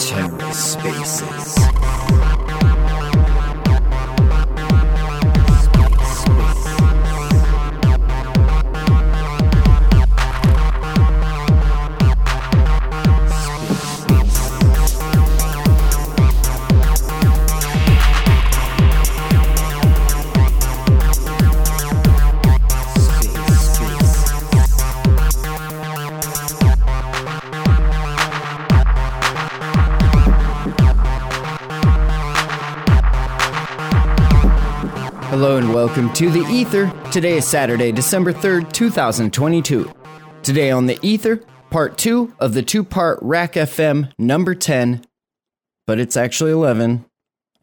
TerraSpaces. And welcome to the Ether. Today is Saturday, December 3rd, 2022. Today on the Ether, part 2 of the two part RAC FM number 10, but it's actually 11.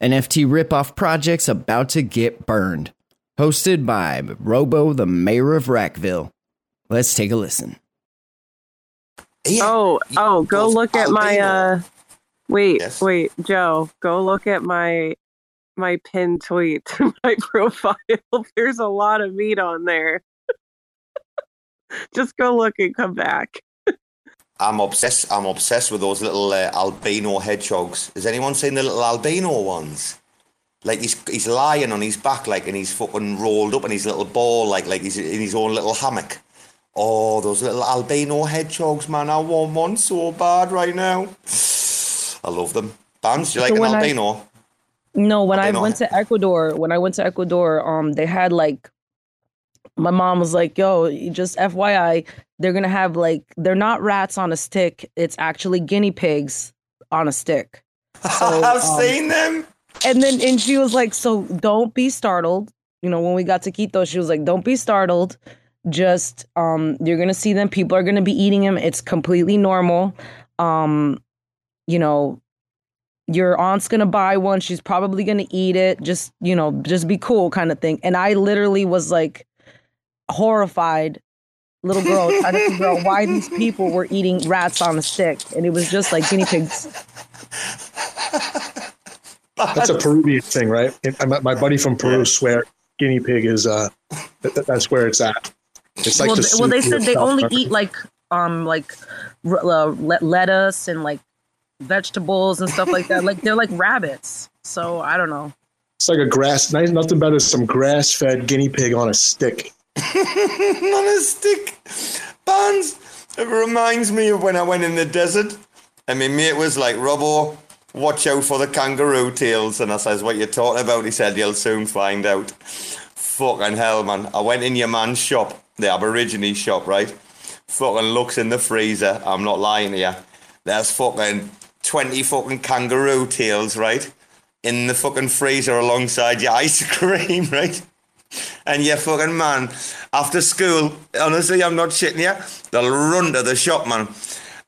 NFT ripoff projects about to get burned. Hosted by Robo, the mayor of RACville. Let's take a listen. Yeah. Oh, oh, go look at my uh wait, Yes? wait, Joe, go look at my my pinned tweet to my profile. There's a lot of meat on there. Just go look and come back. I'm obsessed. I'm obsessed with those little uh, albino hedgehogs. Has anyone seen the little albino ones? Like he's he's lying on his back, like, and he's fucking rolled up in his little ball, like like he's in his own little hammock. Oh, those little albino hedgehogs, man! I want one so bad right now. I love them. Bands, do you like So an when I- albino? No, when I went to Ecuador, when I went to Ecuador, um, they had like my mom was like, "Yo, just FYI, they're gonna have like they're not rats on a stick. It's actually guinea pigs on a stick." So, I've um, seen them. And then and she was like, "So don't be startled." You know, when we got to Quito, she was like, "Don't be startled. Just um, you're gonna see them. People are gonna be eating them. It's completely normal. Um, you know." Your aunt's gonna buy one. She's probably gonna eat it. Just you know, just be cool, kind of thing. And I literally was like horrified, little girl, trying to figure out why these people were eating rats on a stick, and it was just like guinea pigs. That's a Peruvian thing, right? My, my buddy from Peru swear guinea pig is uh, that, that- that's where it's at. It's like well, the well, they said they only eat like um like r- uh, lettuce and like vegetables and stuff like that. like they're like rabbits. So I don't know. It's like a grass. Nice, nothing better than some grass-fed guinea pig on a stick. on a stick. Bands. It reminds me of when I went in the desert and my mate was like, Robbo, watch out for the kangaroo tails. And I says, What you talking about? He said, You'll soon find out. Fucking hell, man. I went in your man's shop, the Aborigine shop, right? Fucking looks in the freezer. I'm not lying to you. There's fucking 20 fucking kangaroo tails, right? In the fucking freezer alongside your ice cream, right? And your fucking man, after school, honestly, I'm not shitting you. They'll run to the shop, man.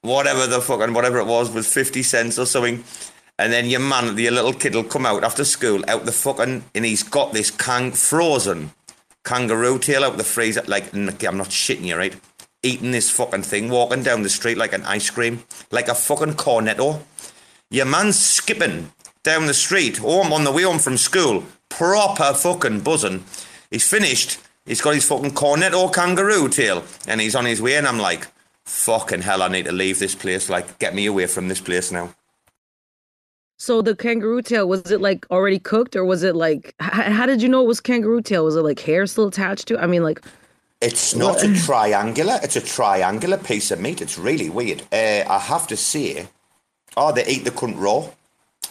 Whatever the fucking whatever it was was fifty cents or something. And then your man, your little kid, will come out after school, out the fucking, and he's got this kang frozen kangaroo tail out the freezer. Like, I'm not shitting you, right? Eating this fucking thing, walking down the street like an ice cream, like a fucking cornetto. Your man's skipping down the street, home on the way home from school, proper fucking buzzing. He's finished. He's got his fucking cornetto kangaroo tail, and he's on his way. And I'm like, fucking hell, I need to leave this place. Like, get me away from this place now. So the kangaroo tail was it like already cooked or was it like h- how did you know it was kangaroo tail? Was it like hair still attached to? I mean, like It's not a triangular. It's a triangular piece of meat. It's really weird. Uh, I have to say, oh, they eat the cunt raw.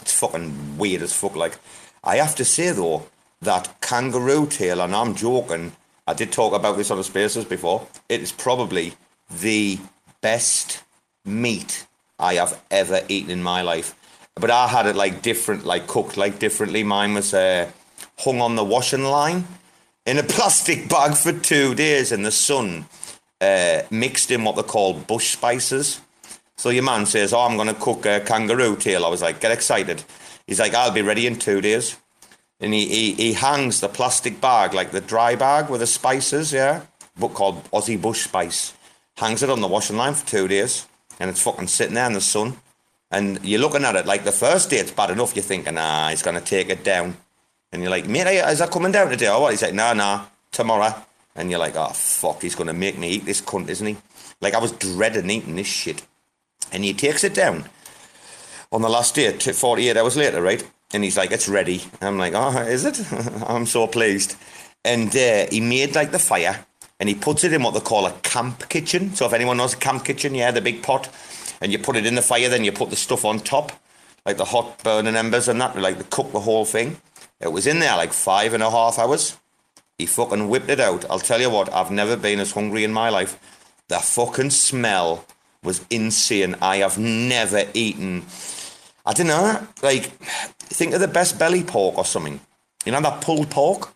It's fucking weird as fuck. Like, I have to say though that kangaroo tail, and I'm joking. I did talk about this on the spaces before. It is probably the best meat I have ever eaten in my life. But I had it like different, like cooked like differently. Mine was uh, hung on the washing line in a plastic bag for two days in the sun, uh, mixed in what they call bush spices. So your man says, "Oh, I'm going to cook a kangaroo tail." I was like, "Get excited!" He's like, "I'll be ready in two days." And he, he, he hangs the plastic bag, like the dry bag with the spices, yeah, book called Aussie Bush Spice. Hangs it on the washing line for two days, and it's fucking sitting there in the sun. And you're looking at it like the first day it's bad enough. You're thinking, ah, he's going to take it down. And you're like, mate, is that coming down today or what? He's like, nah, nah, tomorrow. and you're like, oh fuck, he's gonna make me eat this cunt, isn't he? Like I was dreading eating this shit, and he takes it down on the last day, t- 48 hours later, right? And he's like, it's ready. I'm like, oh, is it? I'm so pleased. And uh, he made like the fire, and he puts it in what they call a camp kitchen. So if anyone knows a camp kitchen, yeah, the big pot, and you put it in the fire, then you put the stuff on top, like the hot burning embers and that, like to cook the whole thing. It was in there like five and a half hours. He fucking whipped it out. I'll tell you what, I've never been as hungry in my life. The fucking smell was insane. I have never eaten. I don't know, like, think of the best belly pork or something. You know that pulled pork?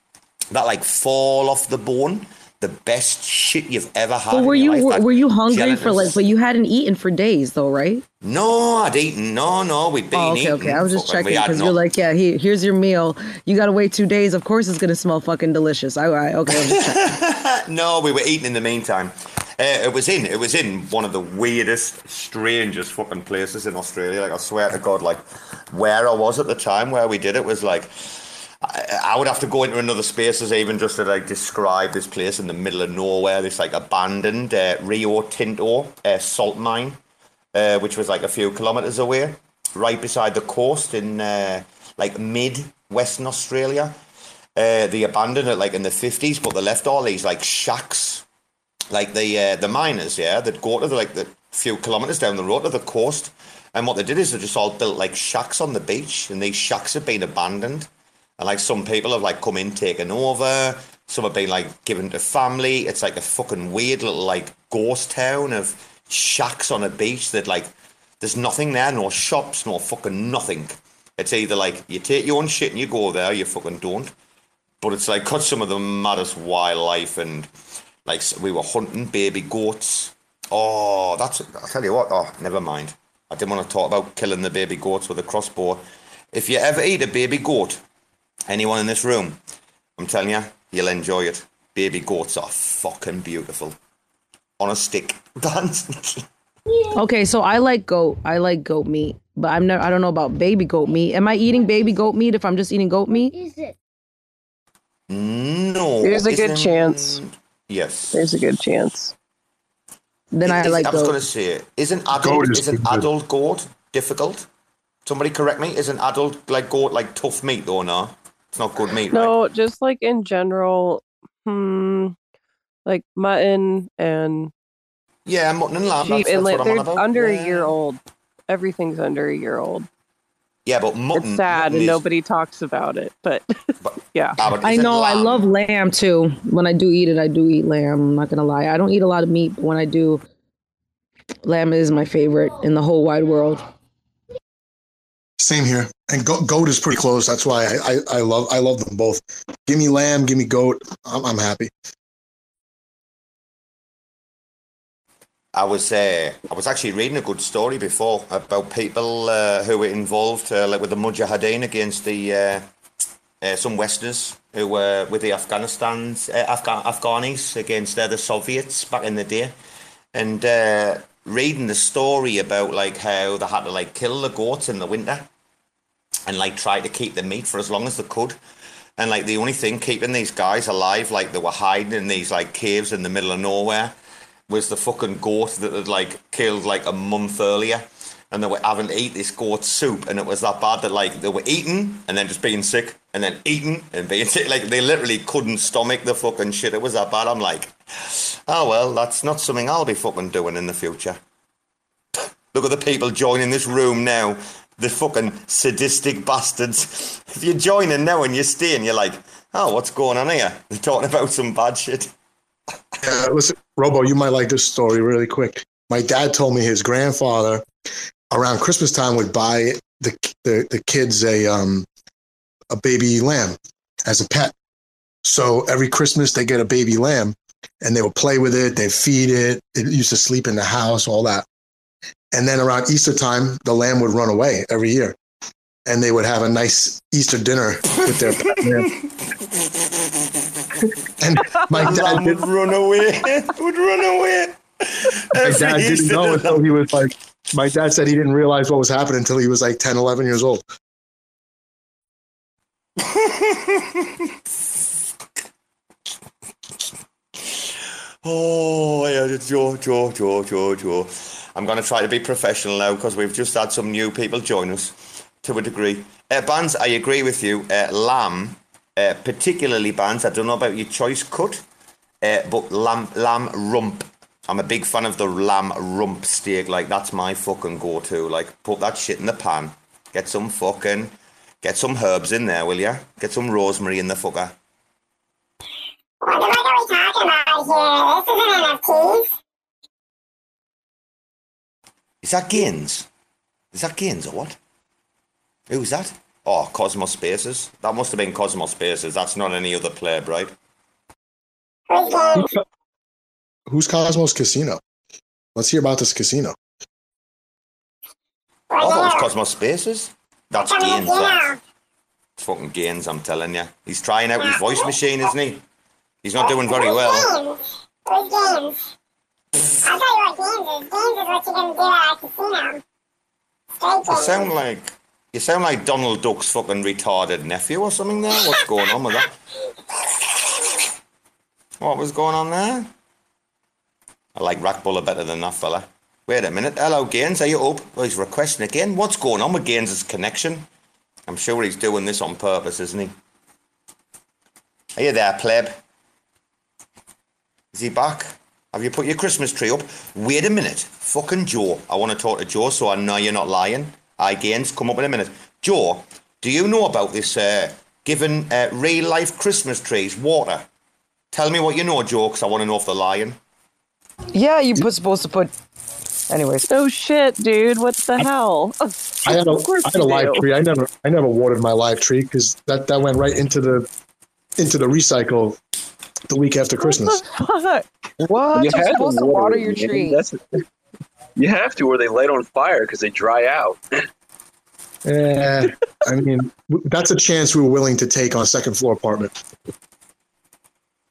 That like fall off the bone? The best shit you've ever had. But in were you life. Were you hungry for like? But you hadn't eaten for days though, right? No, I'd eaten. No, no, we'd been Oh, okay, eating. okay. I was just checking because you're like, yeah, here, here's your meal. You gotta wait two days. Of course, it's gonna smell fucking delicious. I, I okay. No, we were eating in the meantime. Uh, it was in it was in one of the weirdest, strangest fucking places in Australia. Like I swear to God, like where I was at the time where we did it was like I, I would have to go into another spaces even just to like describe this place in the middle of nowhere. This like abandoned uh, Rio Tinto uh, salt mine, uh, which was like a few kilometers away, right beside the coast in uh, like mid Western Australia. Uh, they abandoned it like in the fifties, but they left all these like shacks like the uh, the miners, yeah, that go to the, like the few kilometers down the road to the coast, and what they did is they just all built like shacks on the beach, and these shacks have been abandoned, and like some people have like come in, taken over, some have been like given to family. It's like a fucking weird little like ghost town of shacks on a beach that like there's nothing there, no shops, no fucking nothing. It's either like you take your own shit and you go there, you fucking don't but it's like got some of the maddest wildlife and like we were hunting baby goats. Oh, that's I'll tell you what. Oh, never mind. I didn't want to talk about killing the baby goats with a crossbow. If you ever eat a baby goat, anyone in this room, I'm telling you, you'll enjoy it. Baby goats are fucking beautiful. On a stick. Dance. okay, so I like goat. I like goat meat, but I'm never. I don't know about baby goat meat. Am I eating baby goat meat if I'm just eating goat meat? Is it? no. There's a good chance. Yes. There's a good chance. Then I like I was goat. going to say, isn't Goat adult is isn't adult goat difficult? Somebody correct me. Isn't adult like goat like tough meat though? Or no, it's not good meat. right? No, just like in general, hmm, like mutton and Yeah, mutton and lamb. sheep, That's, and that's like what I'm they're on under yeah. a year old. Everything's under a year old. Yeah, but mutton. It's sad, mutton and is- nobody talks about it. But but- yeah, ah, but I isn't know. I love lamb too. When I do eat it, I do eat lamb. I'm not gonna lie. I don't eat a lot of meat, but when I do, lamb is my favorite in the whole wide world. Same here. And go- goat is pretty close. That's why I, I, I love I love them both. Give me lamb, give me goat. I'm, I'm happy. I was uh, I was actually reading a good story before about people uh, who were involved, uh, like with the Mujahideen against the uh, uh, some Westerners who were with the Afghanistan's uh, Afghan Afghanis against the Soviets back in the day, and reading the story about like how they had to like kill the goats in the winter, and like try to keep the meat for as long as they could. And like the only thing keeping these guys alive, like they were hiding in these like caves in the middle of nowhere, was the fucking goat that had like killed like a month earlier. And they were having to eat this goat soup, and it was that bad that like they were eating and then just being sick, and then eating and being sick. Like they literally couldn't stomach the fucking shit. It was that bad. I'm like, oh well, that's not something I'll be fucking doing in the future. Look at the people joining this room now. The fucking sadistic bastards. If you're joining now and you're staying, you're like, oh, what's going on here? They're talking about some bad shit. Uh, listen, Robo, you might like this story really quick. My dad told me his grandfather around Christmas time would buy the the, the kids a um a baby lamb as a pet. So every Christmas they get a baby lamb and they would play with it, they feed it, it used to sleep in the house, all that. And then around Easter time, the lamb would run away every year. And they would have a nice Easter dinner with their pet lamb. and my dad Lamb did, would run away. would run away. my dad didn't Easter know dinner. until he was like my dad said he didn't realize what was happening until he was like 10 11 years old Oh, yeah, Joe, Joe, Joe, Joe, Joe. I'm going to try to be professional now because we've just had some new people join us to a degree. Uh, Bands, I agree with you. Uh, lamb, uh, particularly Bands, I don't know about your choice cut, uh, but lamb, lamb rump. I'm a big fan of the lamb rump steak. Like, that's my fucking go to. Like, put that shit in the pan. Get some fucking, get some herbs in there, will ya? Get some rosemary in the fucker. What the fuck are we talking about here? This isn't NFTs. Is that Gaines? Is that Gaines or what? Who's that? Oh, Cosmos Spaces. That must have been Cosmos Spaces. That's not any other player, right? Who's Cosmos Casino? Let's hear about this casino. Oh, that was Cosmos Spaces. That's What's Gaines. up, That. Casino? It's fucking Gaines, I'm telling you. He's trying out his voice machine, isn't he? He's not doing very well. Games? Who's games? I'll tell you what games is. Games is what you're gonna do at a casino. Straight You sound like you sound like Donald Duck's fucking retarded nephew or something there. What's going on with that? What was going on there? I like Rackbuller better than that fella. Wait a minute. Hello, Gaines. Are you up? Oh, he's requesting again. What's going on with Gaines' connection? I'm sure he's doing this on purpose, isn't he? Are you there, pleb? Is he back? Have you put your Christmas tree up? Wait a minute. Fucking Joe. I want to talk to Joe so I know you're not lying. I Gaines, come up in a minute. Joe, do you know about this uh, giving uh, real life Christmas trees water? Tell me what you know, Joe, because I want to know if they're lying. Yeah, you put supposed to put. Anyways, Oh shit, dude! What the hell? I had a, Of course I had a live do. tree. I never I never watered my live tree because that, that went right into the into the recycle the week after Christmas. Fuck. what? You You're had supposed to water your man. tree. That's- you have to, or they light on fire because they dry out. Eh, I mean, that's a chance we were willing to take on a second floor apartment.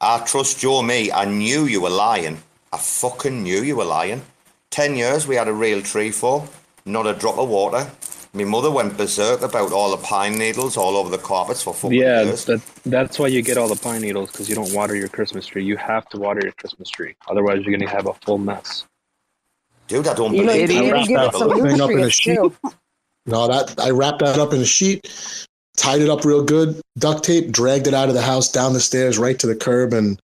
I trust Joe me. I knew you were lying. I fucking knew you were lying. Ten years we had a real tree for, not a drop of water. My mother went berserk about all the pine needles all over the carpets for fucking Yeah, years. that, that's why you get all the pine needles because you don't water your Christmas tree. You have to water your Christmas tree, otherwise you're gonna have a full mess. Dude, I don't You know, you believe can that. even give it some Thing up in a sheet. No, that I wrapped that up in a sheet, tied it up real good, duct tape, dragged it out of the house, down the stairs, right to the curb, and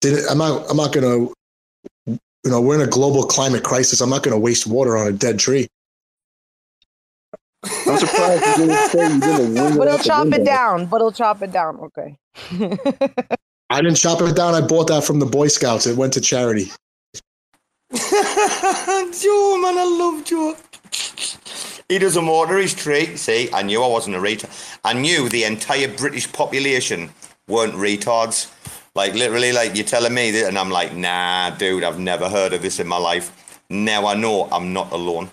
did it. I'm not. I'm not gonna. You know, we're in a global climate crisis. I'm not gonna waste water on a dead tree. I'm surprised you didn't say you didn't wing But he'll chop it down. But he'll chop it down. Okay. I didn't chop it down. I bought that from the Boy Scouts. It went to charity. Joe, man, I love Joe. He doesn't water his tree. See, I knew I wasn't a retard. I knew the entire British population weren't retards. Like, literally, like, you're telling me that, and I'm like, nah, dude, I've never heard of this in my life. Now I know I'm not alone.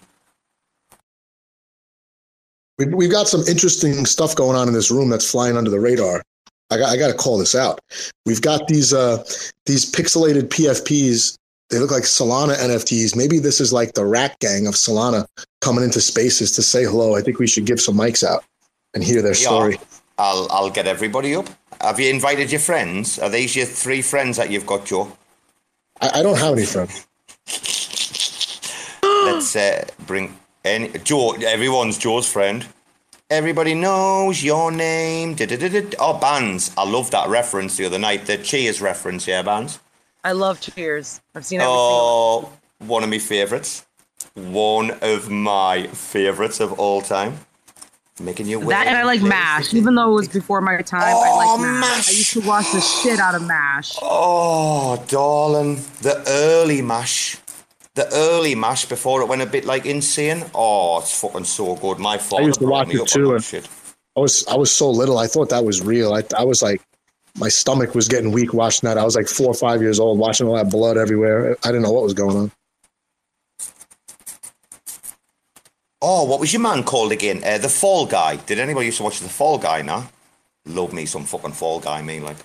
We, we've got some interesting stuff going on in this room that's flying under the radar. I got, I got to call this out. We've got these uh, these pixelated PFPs. They look like Solana NFTs. Maybe this is like the rat gang of Solana coming into spaces to say hello. I think we should give some mics out and hear their Yeah. story. I'll, I'll get everybody up. Have you invited your friends? Are these your three friends that you've got, Joe? I, I don't have any friends. Let's uh, bring any Joe. Everyone's Joe's friend. Everybody knows your name. Da-da-da-da. Oh, bands. I love that reference the other night. The Cheers reference, yeah, bands. I love Cheers. I've seen everything. Oh, one of my favourites. One of my favourites of all time. Making your way. That and I like MASH, even though it was before my time. I Oh, like MASH. MASH. I used to watch the shit out of MASH. Oh, darling, the early mash, the early mash before it went a bit like insane. Oh, it's fucking so good. My father used to watch it too, and- shit. I was I was so little. I thought that was real. I I was like, my stomach was getting weak watching that. I was like four or five years old, watching all that blood everywhere. I didn't know what was going on. Oh, what was your man called again? Uh, the Fall Guy. Did anybody used to watch the Fall Guy? Now, love me some fucking Fall Guy. Me like.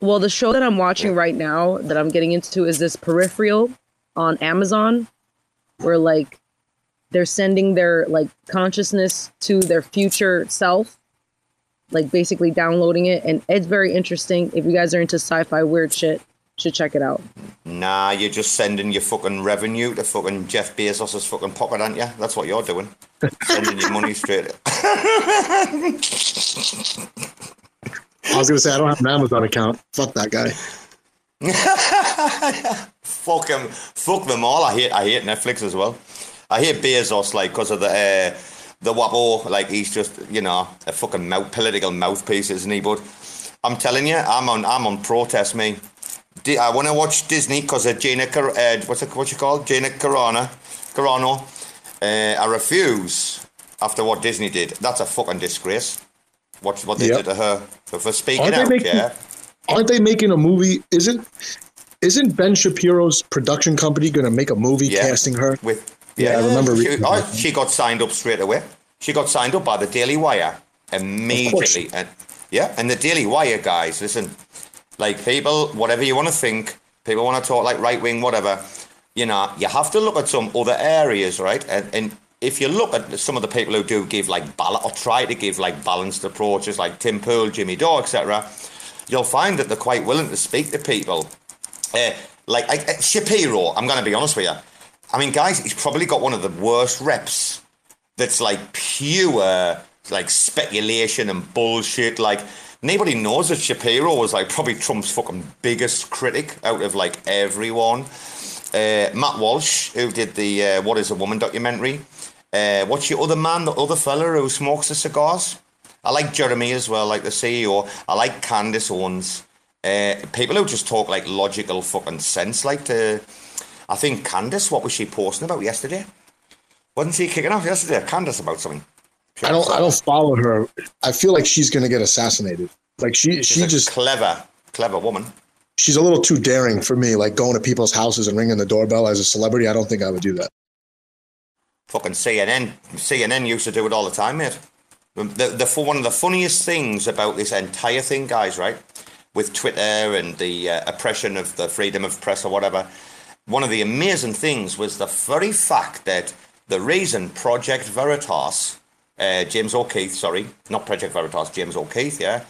Well, the show that I'm watching right now that I'm getting into is this Peripheral on Amazon, where like they're sending their like consciousness to their future self, like basically downloading it, and it's very interesting. If you guys are into sci-fi weird shit, should check it out. Nah, you're just sending your fucking revenue to fucking Jeff Bezos's fucking pocket, aren't you? That's what you're doing. sending your money straight. I was gonna say I don't have an Amazon account. Fuck that guy. fuck him. Fuck them all. I hate. I hate Netflix as well. I hate Bezos like because of the uh, the WaPo. Like he's just you know a fucking mouth, political mouthpiece, isn't he? But I'm telling you, I'm on I'm on protest, me. I want to watch Disney because of Gina. Uh, what's it? What you call Gina Carano? Carano. Uh, I refuse after what Disney did. That's a fucking disgrace. What what they Yep. did to her for, for speaking Aren't out. making- yeah. Aren't they making a movie? Isn't isn't Ben Shapiro's production company gonna make a movie Yeah. casting her? With Yeah, I remember She, oh, she got signed up straight away. She got signed up by the Daily Wire immediately, and yeah, and the Daily Wire guys, listen, like people, whatever you want to think, people want to talk like right wing, whatever. You know, you have to look at some other areas, right? And and if you look at some of the people who do give like bal- or try to give like balanced approaches, like Tim Pool, Jimmy Dore, etc., you'll find that they're quite willing to speak to people. Uh, like I, Shapiro, I'm going to be honest with you. I mean, guys, he's probably got one of the worst reps. That's like pure like speculation and bullshit. Like nobody knows that Shapiro was like probably Trump's fucking biggest critic out of like everyone. Uh, Matt Walsh, who did the uh, "What Is a Woman" documentary. Uh, what's your other man, the other fella who smokes the cigars? I like Jeremy as well, like the CEO. I like Candace Owens. Uh, people who just talk like logical fucking sense, like to. I think Candace, what was she posting about yesterday? Wasn't she kicking off yesterday? Candace about something. I don't I don't follow her. I feel like she's gonna get assassinated. Like she She's she a just clever, clever woman. she's a little too daring for me. Like going to people's houses and ringing the doorbell as a celebrity. I don't think I would do that. Fucking CNN, CNN used to do it all the time, mate. The, the, one of the funniest things about this entire thing, guys, right, with Twitter and the uh, oppression of the freedom of press or whatever, one of the amazing things was the very fact that the reason Project Veritas, uh, James O'Keefe, sorry, not Project Veritas, James O'Keefe, yeah,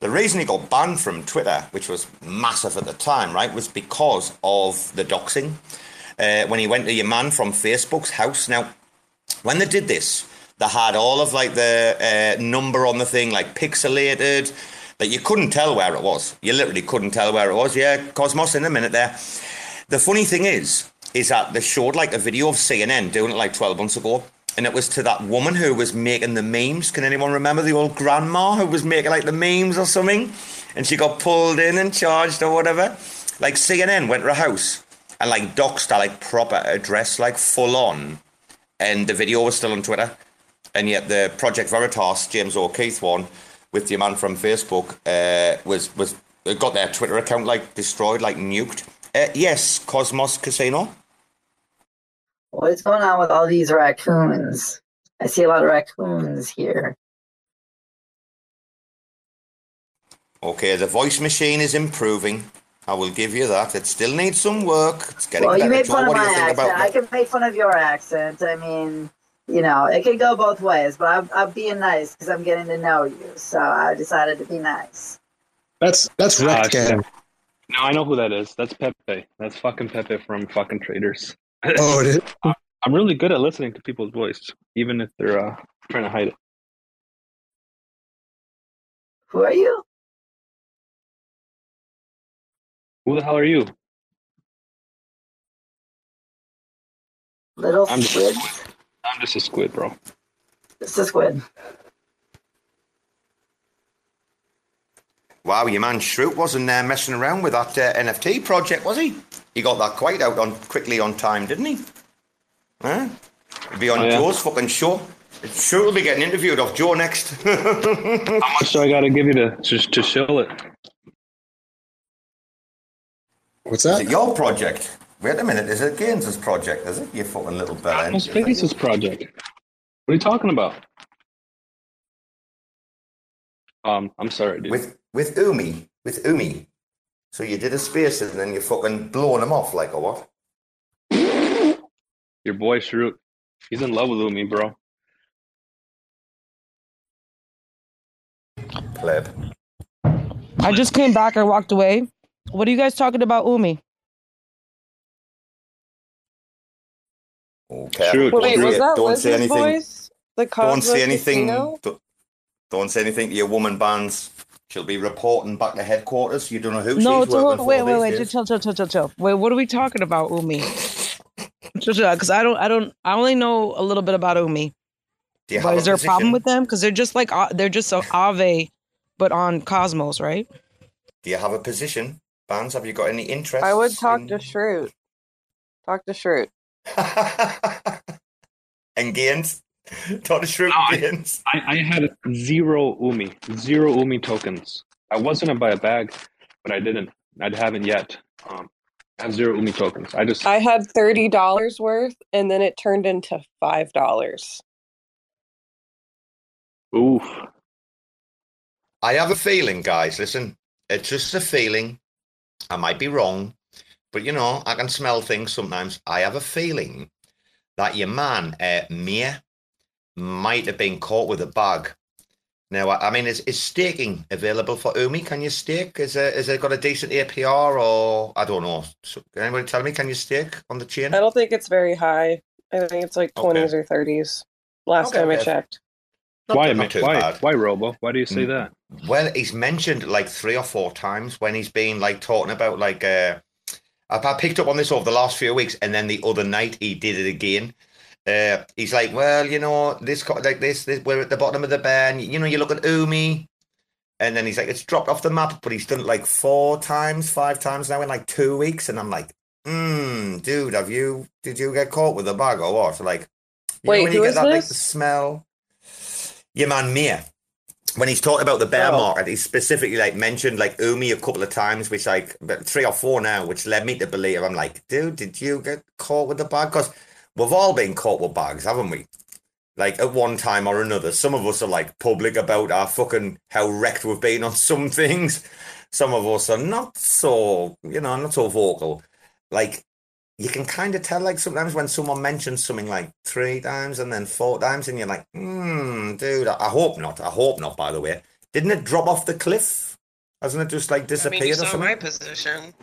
the reason he got banned from Twitter, which was massive at the time, right, was because of the doxing. Uh, when he went to your man from Facebook's house. Now, when they did this, they had all of like the uh, number on the thing like pixelated that you couldn't tell where it was. You literally couldn't tell where it was. Yeah, Cosmos in a minute there. The funny thing is, is that they showed like a video of CNN doing it like 12 months ago. And it was to that woman who was making the memes. Can anyone remember the old grandma who was making like the memes or something? And she got pulled in and charged or whatever. Like CNN went to her house and like doxed her like proper address, like full on and the video was still on Twitter. And yet the Project Veritas, James O'Keefe one, with the man from Facebook, uh, was was got their Twitter account like destroyed, like nuked. Uh, yes, Cosmos Casino. What is going on with all these raccoons? I see a lot of raccoons here. Okay, the voice machine is improving. I will give you that. It still needs some work. It's getting well, you better. made Joe, fun of what do my you think accent. about I that? can make fun of your accent. I mean, you know, it could go both ways, but I'm, I'm being nice because I'm getting to know you. So I decided to be nice. That's that's Rex shit. Gang. No, I know who that is. That's Pepe. That's fucking Pepe from fucking Traders. Oh, it is. I'm really good at listening to people's voice, even if they're uh, trying to hide it. Who are you? Who the hell are you? Little I'm just, squid? I'm just a squid, bro. It's a squid. Wow, your man Shrute wasn't uh, messing around with that uh, NFT project, was he? He got that quite out on quickly on time, didn't he? Huh? He'll be on Oh, yeah. Joe's fucking show. Shrute will be getting interviewed off Joe next. How much do I got to give you to, to to shill it? What's Is that? it your project? Wait a minute, is it Gaines's project, is it? You fucking little bell end. Almost project. What are you talking about? Um, I'm sorry, dude. With with Umee. With Umee. So you did a space and then you fucking blowing him off like a what? Your boy Shrute. He's in love with Umee, bro. pleb. I just came back. I walked away. What are you guys talking about, Umee? Okay. Shoot. Don't Wait, say- was that don't say anything. voice? The Don't say anything. Don't, don't say anything to your woman bands. She'll be reporting back to headquarters. You don't know who No, she's to, working wait, for wait, these wait, chill, chill, chill, chill, chill. Wait, what are we talking about, Umee? Chill, chill, because I don't, I don't, I only know a little bit about Umee. Do you But have is there a problem with them? Because they're just like uh, they're just a Aave, but on Cosmos, right? Do you have a position? Bands, have you got any interest? I would talk in- to Shrute. Talk to Shrute. and Gaines? Talk to Shrew No, I- Gaines. I, I had zero Umee, zero Umee tokens. I was gonna buy a bag, but I didn't. I haven't yet. Um, I have zero Umee tokens. I just I had thirty dollars worth, and then it turned into five dollars. oof. I have a feeling, guys. Listen, it's just a feeling. I might be wrong, but you know, I can smell things sometimes. I have a feeling that your man, uh, Mia, might have been caught with a bag. Now, I I mean, is, is staking available for Umee? Can you stake? Is it, is it got a decent APR or I don't know? So, can anybody tell me? Can you stake on the chain? I don't think it's very high. I think it's like Okay. twenties or thirties. Last Okay, time I checked. Not- why, not ma- too why, bad. why, Robo? Why do you say Mm. that? Well, he's mentioned like three or four times when he's been like talking about like uh I picked up on this over the last few weeks, and then the other night he did it again. Uh, he's like, well, you know, this like this, this, we're at the bottom of the band. You know, you look at Umee, and then he's like, it's dropped off the map, but he's done it like four times, five times now in like two weeks, and I'm like, hmm, dude, have you? Did you get caught with a bag or what? Like, Wait, know when you get that like the smell. Your man Mia when he's talking about the bear Oh. market, he specifically like mentioned like Umee a couple of times, which like three or four now, which led me to believe I'm like, dude, did you get caught with the bag? Because we've all been caught with bags, haven't we? Like at one time or another. Some of us are like public about our fucking how wrecked we've been on some things. Some of us are not so, you know, not so vocal. Like you can kind of tell like sometimes when someone mentions something like three times and then four times and you're like, hmm, dude, I, I hope not. I hope not, by the way. Didn't it drop off the cliff? Hasn't it just like disappeared I mean, disappeared you or saw something? my position.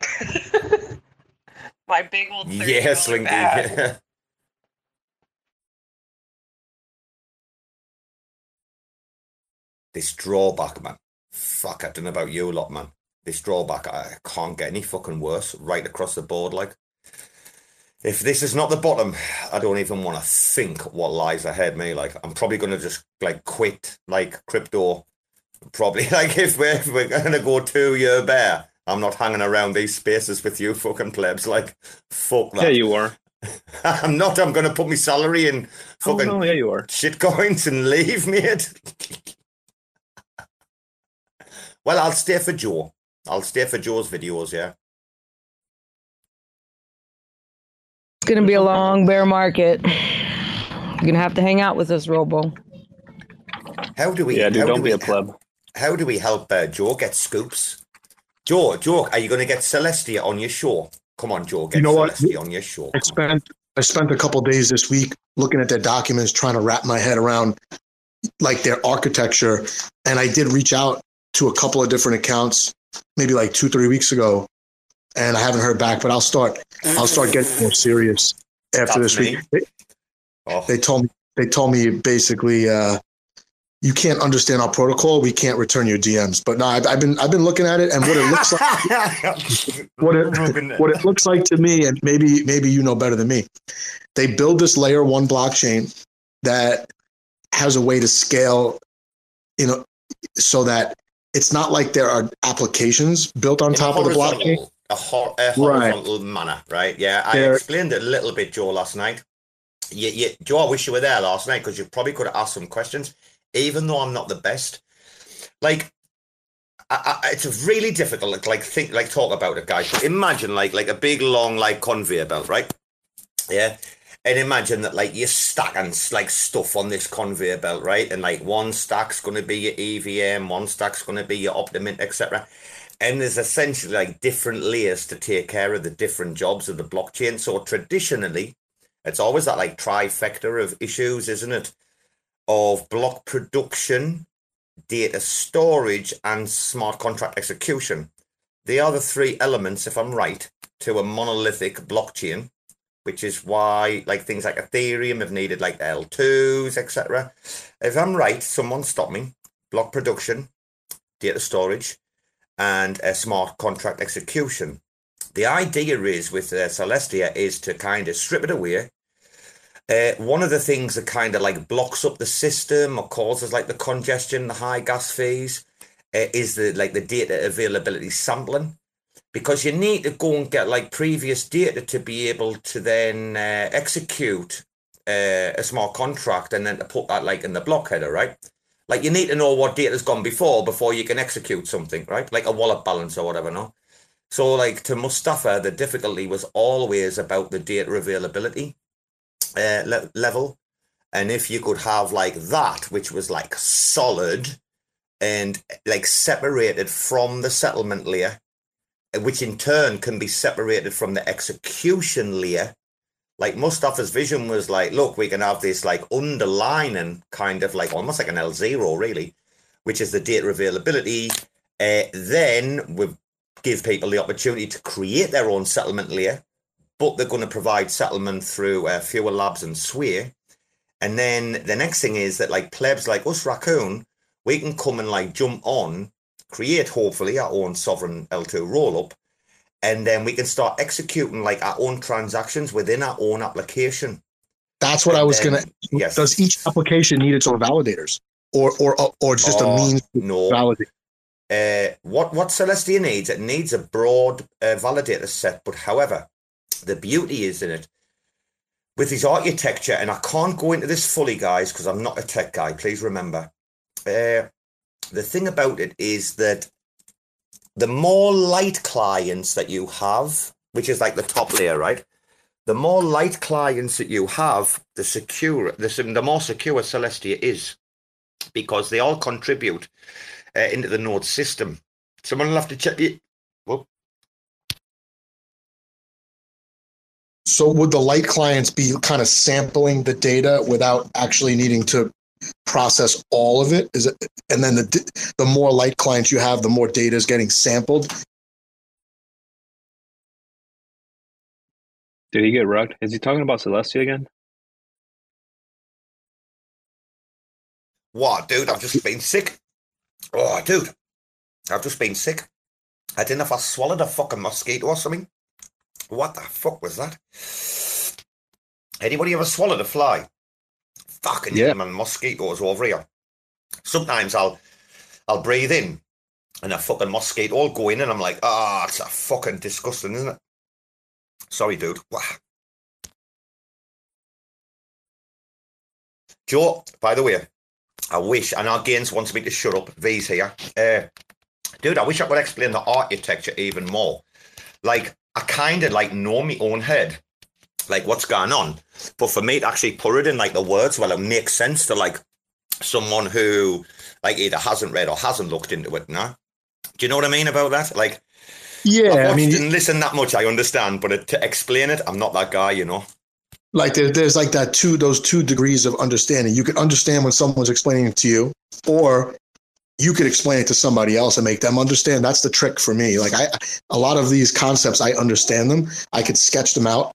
my big old Yeah, Slinky. bag. Yeah. This drawback, man. Fuck, I don't know about you lot, man. This drawback, I can't get any fucking worse right across the board. Like, if this is not the bottom, I don't even want to think what lies ahead me. Like, I'm probably going to just like quit like crypto. Probably like if we're, if we're going to go two year bear, I'm not hanging around these spaces with you fucking plebs. Like, fuck that. Yeah, you are. I'm not. I'm going to put my salary in Oh, fucking no, yeah, you are. shit coins and leave, mate. well, I'll stay for Joe. I'll stay for Joe's videos, yeah. It's gonna be a long bear market. You're gonna have to hang out with us, Robo. How do we? Yeah, dude, don't do be we, a pleb. How do we help uh, Joe get scoops? Joe, Joe, are you going to get Celestia on your show? Come on, Joe, get You know what? Celestia on your show. I spent I spent a couple days this week looking at their documents, trying to wrap my head around like their architecture, and I did reach out to a couple of different accounts, maybe like two three weeks ago, and I haven't heard back. But I'll start I'll start getting more serious after That's this week. They, Oh, they told me they told me basically uh, you can't understand our protocol. We can't return your DMs. But no, I've, I've been I've been looking at it, and what it looks like what it what it looks like to me, and maybe maybe you know better than me. They build this layer one blockchain that has a way to scale, you know, so that it's not like there are applications built on in top of the blockchain. A, hor- a Right. horizontal manner, right? Yeah, I There- explained it a little bit, Joe, last night. Yeah, yeah, Joe, I wish you were there last night because you probably could have asked some questions, even though I'm not the best. Like, I, I, it's really difficult. Like, like think, like talk about it, guys. But imagine like like a big long like conveyor belt, right? Yeah. And imagine that like you're stacking like stuff on this conveyor belt, right? And like one stack's gonna be your EVM, one stack's gonna be your Optimint, etc. And there's essentially like different layers to take care of the different jobs of the blockchain. So traditionally, it's always that like trifecta of issues, isn't it? Of block production, data storage, and smart contract execution. They are the three elements, if I'm right, to a monolithic blockchain, which is why like things like Ethereum have needed like L2s, etc. If I'm right, someone stop me. Block production, data storage, and a smart contract execution. The idea is with uh, Celestia is to kind of strip it away. Uh, one of the things that kind of like blocks up the system or causes like the congestion, the high gas fees, uh, is the like the data availability sampling, because you need to go and get like previous data to be able to then uh, execute uh, a smart contract and then to put that like in the block header, right? Like you need to know what data's gone before before you can execute something, right? Like a wallet balance or whatever, no? So like to Mustafa, the difficulty was always about the data availability uh, le- level. And if you could have like that, which was like solid and like separated from the settlement layer, which in turn can be separated from the execution layer. Like Mustafa's vision was like, look, we can have this like underlining kind of like almost like an L0 really, which is the data availability. Uh, then we give people the opportunity to create their own settlement layer, but they're going to provide settlement through uh, Fuel Labs and Sway. And then the next thing is that like plebs like us, Raccoon, we can come and like jump on, create hopefully our own sovereign L2 roll up, and then we can start executing like our own transactions within our own application. That's what And I was then- gonna. yes. Does each application need its own validators, or or or just a Oh, means to no. validate? Uh, what what Celestia needs, it needs a broad uh, validator set. But however, the beauty is in it with his architecture, and I can't go into this fully, guys, because I'm not a tech guy. Please remember. Uh, the thing about it is that the more light clients that you have, which is like the top layer, right? The more light clients that you have, the secure, the, the more secure Celestia is, because they all contribute uh, into the node system. Someone will have to check it. Well, So would the light clients be kind of sampling the data without actually needing to process all of it? Is it and then the the more light clients you have, the more data is getting sampled. Did he get rugged? Is he talking about Celestia again? what, dude? I've just been sick. Oh, dude, I've just been sick. I didn't know if I swallowed a fucking mosquito or something. What the fuck was that? Anybody ever swallowed a fly? Fucking Yeah. man, mosquitoes over here. Sometimes I'll I'll breathe in and a fucking mosquito will go in and I'm like, ah, it's a fucking disgusting, isn't it? Sorry, dude. Wah. Joe, by the way, I wish, and our Gaines wants me to shut up. V's here. Uh, dude, I wish I could explain the architecture even more. Like, I kind of like know my own head, like what's going on. But for me to actually put it in like the words, well, it makes sense to like someone who like either hasn't read or hasn't looked into it. Now, do you know what I mean about that? Like, Yeah, I mean, and listened that much, I understand, but it, to explain it, I'm not that guy, you know. like there, there's like that two those two degrees of understanding. You can understand when someone's explaining it to you, or you could explain it to somebody else and make them understand. That's the trick for me. Like I, a lot of these concepts, I understand them. I could sketch them out,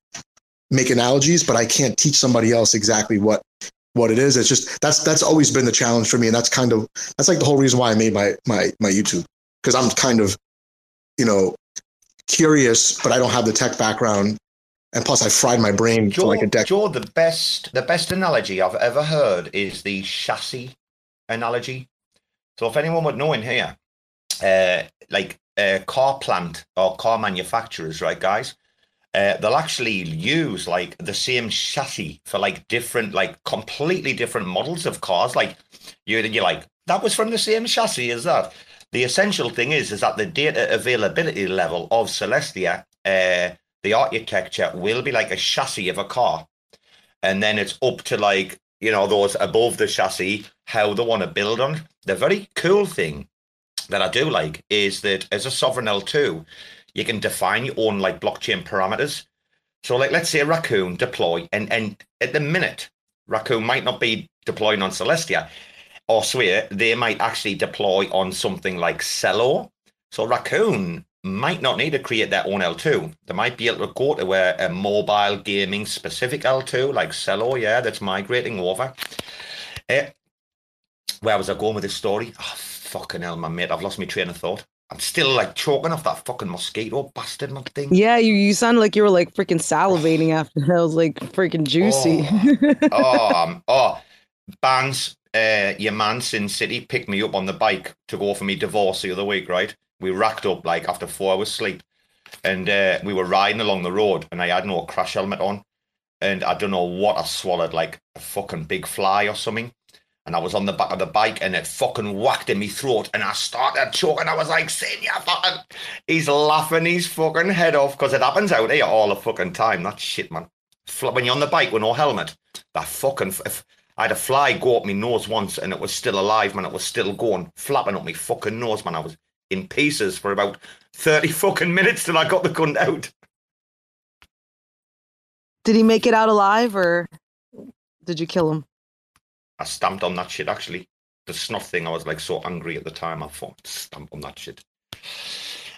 make analogies, but I can't teach somebody else exactly what what it is. It's just that's that's always been the challenge for me, and that's kind of that's like the whole reason why I made my my my YouTube because I'm kind of you know curious, but I don't have the tech background, and plus I fried my brain for like a decade. Joe, the best the best analogy I've ever heard is the chassis analogy. So if anyone would know in here, uh, like a car plant or car manufacturers, right, guys, uh, they'll actually use like the same chassis for like different, like completely different models of cars. Like you, you're like that was from the same chassis as that. The essential thing is, is that the data availability level of Celestia, uh, the architecture will be like a chassis of a car, and then it's up to like you know those above the chassis how they want to build on. The very cool thing that I do like is that as a sovereign L2, you can define your own like blockchain parameters. So like let's say Raccoon deploy and and at the minute Raccoon might not be deploying on Celestia. or swear they might actually deploy on something like Celo. So Raccoon might not need to create their own L2. They might be able to go to a, a mobile gaming specific L2 like Celo, yeah, that's migrating over. Uh, where was I going with this story? Oh, fucking hell, my mate, I've lost my train of thought. I'm still like choking off that fucking mosquito bastard man thing. Yeah, you, you sounded like you were like freaking salivating after that. was like freaking juicy. oh, um, oh, Bands, uh, your man Sin City picked me up on the bike to go for me divorce the other week, right? We racked up like after four hours sleep, and uh, we were riding along the road, and I had no crash helmet on, and I don't know what I swallowed, like a fucking big fly or something. And I was on the back of the bike and it fucking whacked in my throat and I started choking. I was like, Sin, fucking. He's laughing his fucking head off because it happens out here all the fucking time. That shit, man. When you're on the bike with no helmet, that fucking. If I had a fly go up my nose once and it was still alive, man. It was still going, flapping up my fucking nose, man. I was in pieces for about 30 fucking minutes till I got the gun out. Did he make it out alive or did you kill him? I stamped on that shit actually. The snuff thing, I was like so angry at the time. I thought, stamp on that shit.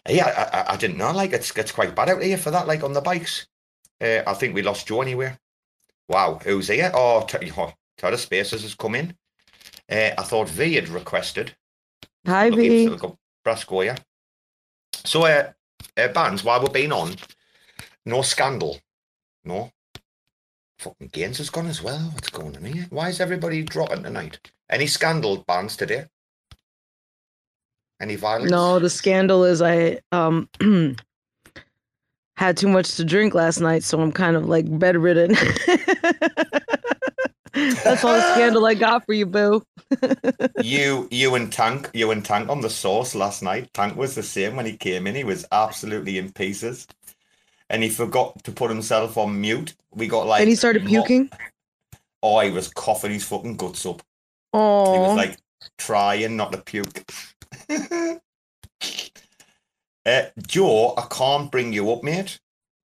Yeah, I, I, I didn't know. Like, it's, it's quite bad out here for that, like on the bikes. Uh, I think we lost Joe anywhere. Wow, who's here? Oh, t- oh TerraSpaces has come in. Uh, I thought V had requested. Hi, V. the Brascoya. So, uh, uh, bands, while we've been on, no scandal. No. Fucking Gaines has gone as well. What's going on here? Why is everybody dropping tonight? Any scandal bands today? Any violence? No, the scandal is I um had too much to drink last night, so I'm kind of like bedridden. That's all the scandal I got for you, boo. you, you and Tank, you and Tank on the sauce last night. Tank was the same when he came in. He was absolutely in pieces, and he forgot to put himself on mute. We got like, and he started puking. Oh, he was coughing his fucking guts up. Oh, he was like trying not to puke. uh, Joe, I can't bring you up, mate.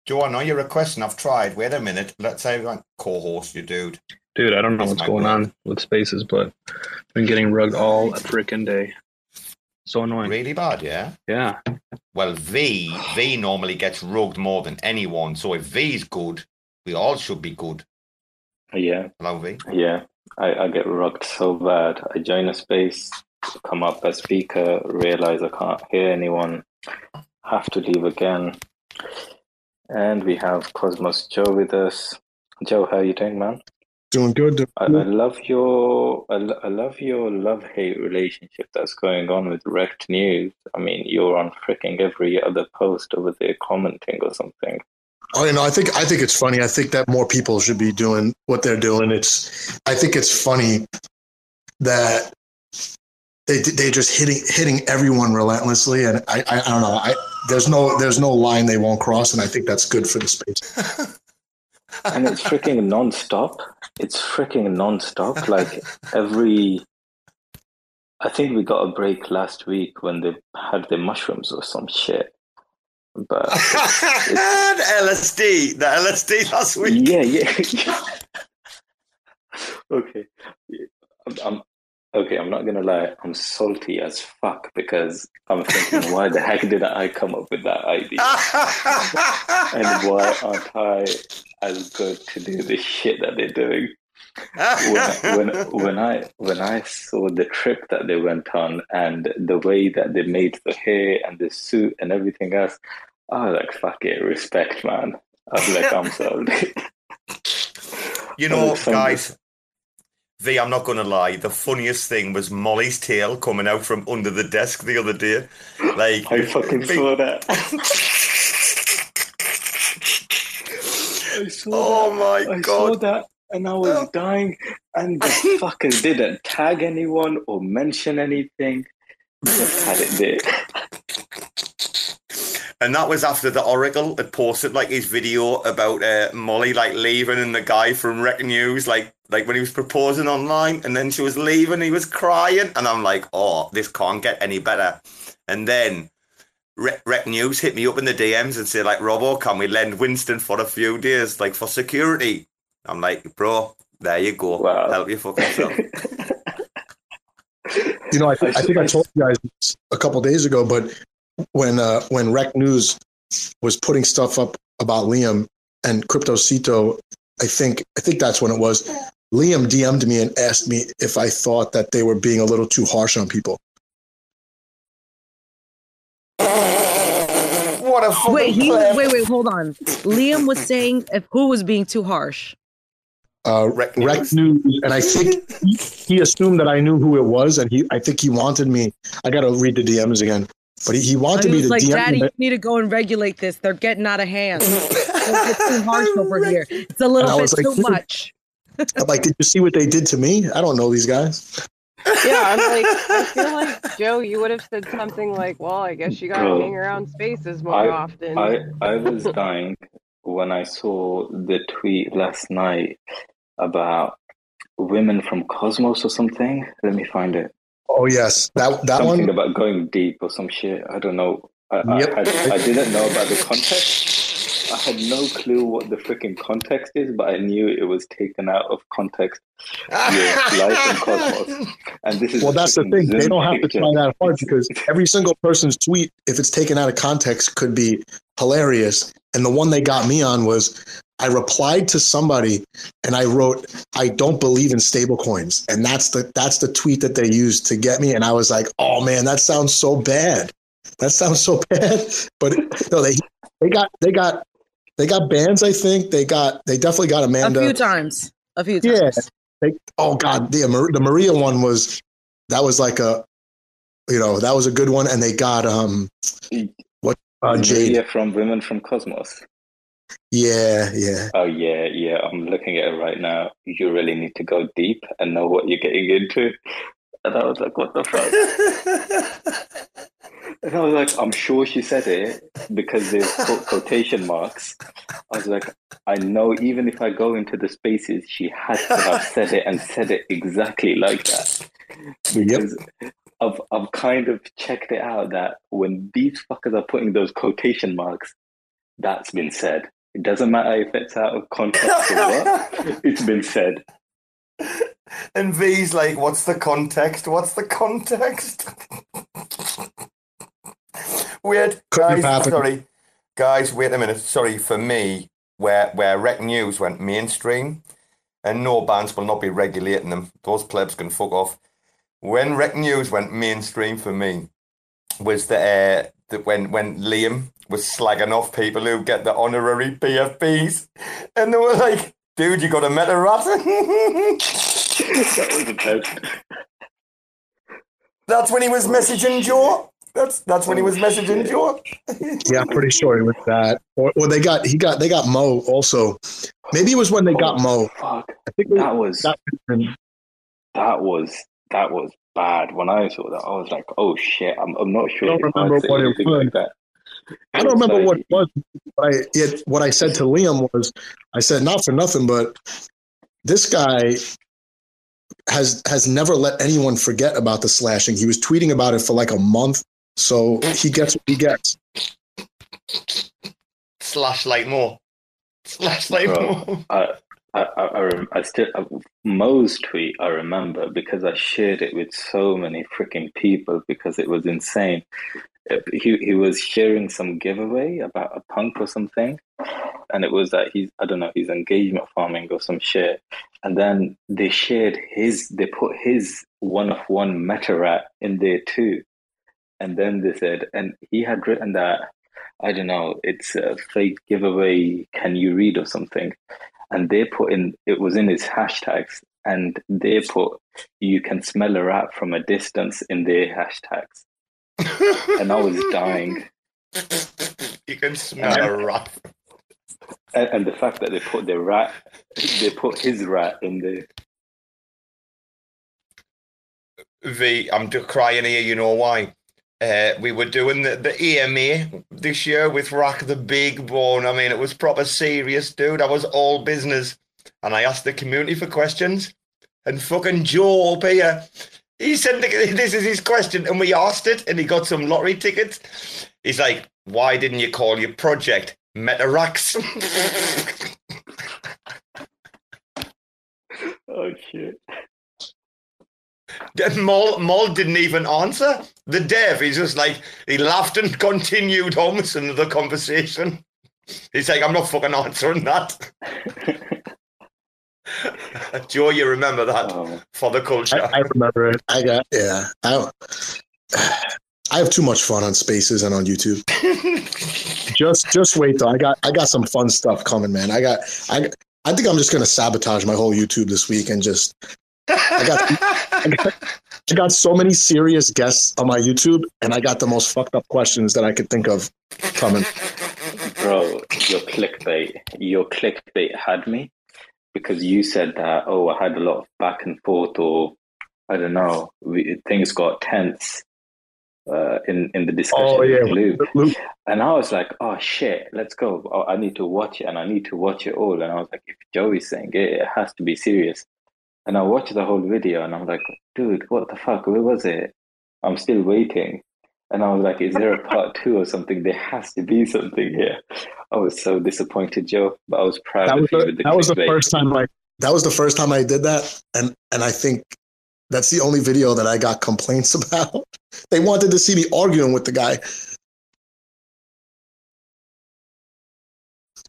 Joe, I know you're requesting. I've tried. Wait a minute. Let's say like co-host you, dude. Dude, I don't know That's what's going boy. on with spaces, but I've been getting rugged all freaking day. So annoying. Really bad, yeah. Yeah. Well, V V normally gets rugged more than anyone. So if V is good, we all should be good. Yeah, Hello, V. yeah. I, I get rugged so bad. I join a space, come up as speaker, realize I can't hear anyone, have to leave again. And we have Cosmos Joe with us. Joe, how you doing, man? Doing good. doing I, I love your I, I love your love hate relationship that's going on with Rekt News. I mean, you're on freaking every other post over there commenting or something. Oh, you know, I think I think it's funny. I think that more people should be doing what they're doing. It's I think it's funny that they they just hitting hitting everyone relentlessly, and I I, I don't know. I there's no there's no line they won't cross, and I think that's good for the space. and it's freaking non-stop it's freaking non-stop like every i think we got a break last week when they had the mushrooms or some shit but the LSD, the LSD last week. yeah yeah okay I'm, I'm okay i'm not gonna lie i'm salty as fuck because i'm thinking why the heck did i come up with that idea and why aren't i as good to do the shit that they're doing when, when when I when I saw the trip that they went on and the way that they made the hair and the suit and everything else, I was like, "Fuck it, respect, man." I was like, "I'm sold." You know, guys, V, I'm not going to lie. The funniest thing was Molly's tail coming out from under the desk the other day. Like, I fucking saw that. I saw oh that. my I saw that, and I was oh. dying. And the fuckers didn't tag anyone or mention anything. Just had it there. And that was after the Oracle had posted like his video about uh, Molly like leaving and the guy from Rekt News like like when he was proposing online and then she was leaving he was crying and I'm like oh this can't get any better. And then Rec, Rekt News hit me up in the DMs and say like Robbo can we lend Winston for a few days like for security? I'm like bro there you go. Wow. help you fucking self. You know, I, th- I think I told you guys a couple days ago, but when uh, when Rekt News was putting stuff up about Liam and Cryptocito, I think I think that's when it was. Liam DM'd me and asked me if I thought that they were being a little too harsh on people. What a Wait, he pleb. wait, wait, hold on. Liam was saying if who was being too harsh. uh, Rec Rec, News. News, and I think he, he assumed that I knew who it was, and he I think he wanted me. I got to read the DMs again, but he, he wanted He me was to like, DM Daddy, me. you need to go and regulate this. They're getting out of hand. it's too harsh over here. It's a little bit like, too much. I'm like, did you see what they did to me? I don't know these guys. Yeah, I'm like, I feel like Joe, you would have said something like, "Well, I guess you got to hang around spaces more I, often." I, I was dying when I saw the tweet last night about women from Cosmos or something. Let me find it. Oh yes, that that something one. about going deep or some shit. I don't know. I, Yep. I, had, I didn't know about the context. I had no clue what the freaking context is, but I knew it was taken out of context. Yeah, life in Cosmos. And this is Well, that's the thing. They don't have to picture. try that hard because every single person's tweet, if it's taken out of context, could be hilarious. And the one they got me on was I replied to somebody and I wrote, "I don't believe in stable coins," and that's the that's the tweet that they used to get me. And I was like, "Oh man, that sounds so bad. That sounds so bad." But no, they they got they got they got bans. I think they got they definitely got Amanda. A few times. A few Yeah. times. They, oh God, the the Maria one was that was like a, you know, that was a good one, and they got um, what uh, Jade? Maria from Women from Cosmos. Yeah, yeah. Oh yeah, yeah. I'm looking at it right now. You really need to go deep and know what you're getting into. And I was like, what the fuck? And I was like, I'm sure she said it because there's quotation marks. I was like, I know even if I go into the spaces, she has to have said it and said it exactly like that. Because I've, I've kind of checked it out that when these fuckers are putting those quotation marks, that's been said. It doesn't matter if it's out of context or what, it's been said. And V's like, what's the context? What's the context? Weird. Couldn't Guys, happened. sorry. Guys, wait a minute. Sorry for me, where where Rekt News went mainstream, and no bands will not be regulating them. Those plebs can fuck off. When Rekt News went mainstream for me, was the uh, that when when Liam was slagging off people who get the honorary PFPs, and they were like, "Dude, you got a meta rat." that was the best. That's when he was messaging Joe. That's that's when he was messaging oh, Joe. Yeah, I'm pretty sure it was that. Or, or they got he got they got Mo also. Maybe it was when they got oh, Mo. Fuck. I think That was that. that was that was bad. When I saw that, I was like, "Oh shit!" I'm, I'm not sure. I don't if I'd remember say what it was. like that. I don't remember what it was. But I it, what I said to Liam was, I said not for nothing, but this guy has has never let anyone forget about the slashing. He was tweeting about it for like a month, so he gets what he gets. Slash like more. Slash like Bro, more. I, I, I, I, rem- I still uh, Mo's tweet I remember because I shared it with so many freaking people because it was insane. He he was sharing some giveaway about a punk or something, and it was that he's I don't know he's engagement farming or some shit, and then they shared his they put his one of one meta rat in there too, and then they said and he had written that I don't know it's a fake giveaway can you read or something? And they put in it was in his hashtags. And they put you can smell a rat from a distance in their hashtags and i was dying You can smell a rat. and, and the fact that they put the rat they put his rat in there V, I'm just crying here. You know why? Uh, we were doing the, the EMA this year with Rack the Big Bone. I mean, it was proper serious, dude. I was all business. And I asked the community for questions. And fucking Joe up here, he said this is his question. And we asked it, and he got some lottery tickets. He's like, why didn't you call your project Metarax? oh shit Mol, Mol didn't even answer. The dev, he's just like, he laughed and continued on with another conversation. He's like, I'm not fucking answering that. Joe, you remember that Oh. for the culture. I, I remember it. I got yeah. I I have too much fun on Spaces and on YouTube. just just wait though. I got I got some fun stuff coming, man. I got I I think I'm just gonna sabotage my whole YouTube this week and just I got I got, I got so many serious guests on my YouTube and I got the most fucked up questions that I could think of coming. Bro, your clickbait, your clickbait had me because you said that. Oh, I had a lot of back and forth, or I don't know, we, things got tense uh, in in the discussion Oh yeah. Luke. And I was like, oh shit, let's go. Oh, I need to watch it, and I need to watch it all. And I was like, if Joey's saying it, it has to be serious. And I watched the whole video, and I'm like, dude, what the fuck? Where was it? I'm still waiting. And I was like, is there a part two or something? There has to be something here. I was so disappointed, Joe, but I was proud That of was you the, with the that was the clickbait. first time I that was the first time I did that, and and I think that's the only video that I got complaints about. They wanted to see me arguing with the guy.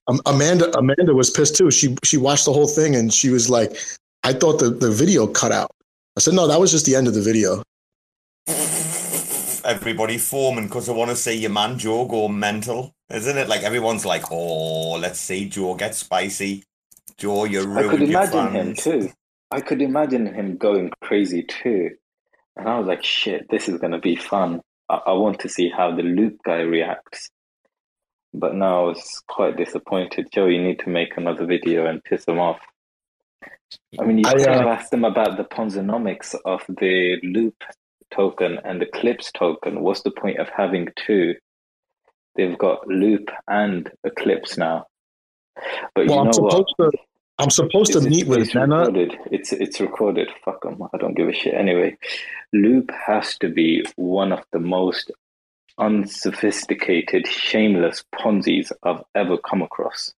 Um, Amanda Amanda was pissed too. She she watched the whole thing and she was like, "I thought the the video cut out." I said, "No, that was just the end of the video." Everybody foaming because I want to see your man Joe go mental, isn't it? Like everyone's like, "Oh, let's see Joe get spicy." Joe, you're." I could imagine him too. I could imagine him going crazy too. And I was like, shit, this is going to be fun. I, I want to see how the loop guy reacts. But now I was quite disappointed. Joe, you need to make another video and piss him off. I mean, you I, could uh, have asked them about the Ponzonomics of the loop token and the Clips token. What's the point of having two? They've got loop and Eclipse now. But Well, you I'm know what? supposed to I'm supposed to It's- meet with it's Nana. recorded. It's it's recorded. Fuck 'em. I don't give a shit. Anyway, Loop has to be one of the most unsophisticated, shameless Ponzi's I've ever come across.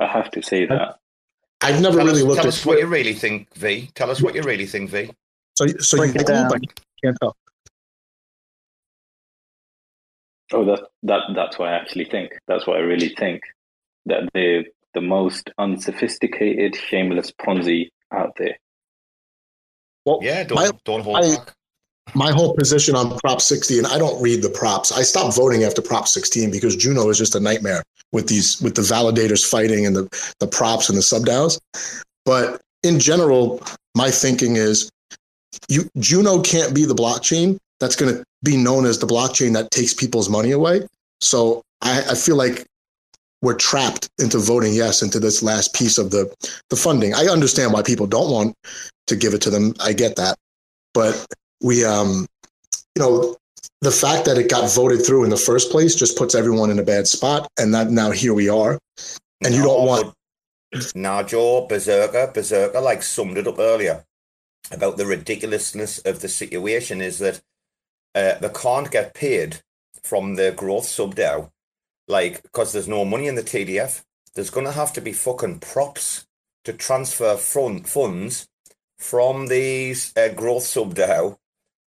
I have to say that. I've never Tell really us, looked tell at us what you really think, V. Tell us what you really think, V. so so you Break it like Loop? down. Can't tell. Oh, that that that's what I actually think. That's what I really think. That they're the most unsophisticated, shameless Ponzi out there. Well, Yeah, don't my- don't hold I- back. my whole position on Prop 60, and I don't read the props. I stopped voting after Prop 16 because Juno is just a nightmare with these with the validators fighting and the the props and the sub DAOs. But in general, my thinking is you Juno can't be the blockchain that's going to be known as the blockchain that takes people's money away. So I, I feel like we're trapped into voting yes into this last piece of the the funding. I understand why people don't want to give it to them. I get that, but we um you know the fact that it got voted through in the first place just puts everyone in a bad spot and that now here we are and you don't want Joe Berserker, Berserker, like summed it up earlier about the ridiculousness of the situation is that uh, they can't get paid from the growth sub DAO, like because there's no money in the TDF. There's gonna have to be fucking props to transfer fund, funds from these uh, growth sub DAO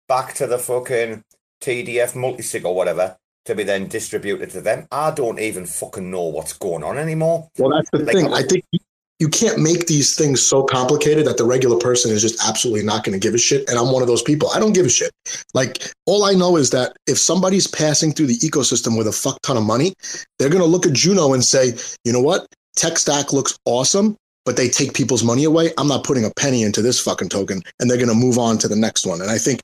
back to the fucking TDF multisig or whatever to be then distributed to them. I don't even fucking know what's going on anymore. well that's the Like, thing i think you- can't make these things so complicated that the regular person is just absolutely not going to give a shit and i'm one of those people. I don't give a shit. Like all i know is that if somebody's passing through the ecosystem with a fuck ton of money they're going to look at juno and say you know what? Tech stack looks awesome but they take people's money away. I'm not putting a penny into this fucking token and they're going to move on to the next one. And i think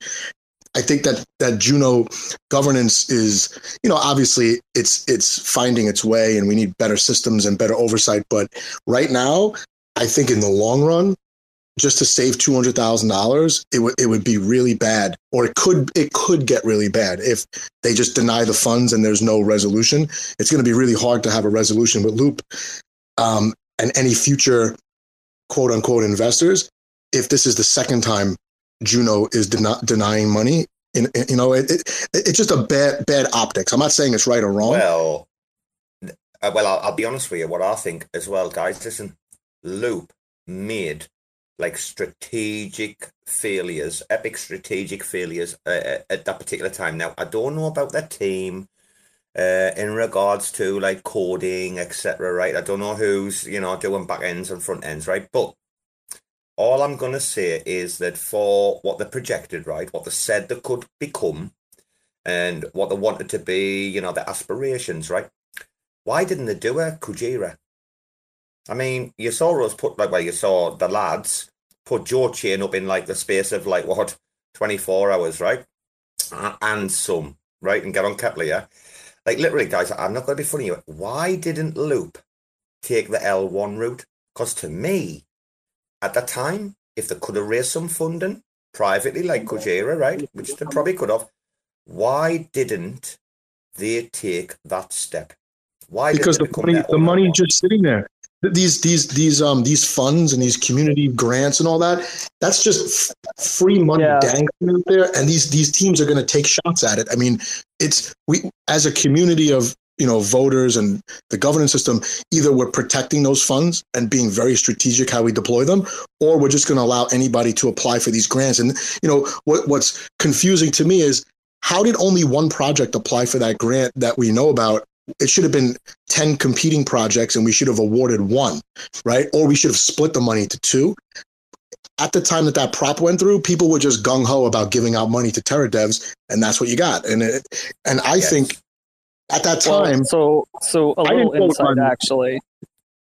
I think that that Juno governance is, you know, obviously it's it's finding its way, and we need better systems and better oversight. But right now, I think in the long run, just to save two hundred thousand dollars, it would it would be really bad, or it could it could get really bad if they just deny the funds and there's no resolution. It's going to be really hard to have a resolution with Loop um, and any future quote unquote investors. If this is the second time Juno is den- denying money. In, you know, it, it, it's just a bad bad optics. I'm not saying it's right or wrong. Well, uh, well, I'll, I'll be honest with you. What I think as well, guys. Listen, Loop made like strategic failures, epic strategic failures uh, at that particular time. Now, I don't know about their team uh, in regards to like coding, etc. Right? I don't know who's you know doing back ends and front ends, right? But all I'm gonna say is that for what they projected, right, what they said they could become, and what they wanted to be, you know, their aspirations, right? Why didn't they do a Kujira? I mean, you saw us put like well, you saw the lads put Joe Chain up in like the space of like what twenty four hours, right? And some, right? And get on Keplr, yeah. Like literally, guys, I'm not going to be funny. Why didn't Loop take the L1 route? Because to me, at that time, if they could have raised some funding privately, like Kujira, right, which they probably could have, why didn't they take that step? Why because the money the money L1? just sitting there. These these these um these funds and these community grants and all that that's just f- free money dangling out there and these these teams are going to take shots at it. I mean it's we as a community of you know voters and the governance system either we're protecting those funds and being very strategic how we deploy them or we're just going to allow anybody to apply for these grants. And you know what what's confusing to me is how did only one project apply for that grant that we know about? It should have been 10 competing projects and we should have awarded one right? Or we should have split the money to two. At the time that that prop went through people were just gung-ho about giving out money to terra devs and that's what you got. And it, and i think at that Well, time so so a little insight actually.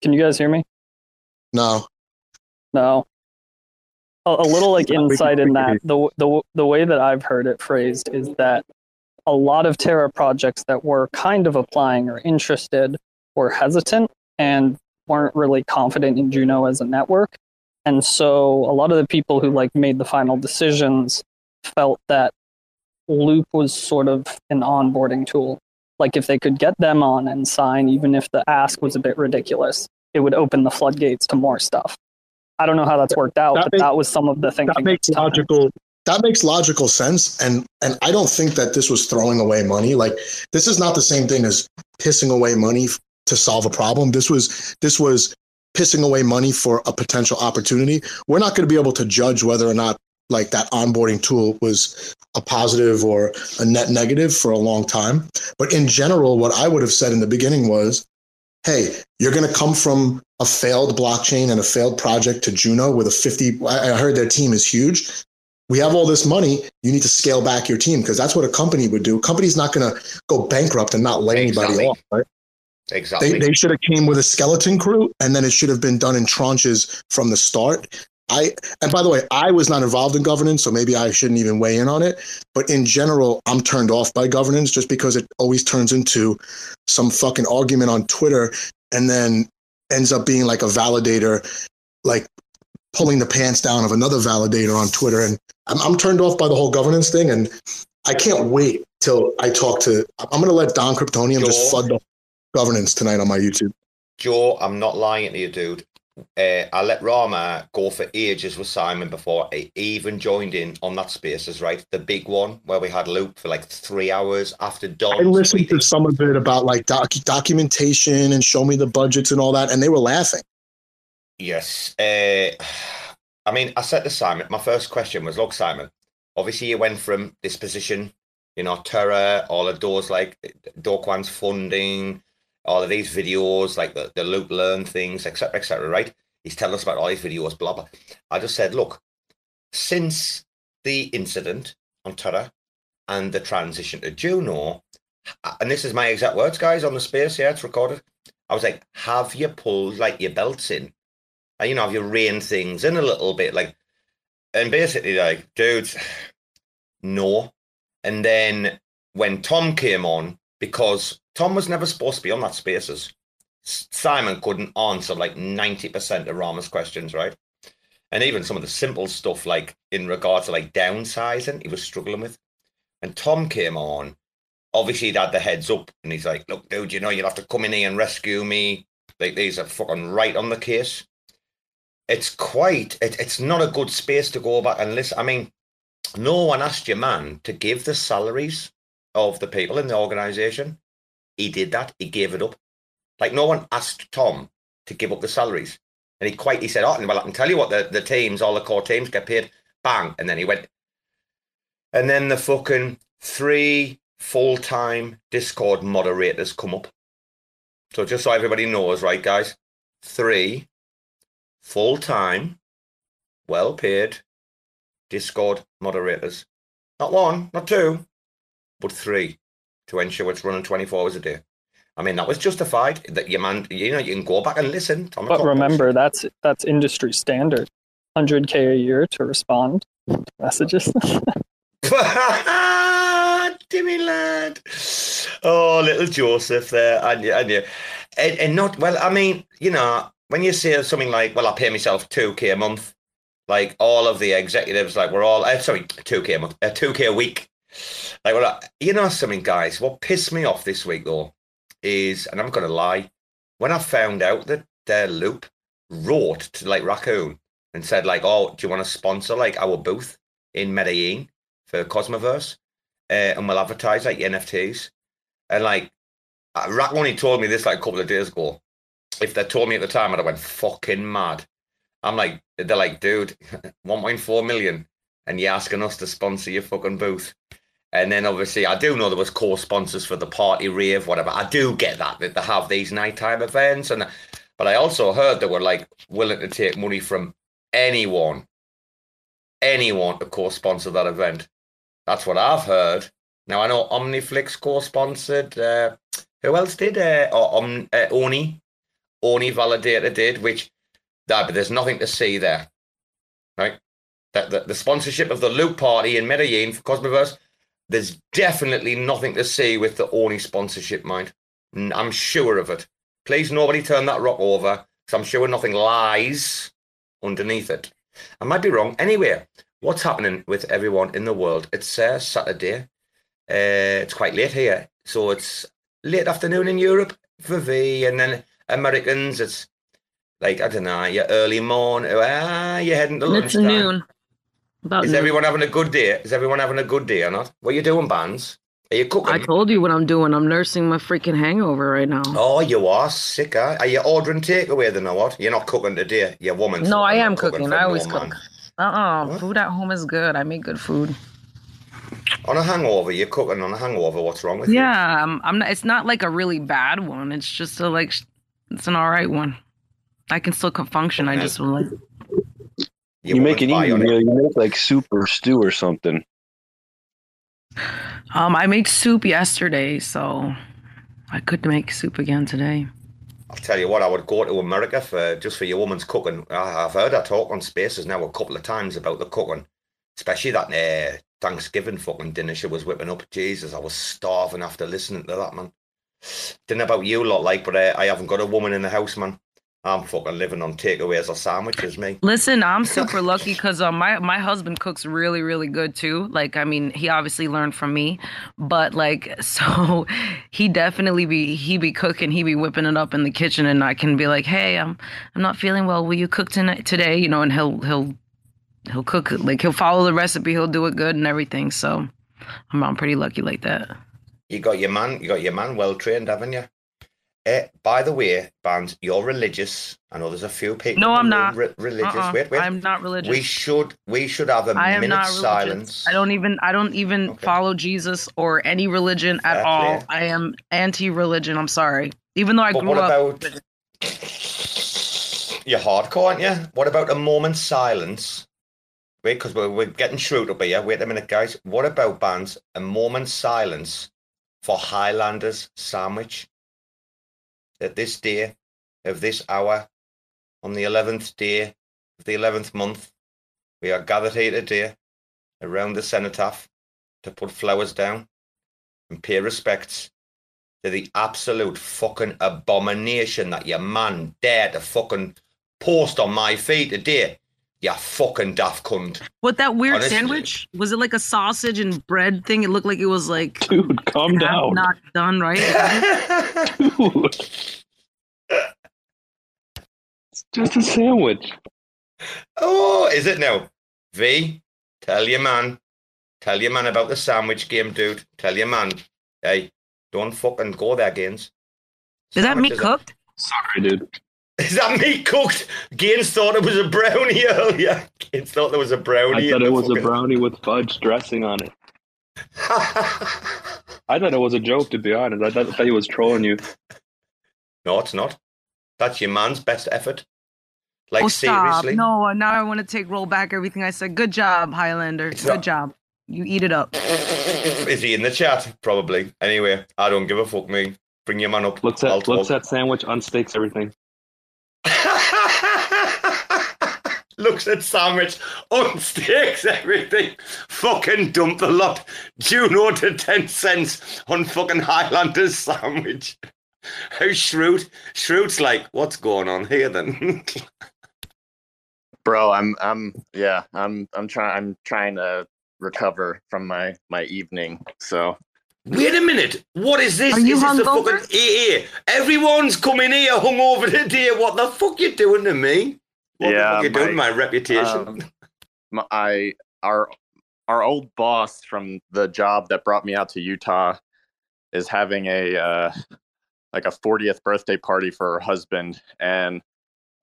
Can you guys hear me? no No. A, a little like Yeah, we can- insight in that the the the way that I've heard it phrased is that a lot of Terra projects that were kind of applying or interested were hesitant and weren't really confident in Juno as a network. And so a lot of the people who like made the final decisions felt that Loop was sort of an onboarding tool. Like if they could get them on and sign, even if the ask was a bit ridiculous, it would open the floodgates to more stuff. I don't know how that's worked out, That but makes- that was some of the thinking. that makes logical that makes logical sense and and i don't think that this was throwing away money like this is not the same thing as pissing away money f- to solve a problem this was this was pissing away money for a potential opportunity we're not going to be able to judge whether or not like that onboarding tool was a positive or a net negative for a long time but in general what i would have said in the beginning was hey, you're going to come from a failed blockchain and a failed project to Juno with a 50. I heard their team is huge. We have all this money. You need to scale back your team because that's what a company would do. A company's not going to go bankrupt and not lay anybody Exactly. off, right? Exactly. They, they should have came with a skeleton crew and then it should have been done in tranches from the start. I and by the way, I was not involved in governance, so maybe I shouldn't even weigh in on it. But in general, I'm turned off by governance just because it always turns into some fucking argument on Twitter and then ends up being like a validator, like pulling the pants down of another validator on Twitter. And I'm, I'm turned off by the whole governance thing. And I can't wait till I talk to. I'm going to let Don Kryptonium just Joel? flood the governance tonight on my YouTube. Joe, I'm not lying to you, dude. Uh, I let Rama go for ages with Simon before he even joined in on that Spaces, right? The big one where we had Loop for like three hours after I dawn. listened to some of it about like doc- documentation and show me the budgets and all that, and they were laughing. Yes. Uh, I mean, I said to Simon, my first question was, look, Simon, obviously you went from this position, you know, Terra, all of those like Do Kwon's funding, all of these videos, like the, the Loop Learn things, etc., etc., right? He's telling us about all these videos, blah, blah. I just said, look, since the incident on Terra and the transition to Juno, and this is my exact words, guys, on the space, yeah, it's recorded. I was like, have you pulled like your belts in? Uh, you know, have you reined things in a little bit? Like, and basically, like, dudes, no. And then when Tom came on, because Tom was never supposed to be on that spaces, Simon couldn't answer like 90% of Rama's questions, right? And even some of the simple stuff, like in regard to like downsizing, he was struggling with. And Tom came on, obviously he'd had the heads up, and he's like, Look, dude, you know, you'll have to come in here and rescue me. Like, these are fucking right on the case it's quite it, it's not a good space to go back and listen i mean no one asked your man to give the salaries of the people in the organization. He did that. He gave it up. Like no one asked tom to give up the salaries. And he quite he said, "Oh, well, I can tell you what the the teams, all the core teams get paid." Bang, and then he went, and then the fucking three full time Discord moderators come up. So just so everybody knows, right, guys, three full time, well paid Discord moderators. Not one, not two, but three to ensure it's running 24 hours a day. I mean, that was justified. That you man, you know, you can go back and listen. But remember, that's that's industry standard. 100k a year to respond to messages. Timmy lad. Oh, little Joseph there, and you, and you, and, and not well. I mean, you know, when you say something like, "Well, I pay myself two k a month," like all of the executives, like we're all uh, sorry, two k a month, uh, two k a week. Like, well, you know, something, guys. What pissed me off this week though is, and I'm gonna lie, when I found out that their loop wrote to like Raccoon and said like, "Oh, do you want to sponsor like our booth in Medellin for Cosmoverse, uh, and we'll advertise like NFTs." And like, uh, Rack only told me this like a couple of days ago. If they told me at the time, I'd have went fucking mad. I'm like, they're like, dude, 1.4 million, and you're asking us to sponsor your fucking booth. And then obviously, I do know there was co-sponsors for the party rave, whatever. I do get that that they have these nighttime events, and but I also heard they were like willing to take money from anyone, anyone to co-sponsor that event. That's what I've heard. Now I know Omniflix co-sponsored. Uh, who else did? Uh, or, um, uh, Oni, Oni Validator did. Which, that but there's nothing to see there, right? That the, the sponsorship of the Loop Party in Medellin for Cosmoverse. There's definitely nothing to see with the Oni sponsorship, mind. I'm sure of it. Please, nobody turn that rock over, because I'm sure nothing lies underneath it. I might be wrong. Anyway, what's happening with everyone in the world? It's uh, Saturday. Uh, it's quite late here, so it's late afternoon in Europe for V, and then Americans, it's like I don't know, your early morning. Ah, you're heading to It's lunchtime. noon. About Is noon. everyone having a good day? Is everyone having a good day or not? What are you doing, bands? Are you cooking? I told you what I'm doing. I'm nursing my freaking hangover right now. Oh, you are sick, huh? Are you ordering takeaway then or what? You're not cooking today. Your woman. no, I am cooking cooking. I always cook. man. Uh-uh. Food at home is good. I make good food. On a hangover, you're cooking on a hangover. What's wrong with you? Yeah, I'm, I'm not. It's not like a really bad one. It's just a like. It's an all right one. I can still function. I just like. You make it easy. You, know, you make like soup or stew or something. Um, I made soup yesterday, so I could make soup again today. I'll tell you what, I would go to America for just for your woman's cooking. I- I've heard her talk on Spaces now a couple of times about the cooking, especially that uh, Thanksgiving fucking dinner she was whipping up. Jesus, I was starving after listening to that, man. Didn't know about you lot like, but uh, I haven't got a woman in the house, man. I'm fucking living on takeaways or sandwiches, me. Listen, I'm super lucky because um, my my husband cooks really really good too. Like I mean, he obviously learned from me, but like so he definitely be he be cooking, he be whipping it up in the kitchen, and I can be like, hey, I'm I'm not feeling well. Will you cook tonight today? You know, and he'll he'll he'll cook like he'll follow the recipe, he'll do it good and everything. So I'm I'm pretty lucky like that. You got your man, you got your man well trained, haven't you? Uh, by the way, bands, you're religious. I know there's a few people. No, I'm not. re- religious. Uh-uh. Wait, wait. I'm not religious. We should we should have a I am minute silence. I don't even I don't even follow Jesus or any religion at Fair all. I am anti-religion. I'm sorry. Even though I But grew what up. about you're hardcore, aren't you? What about a moment's silence? Wait, because we're, we're getting Shrute up here. Wait a minute, guys. What about bands? A moment's silence for Highlanders sandwich at this day of this hour on the 11th day of the 11th month. We are gathered here today around the cenotaph to put flowers down and pay respects to the absolute fucking abomination that your man dared to fucking post on my feed today. You fucking daft cunt. What that weird Honestly. sandwich? Was it like a sausage and bread thing? It looked like it was like Dude, calm down. not done right. Dude. It's just a sandwich. Oh, is it now? V, tell your man. Tell your man about the sandwich game, dude. Tell your man. Hey, don't fucking go there, Gaines. Is that meat Sandwiches are- cooked? Sorry, dude. Is that meat cooked? Gaines thought it was a brownie earlier. Gaines thought there was a brownie. I thought it the was a brownie with fudge dressing on it. I thought it was a joke, to be honest. I thought, I thought he was trolling you. No, it's not. That's your man's best effort. Like oh, stop. seriously. No, now I want to take roll back everything I said. Good job, Highlander. Good not- job. You eat it up. Is he in the chat? Probably. Anyway, I don't give a fuck. Me, bring your man up. Looks I'll at looks talk. at sandwich, unstakes everything. Looks at sandwich, unstakes everything. Fucking dump the lot. Juno to 10 cents on fucking Highlanders sandwich. How Shrute? Shrute's like, what's going on here then? Bro, I'm I'm yeah, I'm I'm trying I'm trying to recover from my my evening. So Wait a minute. What is this? Are you is this the hungover? fucking AA? Everyone's coming here hungover today. What the fuck you doing to me? What yeah, you doing my reputation? um, my, I our our old boss from the job that brought me out to Utah is having a uh, like a 40th birthday party for her husband, and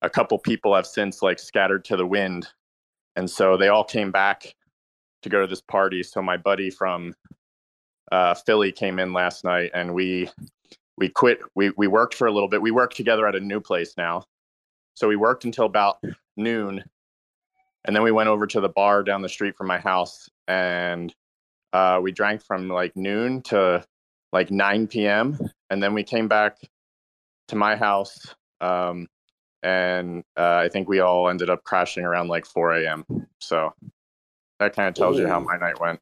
a couple people have since like scattered to the wind, and so they all came back to go to this party. So my buddy from uh, Philly came in last night, and we we quit. We we worked for a little bit. We work together at a new place now, so we worked until about noon, and then we went over to the bar down the street from my house, and uh, we drank from like noon to like 9 p.m. and then we came back to my house, um, and uh, I think we all ended up crashing around like 4 a.m. So that kind of tells you how my night went.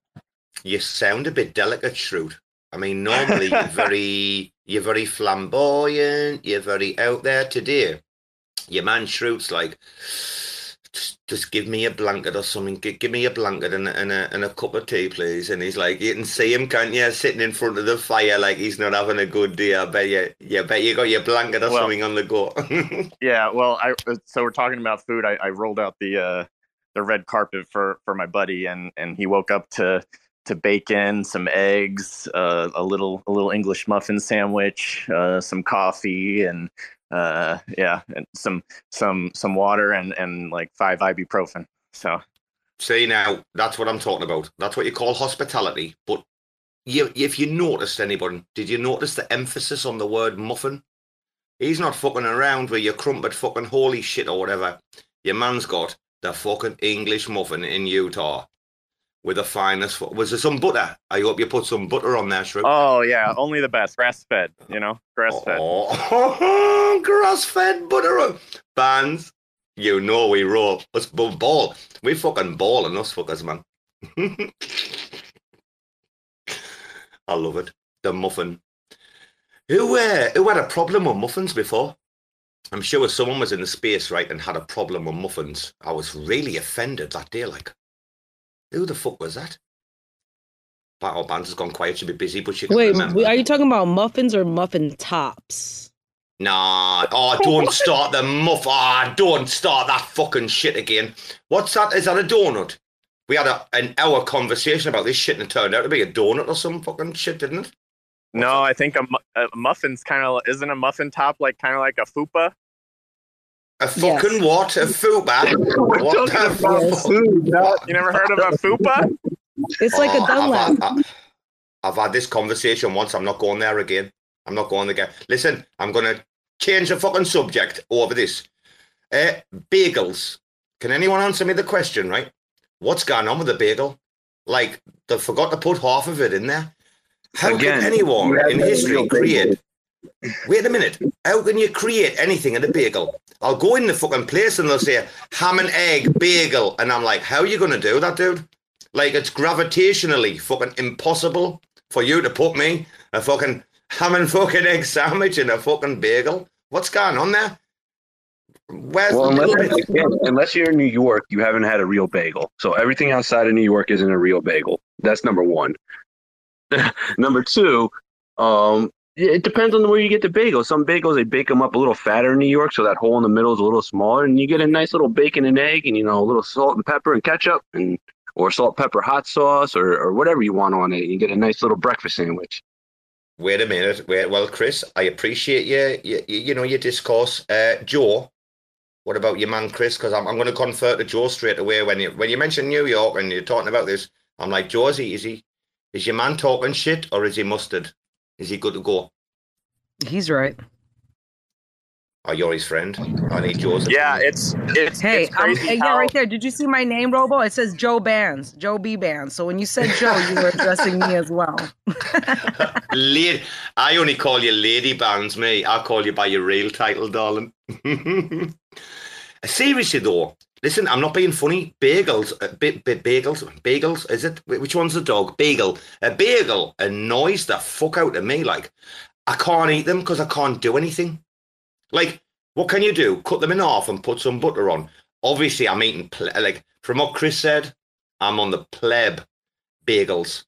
You sound a bit delicate, Shrute. I mean, normally you're very, you're very flamboyant. You're very out there today. Your man Shrute's like, just, just give me a blanket or something. Give, give me a blanket and, a- and, a, and a cup of tea, please. And he's like, you can see him, can't you? Sitting in front of the fire like he's not having a good day. I bet you, you bet you got your blanket or Well- something on the go. Yeah, well, I uh, so we're talking about food. I, I rolled out the uh, the red carpet for for my buddy, and and he woke up to to bacon, some eggs, uh, a little a little English muffin sandwich, uh, some coffee, and uh, yeah, and some some some water, and and like five ibuprofen. So See now, that's what I'm talking about. That's what you call hospitality. But you, if you noticed anyone, did you notice the emphasis on the word muffin? He's not fucking around with your crumpet fucking holy shit or whatever. Your man's got the fucking English muffin in Utah with the finest. Was there some butter? I hope you put some butter on there, Shrew. oh yeah, only the best, grass fed, you know, grass fed. Oh, grass fed butter. Bands, you know we roll. Us ball. We fucking balling us fuckers, man. I love it. The muffin. Who uh, who had a problem with muffins before? I'm sure someone was in the space, right, and had a problem with muffins. I was really offended that day, like. Who the fuck was that? Battle Bands has gone quiet. She'll be busy, but she can Wait, remember. are you talking about muffins or muffin tops? Nah, oh, don't start the muff. Ah, don't start that fucking shit again. What's that? Is that a donut? We had a, an hour conversation about this shit and it turned out to be a donut or some fucking shit, didn't it? No, I think a, mu- a muffin's kind of isn't a muffin top like kind of like a fupa. A fucking what? A fupa? what the fuck? You never heard of a fupa? It's like Oh, a Dunlap. I've, I've, I've had this conversation once. I'm not going there again. I'm not going again. Listen, I'm going to change the fucking subject over this. Uh, bagels. Can anyone answer me the question, right? What's going on with the bagel? Like, they forgot to put half of it in there. How Again, can anyone in history create... Wait a minute. How can you create anything in a bagel? I'll go in the fucking place and they'll say ham and egg bagel. And I'm like, how are you going to do that, dude? Like, it's gravitationally fucking impossible for you to put me a fucking ham and fucking egg sandwich in a fucking bagel. What's going on there? Where's Well, the unless, again, unless you're in New York, you haven't had a real bagel. So everything outside of New York isn't a real bagel. That's number one. number two, um, it depends on where you get the bagel. Some bagels they bake them up a little fatter in New York, so that hole in the middle is a little smaller, and you get a nice little bacon and egg, and you know a little salt and pepper and ketchup, and or salt pepper hot sauce or or whatever you want on it. You get a nice little breakfast sandwich. Wait a minute. Wait. Well, Chris, I appreciate your, your you know, your discourse. Uh, Joe, what about your man, Chris? Because I'm, I'm going to confer to Joe straight away when you when you mention New York and you're talking about this. I'm like, Joe, is he is he is your man talking shit or is he mustard? Is he good to go? He's right. Oh, you're his friend. I need yours. Yeah, it's it's Hey, it's um, crazy hey, yeah, how- right there. Did you see my name, Robo? It says Joe Bands, Joe B Bands. So when you said Joe, you were addressing me as well. Lady, I only call you Lady Bands, me. I call you by your real title, darling. Seriously though, listen, I'm not being funny. Bagels, uh, ba- bagels, bagels. Is it? Which one's the dog? Bagel. A bagel annoys the fuck out of me. Like, I can't eat them because I can't do anything. Like, what can you do? Cut them in half and put some butter on. Obviously, I'm eating ple- like from what Chris said. I'm on the pleb bagels.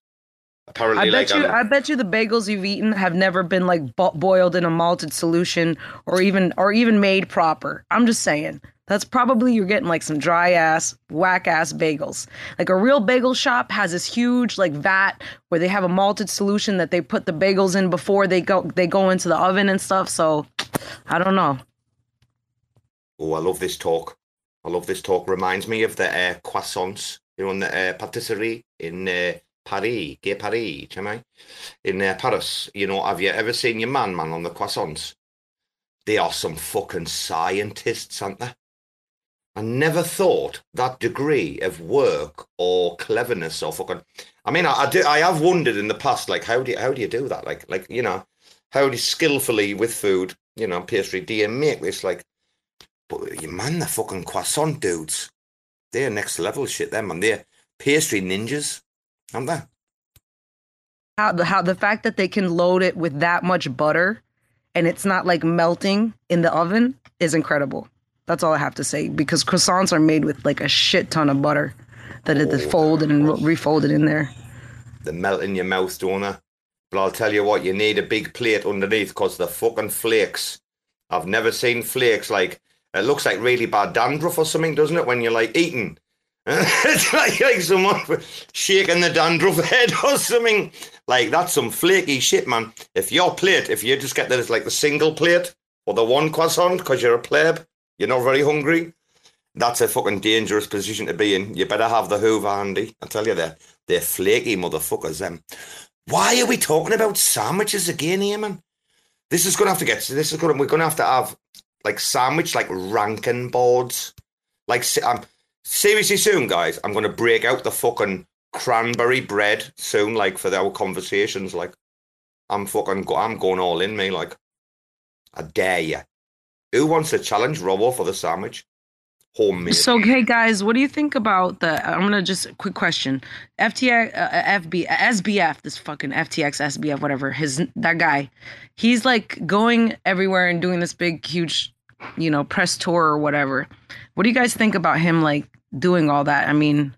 Apparently, I bet like you, I'm, I bet you, the bagels you've eaten have never been like bo- boiled in a malted solution or even or even made proper. I'm just saying. That's probably you're getting like some dry ass, whack ass bagels. Like a real bagel shop has this huge like vat where they have a malted solution that they put the bagels in before they go they go into the oven and stuff. So I don't know. Oh, I love this talk. I love this talk. Reminds me of the uh, croissants, you know, in the uh, patisserie in uh, Paris, Gay Paris, sais, in uh, Paris. You know, have you ever seen your man, man, on the croissants? They are some fucking scientists, aren't they? I never thought that degree of work or cleverness or fucking. I mean, I, I do. I have wondered in the past, like, how do you, how do you do that? Like, like you know, how do you skillfully with food, you know, pastry, do you make this like? But you man, the fucking croissant dudes, they're next level shit. Them and they're pastry ninjas, aren't they? How the how the fact that they can load it with that much butter and it's not like melting in the oven is incredible. That's all I have to say because croissants are made with like a shit ton of butter that is folded and re- refolded in there. They melt in your mouth, don't they? But I'll tell you what, you need a big plate underneath because the fucking flakes. I've never seen flakes like it looks like really bad dandruff or something, doesn't it? When you're like eating, it's like like someone shaking the dandruff head or something. Like that's some flaky shit, man. If your plate, if you just get that, it's like the single plate or the one croissant because you're a pleb, you're not very hungry. That's a fucking dangerous position to be in. You better have the Hoover handy. I tell you, they're they're flaky motherfuckers. Them. Why are we talking about sandwiches again here, man? This is gonna have to get. This is gonna. We're gonna have to have like sandwich, like ranking boards. Like se- um, seriously, soon, guys. I'm gonna break out the fucking cranberry bread soon. Like for our conversations. Like I'm fucking. Go- I'm going all in, me. Like I dare you. Who wants to challenge Robo for the sandwich? Homemade. So, hey guys, what do you think about the? I'm gonna just quick question. FTX, uh, FB, SBF, this fucking FTX, SBF, whatever. His that guy, he's like going everywhere and doing this big, huge, you know, press tour or whatever. What do you guys think about him like doing all that? I mean,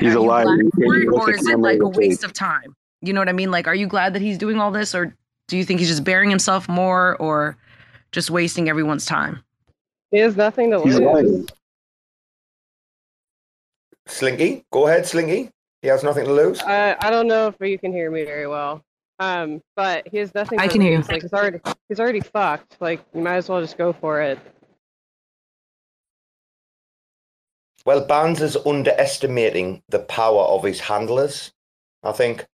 He's are a liar. glad He for it, wants or is it like a waste of time? You know what I mean? Like, are you glad that he's doing all this, or do you think he's just burying himself more, or just wasting everyone's time? He has nothing to lose. lying. Slinky, go ahead, Slinky. He has nothing to lose. I I don't know if you can hear me very well. Um, but he has nothing. I to can hear you. lose. Like he's already he's already fucked. Like you might as well just go for it. Well, Barnes is underestimating the power of his handlers. I think.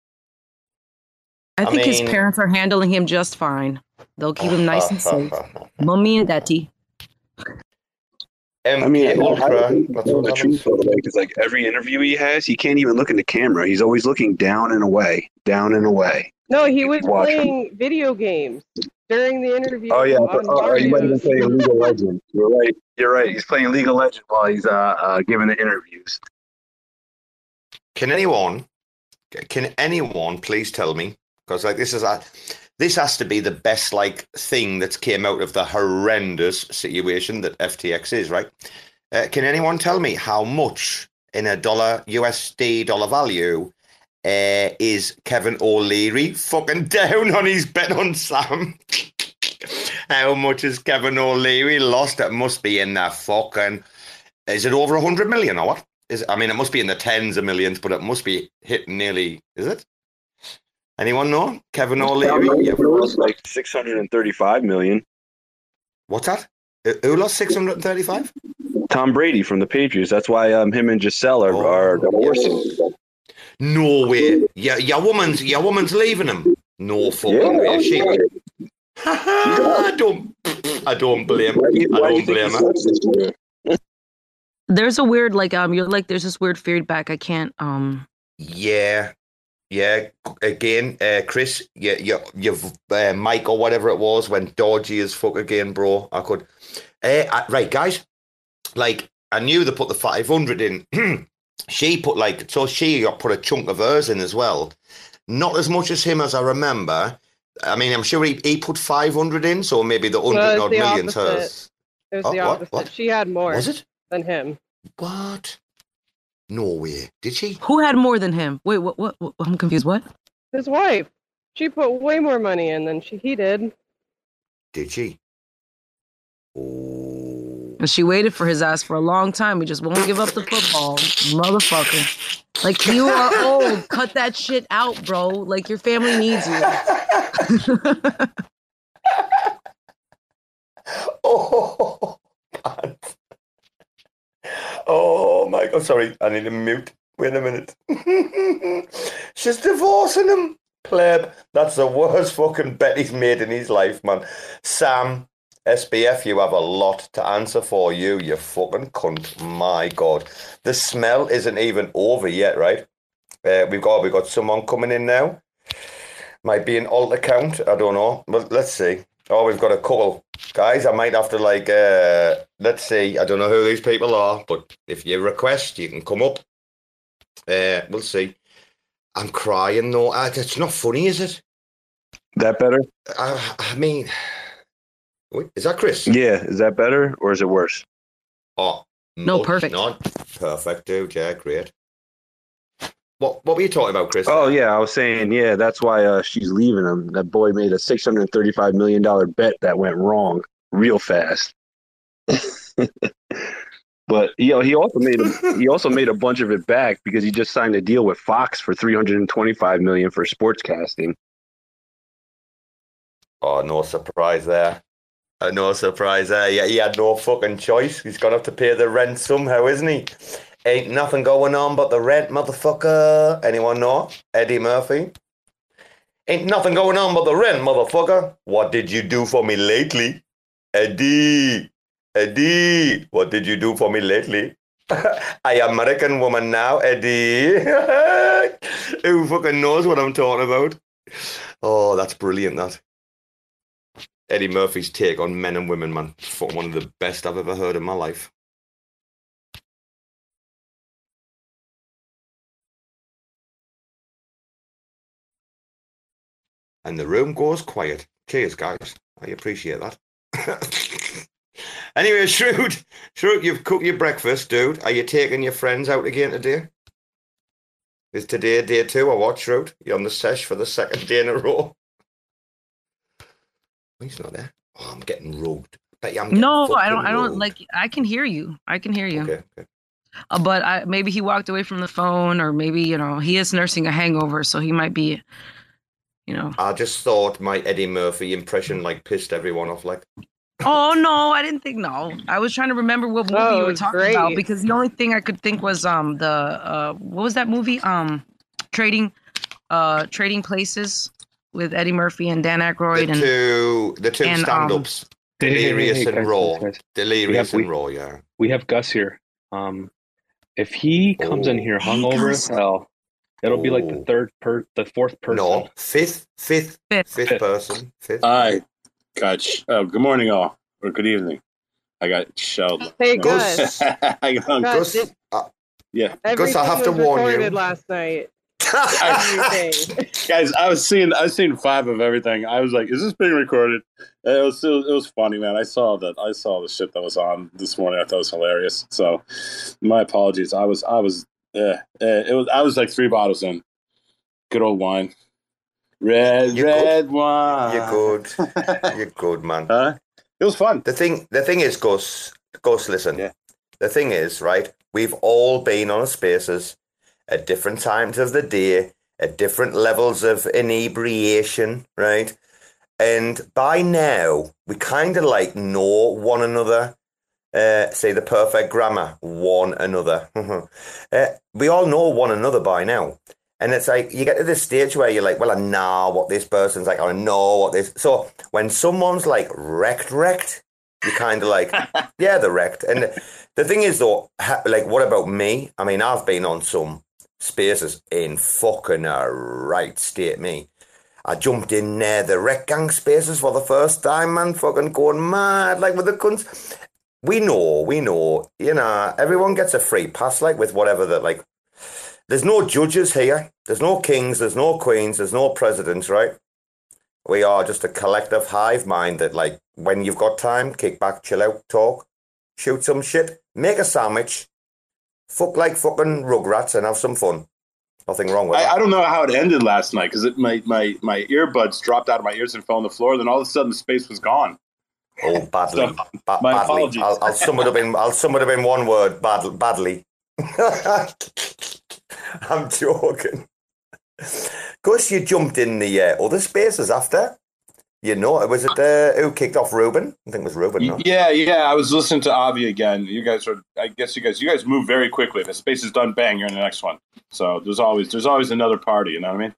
I I think his parents are handling him just fine. They'll keep him nice and safe. Mommy and daddy. I mean, I, I Ultra, don't that's know what the truth of it because like every interview he has, he can't even look in the camera. He's always looking down and away, down and away. No, he was Watch him. playing video games during the interview. Oh yeah, on oh, he might have been Mario's. playing League of Legends. You're right. You're right. He's playing League of Legends while he's uh, uh giving the interviews. Can anyone, can anyone please tell me? Because like this is a, this has to be the best like thing that's came out of the horrendous situation that FTX is, right? Uh, can anyone tell me how much in a dollar USD dollar value uh, is Kevin O'Leary fucking down on his bet on Sam? how much is Kevin O'Leary lost? It must be in the fucking. Is it over a hundred million or what? Is I mean, it must be in the tens of millions, but it must be hit nearly. Is it? Anyone know? Kevin Tom O'Leary? Brady Yeah. lost like 635 million. What's that? Who- Who lost 635? Tom Brady from the Patriots. That's why um, him and Gisele are, are divorcing. No way. Your, your woman's your woman's leaving him. No fucking Yeah. way. She. I don't. I don't blame. Why do you- I do you don't blame her. sucks this year? There's a weird like um you're like there's this weird feedback I can't um Yeah, yeah. Again, uh, Chris, you, you, you've uh, Mike or whatever it was went dodgy as fuck again, bro. I could. Uh, I- right, guys. Like I knew they put the five hundred in. she put like so she got put a chunk of hers in as well. Not as much as him as I remember. I mean, I'm sure he, he put five hundred in, so maybe the hundred odd million's opposite. hers. It was Oh, the what? opposite. What? She had more Was it? than him. What? No way. Did she? who had more than him? Wait, what what, what I'm confused. What? His wife. She put way more money in than she he did. Did she? Oh. And she waited for his ass for a long time. He just won't give up the football, motherfucker. Like you are old. Cut that shit out, bro. Like your family needs you. Oh, God. Oh, my God. Sorry, I need to mute. Wait a minute. She's divorcing him. Pleb. That's the worst fucking bet he's made in his life, man. Sam, SBF, you have a lot to answer for you, you fucking cunt. My God. The smell isn't even over yet, right? Uh, we've got we've got someone coming in now. Might be an alt account. I don't know. But let's see. Oh, we've got a couple. Guys, I might have to like uh let's see. I don't know who these people are, but if you request, you can come up. Uh we'll see. I'm crying though. It's not funny, is it? That better? I, I mean Wait, is that Chris? Yeah, is that better or is it worse? Oh No, perfect. Not perfect, dude. Yeah, great. What what were you talking about, Chris? Oh yeah, I was saying yeah. That's why uh, she's leaving him. That boy made a six hundred thirty-five million dollar bet that went wrong real fast. but you know, he also made a, he also made a bunch of it back because he just signed a deal with Fox for three hundred and twenty-five million for sportscasting. Oh, no surprise there. Uh, no surprise there. Yeah, he had no fucking choice. He's gonna have to pay the rent somehow, isn't he? Ain't nothing going on but the rent, motherfucker. Anyone know? Eddie Murphy. Ain't nothing going on but the rent, motherfucker. What did you do for me lately? Eddie. Eddie. What did you do for me lately? I am American woman now, Eddie. Who fucking knows what I'm talking about? Oh, that's brilliant, that. Eddie Murphy's take on men and women, man. One of the best I've ever heard in my life. And the room goes quiet. Cheers, guys. I appreciate that. anyway, Shrute, Shrute, you've cooked your breakfast, dude. Are you taking your friends out again today? Is today day two or what, Shrute? You're on the sesh for the second day in a row. He's not there. Oh, I'm getting rugged. Bet you I'm getting No, I don't. I don't rugged. like. I can hear you. I can hear you. Okay, okay. Uh, but I, maybe he walked away from the phone, or maybe you know he is nursing a hangover, so he might be, you know. I just thought my Eddie Murphy impression like pissed everyone off. Like, Oh no, I didn't think no. I was trying to remember what movie Oh, you were was talking about because the only thing I could think was um the uh what was that movie um trading uh trading places with Eddie Murphy and Dan Aykroyd the and two, the two and, um, stand-ups, Hey, hey, hey, Delirious hey, and guys, Raw, guys, guys. Delirious We and have- Raw. Yeah. We have Gus here. Um, if he comes in Oh. here Hey, hungover Gus. as hell, it'll be like the third per, the fourth person. No, fifth, fifth, Fifth. fifth Fifth. person, fifth. Hi, Coach. Oh, good morning, all, or good evening. I got shelled. Hey, No. Gus. I got Gus, Gus, uh, yeah, Everything I have to warn you. last night. Everything. guys. I was seeing, I was seeing five of everything. I was like, "Is this being recorded?" And It was, it was, it was funny, man. I saw that. I saw the shit that was on this morning. I thought it was hilarious. So, my apologies. I was, I was, yeah, it was. I was like three bottles in. Good old wine, red, You red wine. You're good. You're good, man. Huh? It was fun. The thing, the thing is, Gus, Gus, listen. Yeah. The thing is, right? We've all been on spaces at different times of the day, at different levels of inebriation, right? And by now, we kind of like know one another. Uh, say the perfect grammar, one another. uh, we all know one another by now. And it's like you get to this stage where you're like, well, I know what this person's like, I know what this. So when someone's like wrecked, wrecked, you're kind of like, yeah, they're wrecked. And the thing is, though, ha- like, what about me? I mean, I've been on some spaces in fucking a right state, me. I jumped in there, the Rekt Gang spaces for the first time, man, fucking going mad, like with the cunts. We know, we know, you know, everyone gets a free pass, like with whatever that, like, there's no judges here. There's no kings. There's no queens. There's no presidents, right? We are just a collective hive mind that, like, when you've got time, kick back, chill out, talk, shoot some shit, make a sandwich, fuck like fucking rugrats, and have some fun. Nothing wrong with I, that. I don't know how it ended last night because my, my my earbuds dropped out of my ears and fell on the floor. Then all of a sudden, the space was gone. Oh, badly, So, Ba- my badly. apologies. I'll, I'll sum it up in. I'll sum it up in one word. Bad, badly. I'm joking. Of course, you jumped in the uh, other spaces after. You know, it was it uh, who kicked off Ruben? I think it was Ruben. No? Yeah, yeah. I was listening to Avi again. You guys are. I guess you guys. You guys move very quickly. If the space is done, bang, you're in the next one. So there's always there's always another party. You know what I mean?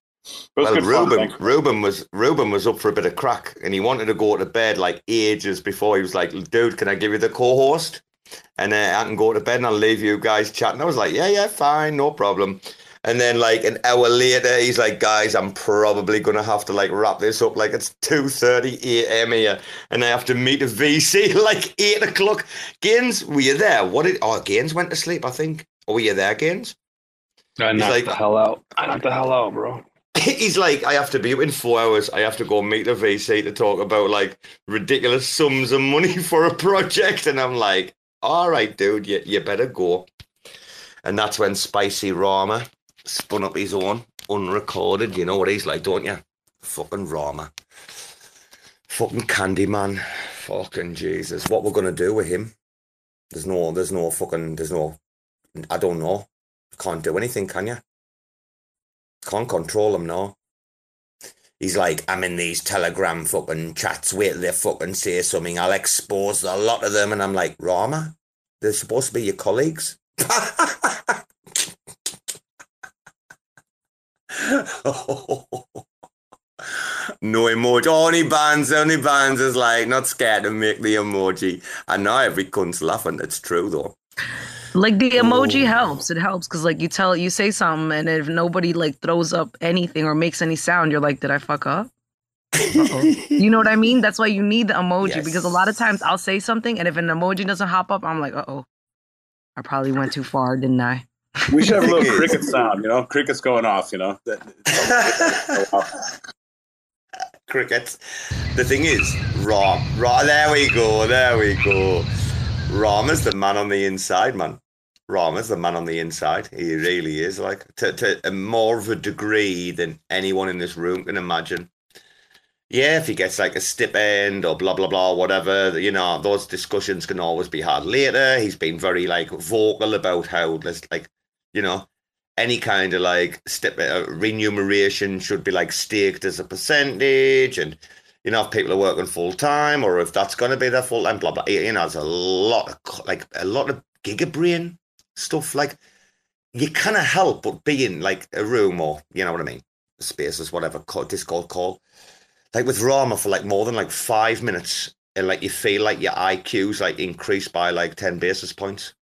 But Well, good fun, Ruben. Ruben was Ruben was up for a bit of crack, and he wanted to go to bed like ages before. He was like, "Dude, can I give you the co-host, and uh, I can go to bed, and I'll leave you guys chatting." I was like, "Yeah, yeah, fine, no problem." And then like an hour later, he's like, "Guys, I'm probably gonna have to like wrap this up. Like it's two thirty a.m. here, and I have to meet a VC like eight o'clock." Gaines, were you there? What did? Oh, Gaines went to sleep, I think. Or were you there, Gaines? I He's knocked like- the hell out. I knocked the hell out, bro. He's like, I have to be in four hours. I have to go meet the VC to talk about like ridiculous sums of money for a project. And I'm like, all right, dude, you, you better go. And that's when Spicy Rama spun up his own unrecorded. You know what he's like, don't you? Fucking Rama. Fucking Candyman. Fucking Jesus. What we're gonna do with him? There's no, there's no fucking, there's no, I don't know. Can't do anything, can you? Can't control him now. He's like, I'm in these telegram fucking chats. Wait till they fucking say something. I'll expose a lot of them. And I'm like, Rama, they're supposed to be your colleagues. no emoji. Only bands, only bands is like not scared to make the emoji. I know every cunt's laughing. It's true though. Like the emoji Ooh. helps. It helps because like you tell you say something and if nobody like throws up anything or makes any sound, you're like, did I fuck up? You know what I mean? That's why you need the emoji because a lot of times I'll say something and if an emoji doesn't hop up, I'm like, uh oh, I probably went too far, didn't I? We should have a little cricket sound. You know, crickets going off. You know. That- crickets. The thing is, Rom, Rom, there we go, there we go. Rom is the man on the inside, man. Rama's the man on the inside. He really is, like, to, to a more of a degree than anyone in this room can imagine. Yeah, if he gets like a stipend or blah blah blah, whatever, you know, those discussions can always be had later. He's been very like vocal about how there's like, you know, any kind of like step uh, remuneration should be like staked as a percentage and you know if people are working full time or if that's going to be their full time blah blah you know there's a lot of like a lot of gigabrain stuff like you cannot help but be in like a room or you know what i mean spaces whatever discord call like with rama for like more than like five minutes and like you feel like your iq's like increased by like 10 basis points.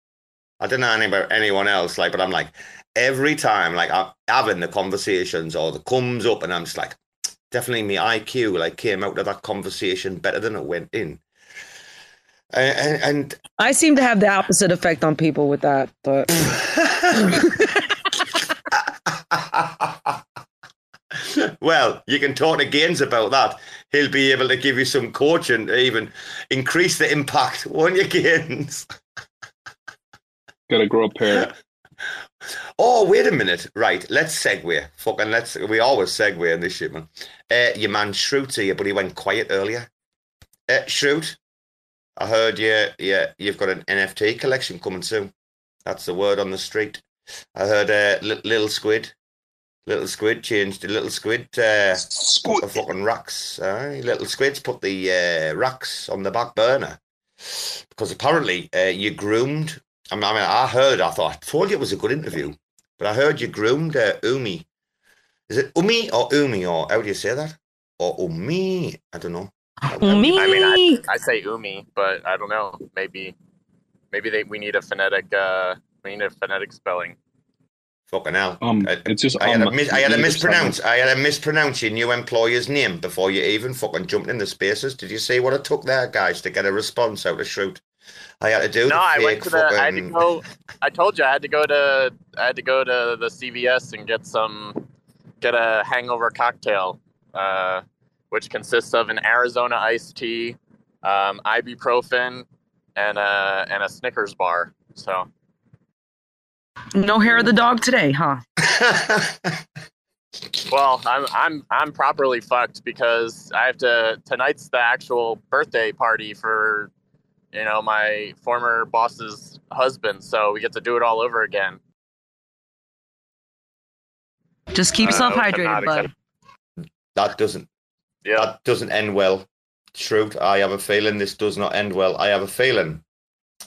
I don't know about anyone else, like, but I'm like, every time, like, I'm having the conversations or the comes up, and I'm just like, definitely my IQ, like, came out of that conversation better than it went in. And, and, and I seem to have the opposite effect on people with that, but well, you can talk to Gaines about that. He'll be able to give you some coaching to even increase the impact, won't you, Gaines? Gotta grow a pair. Oh, wait a minute. Right, let's segue. Fucking let's. We always segue in this shit, man. Uh, your man Shrute's here, but he went quiet earlier. Uh, Shrute, I heard you. Yeah, you've got an NFT collection coming soon. That's the word on the street. I heard uh, Li- Little Squid, Little squid changed. The little squid. Uh, squid. The fucking racks. Uh, little squids put the uh, racks on the back burner because apparently uh, you groomed. I mean, I mean, I heard. I thought I told you it was a good interview, but I heard you groomed uh, Umee. Is it Umee or Umee or how do you say that? Or Umee? I don't know. Umee. I mean, I, I say umi, but I don't know. Maybe, maybe they we need a phonetic. Uh, we need a phonetic spelling. Fucking hell. Um, I, it's just I had, um, a mis- I had a either mispronounce. I had a mispronounce your new employer's name before you even fucking jumped in the spaces. Did you see what it took there, guys, to get a response out of Shrute? I had to do. No, the I went to the. I had to go. I told you I had to go to. I had to go to the CVS and get some, get a hangover cocktail, uh, which consists of an Arizona iced tea, um, ibuprofen, and a and a Snickers bar. So No hair of the dog today, huh? Well, I'm I'm I'm properly fucked because I have to tonight's the actual birthday party for you know my former boss's husband, so we get to do it all over again. Just keep yourself I'm hydrated, not bud. That doesn't. Yeah. That doesn't end well. Shrute, I have a feeling this does not end well. I have a feeling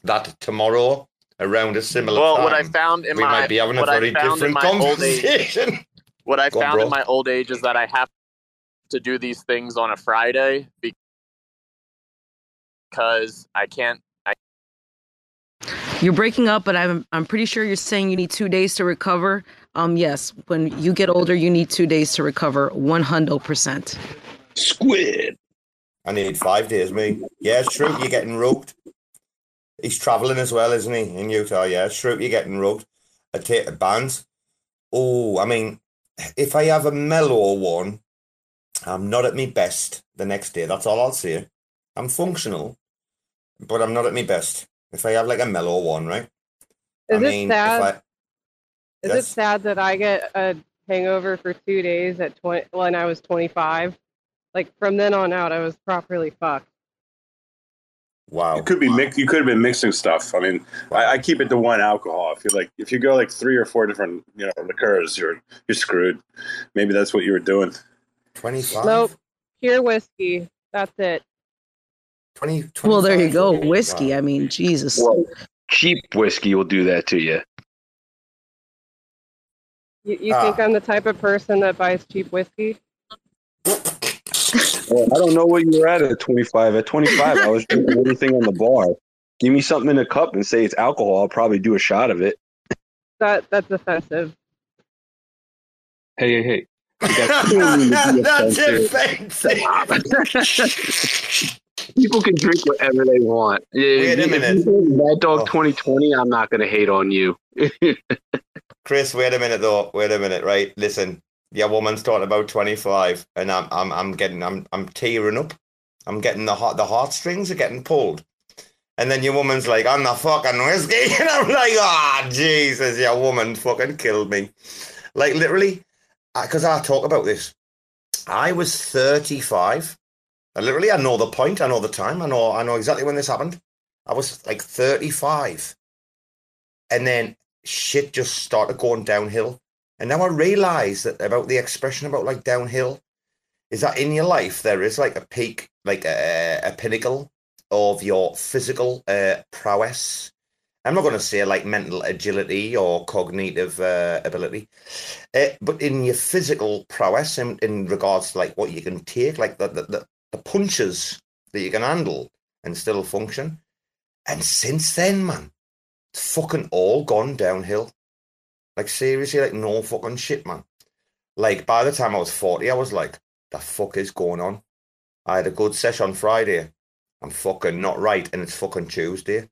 that tomorrow, around a similar Well, time, what I found in we my might be having a what I very found in different my old age- conversation. What I Go on, found in my old age is that I have to do these things on a Friday because I can't. I You're breaking up, but I'm I'm pretty sure you're saying you need two days to recover. Um, yes, when you get older, you need two days to recover, one hundred percent. Squid. I need five days, me. Yeah, Shrute, you're getting rugged. He's travelling as well, isn't he, in Utah? Yeah, Shrute, you're getting rugged. I take the bands. Oh, I mean, if I have a mellow one, I'm not at my best the next day. That's all I'll say. I'm functional, but I'm not at my best. If I have like a mellow one, right? Is I it sad? if I Is it sad that I get a hangover for two days at twenty when I was twenty five? Like from then on out, I was properly fucked. Wow. You could be mix. You could have been mixing stuff. I mean, I, I keep it to one alcohol. If you like, if you go like three or four different, you know, liqueurs, you're you're screwed. Maybe that's what you were doing. Twenty Nope, pure whiskey. That's it. 20, Well, there you go, whiskey. I mean, Jesus. Well, cheap whiskey will do that to you. You, you Ah. think I'm the type of person that buys cheap whiskey? Well, I don't know what you were at at 25. At 25, I was drinking everything on the bar. Give me something in a cup and say it's alcohol. I'll probably do a shot of it. That that's offensive. Hey, hey, hey. That's offensive. People can drink whatever they want. Wait a minute. Mad Dog 2020, I'm not going to hate on you. Chris, wait a minute though. Wait a minute, right? Listen, your woman's talking about twenty five, and I'm I'm I'm getting I'm I'm tearing up. I'm getting the heart the heartstrings are getting pulled. And then your woman's like, I'm the fucking whiskey. And I'm like, ah, Jesus, your woman fucking killed me. Like, literally, because I talk about this. I was 35. Literally, I know the point. I know the time. I know, I know exactly when this happened. I was like 35. And then shit just started going downhill. And now I realize that about the expression about like downhill is that in your life there is like a peak, like a, a pinnacle of your physical uh, prowess. I'm not going to say like mental agility or cognitive uh, ability, uh, but in your physical prowess in, in regards to like what you can take, like the, the, the, the punches that you can handle and still function. And since then, man, it's fucking all gone downhill. Like seriously, like no fucking shit, man. Like by the time I was 40, I was like, the fuck is going on? I had a good session on Friday. I'm fucking not right, and it's fucking Tuesday.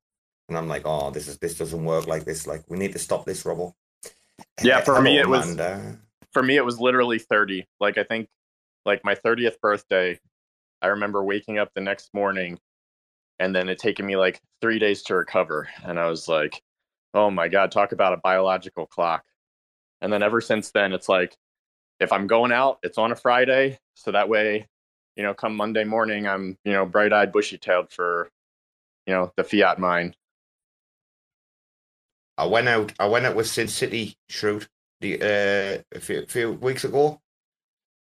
And I'm like, oh, this is this doesn't work like this. Like, we need to stop this rubble. Yeah, for me it was for me it was literally 30. Like I think like my 30th birthday, I remember waking up the next morning and then it taking me like 3 days to recover and I was like, "Oh my god, talk about a biological clock." And then ever since then it's like if I'm going out, it's on a Friday, so that way, you know, come Monday morning I'm, you know, bright-eyed, bushy-tailed for you know, the Fiat mine. I went out. I went out with Sin City Shrewd. the uh, a few, few weeks ago.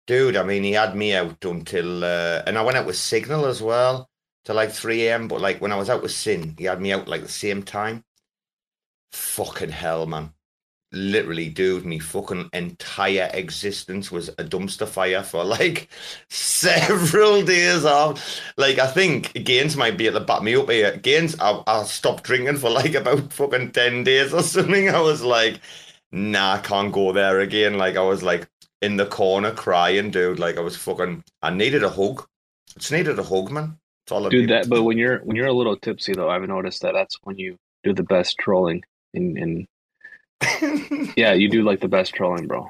Dude, I mean, he had me out until, uh, and I went out with Signal as well till like 3 a.m. But like when I was out with Sin, he had me out like the same time. Fucking hell, man. Literally, dude, me fucking entire existence was a dumpster fire for like several days off. Like, I think Gaines might be at the back me up here. Gaines, I, I stopped drinking for like about fucking 10 days or something. I was like, nah, I can't go there again. Like, I was like in the corner crying, dude. Like, I was fucking, I needed a hug. Just needed a hug, man. That's all I Dude, needed. that but when you're when you're a little tipsy though, I've noticed that that's when you do the best trolling. In in yeah, you do like the best trolling, bro.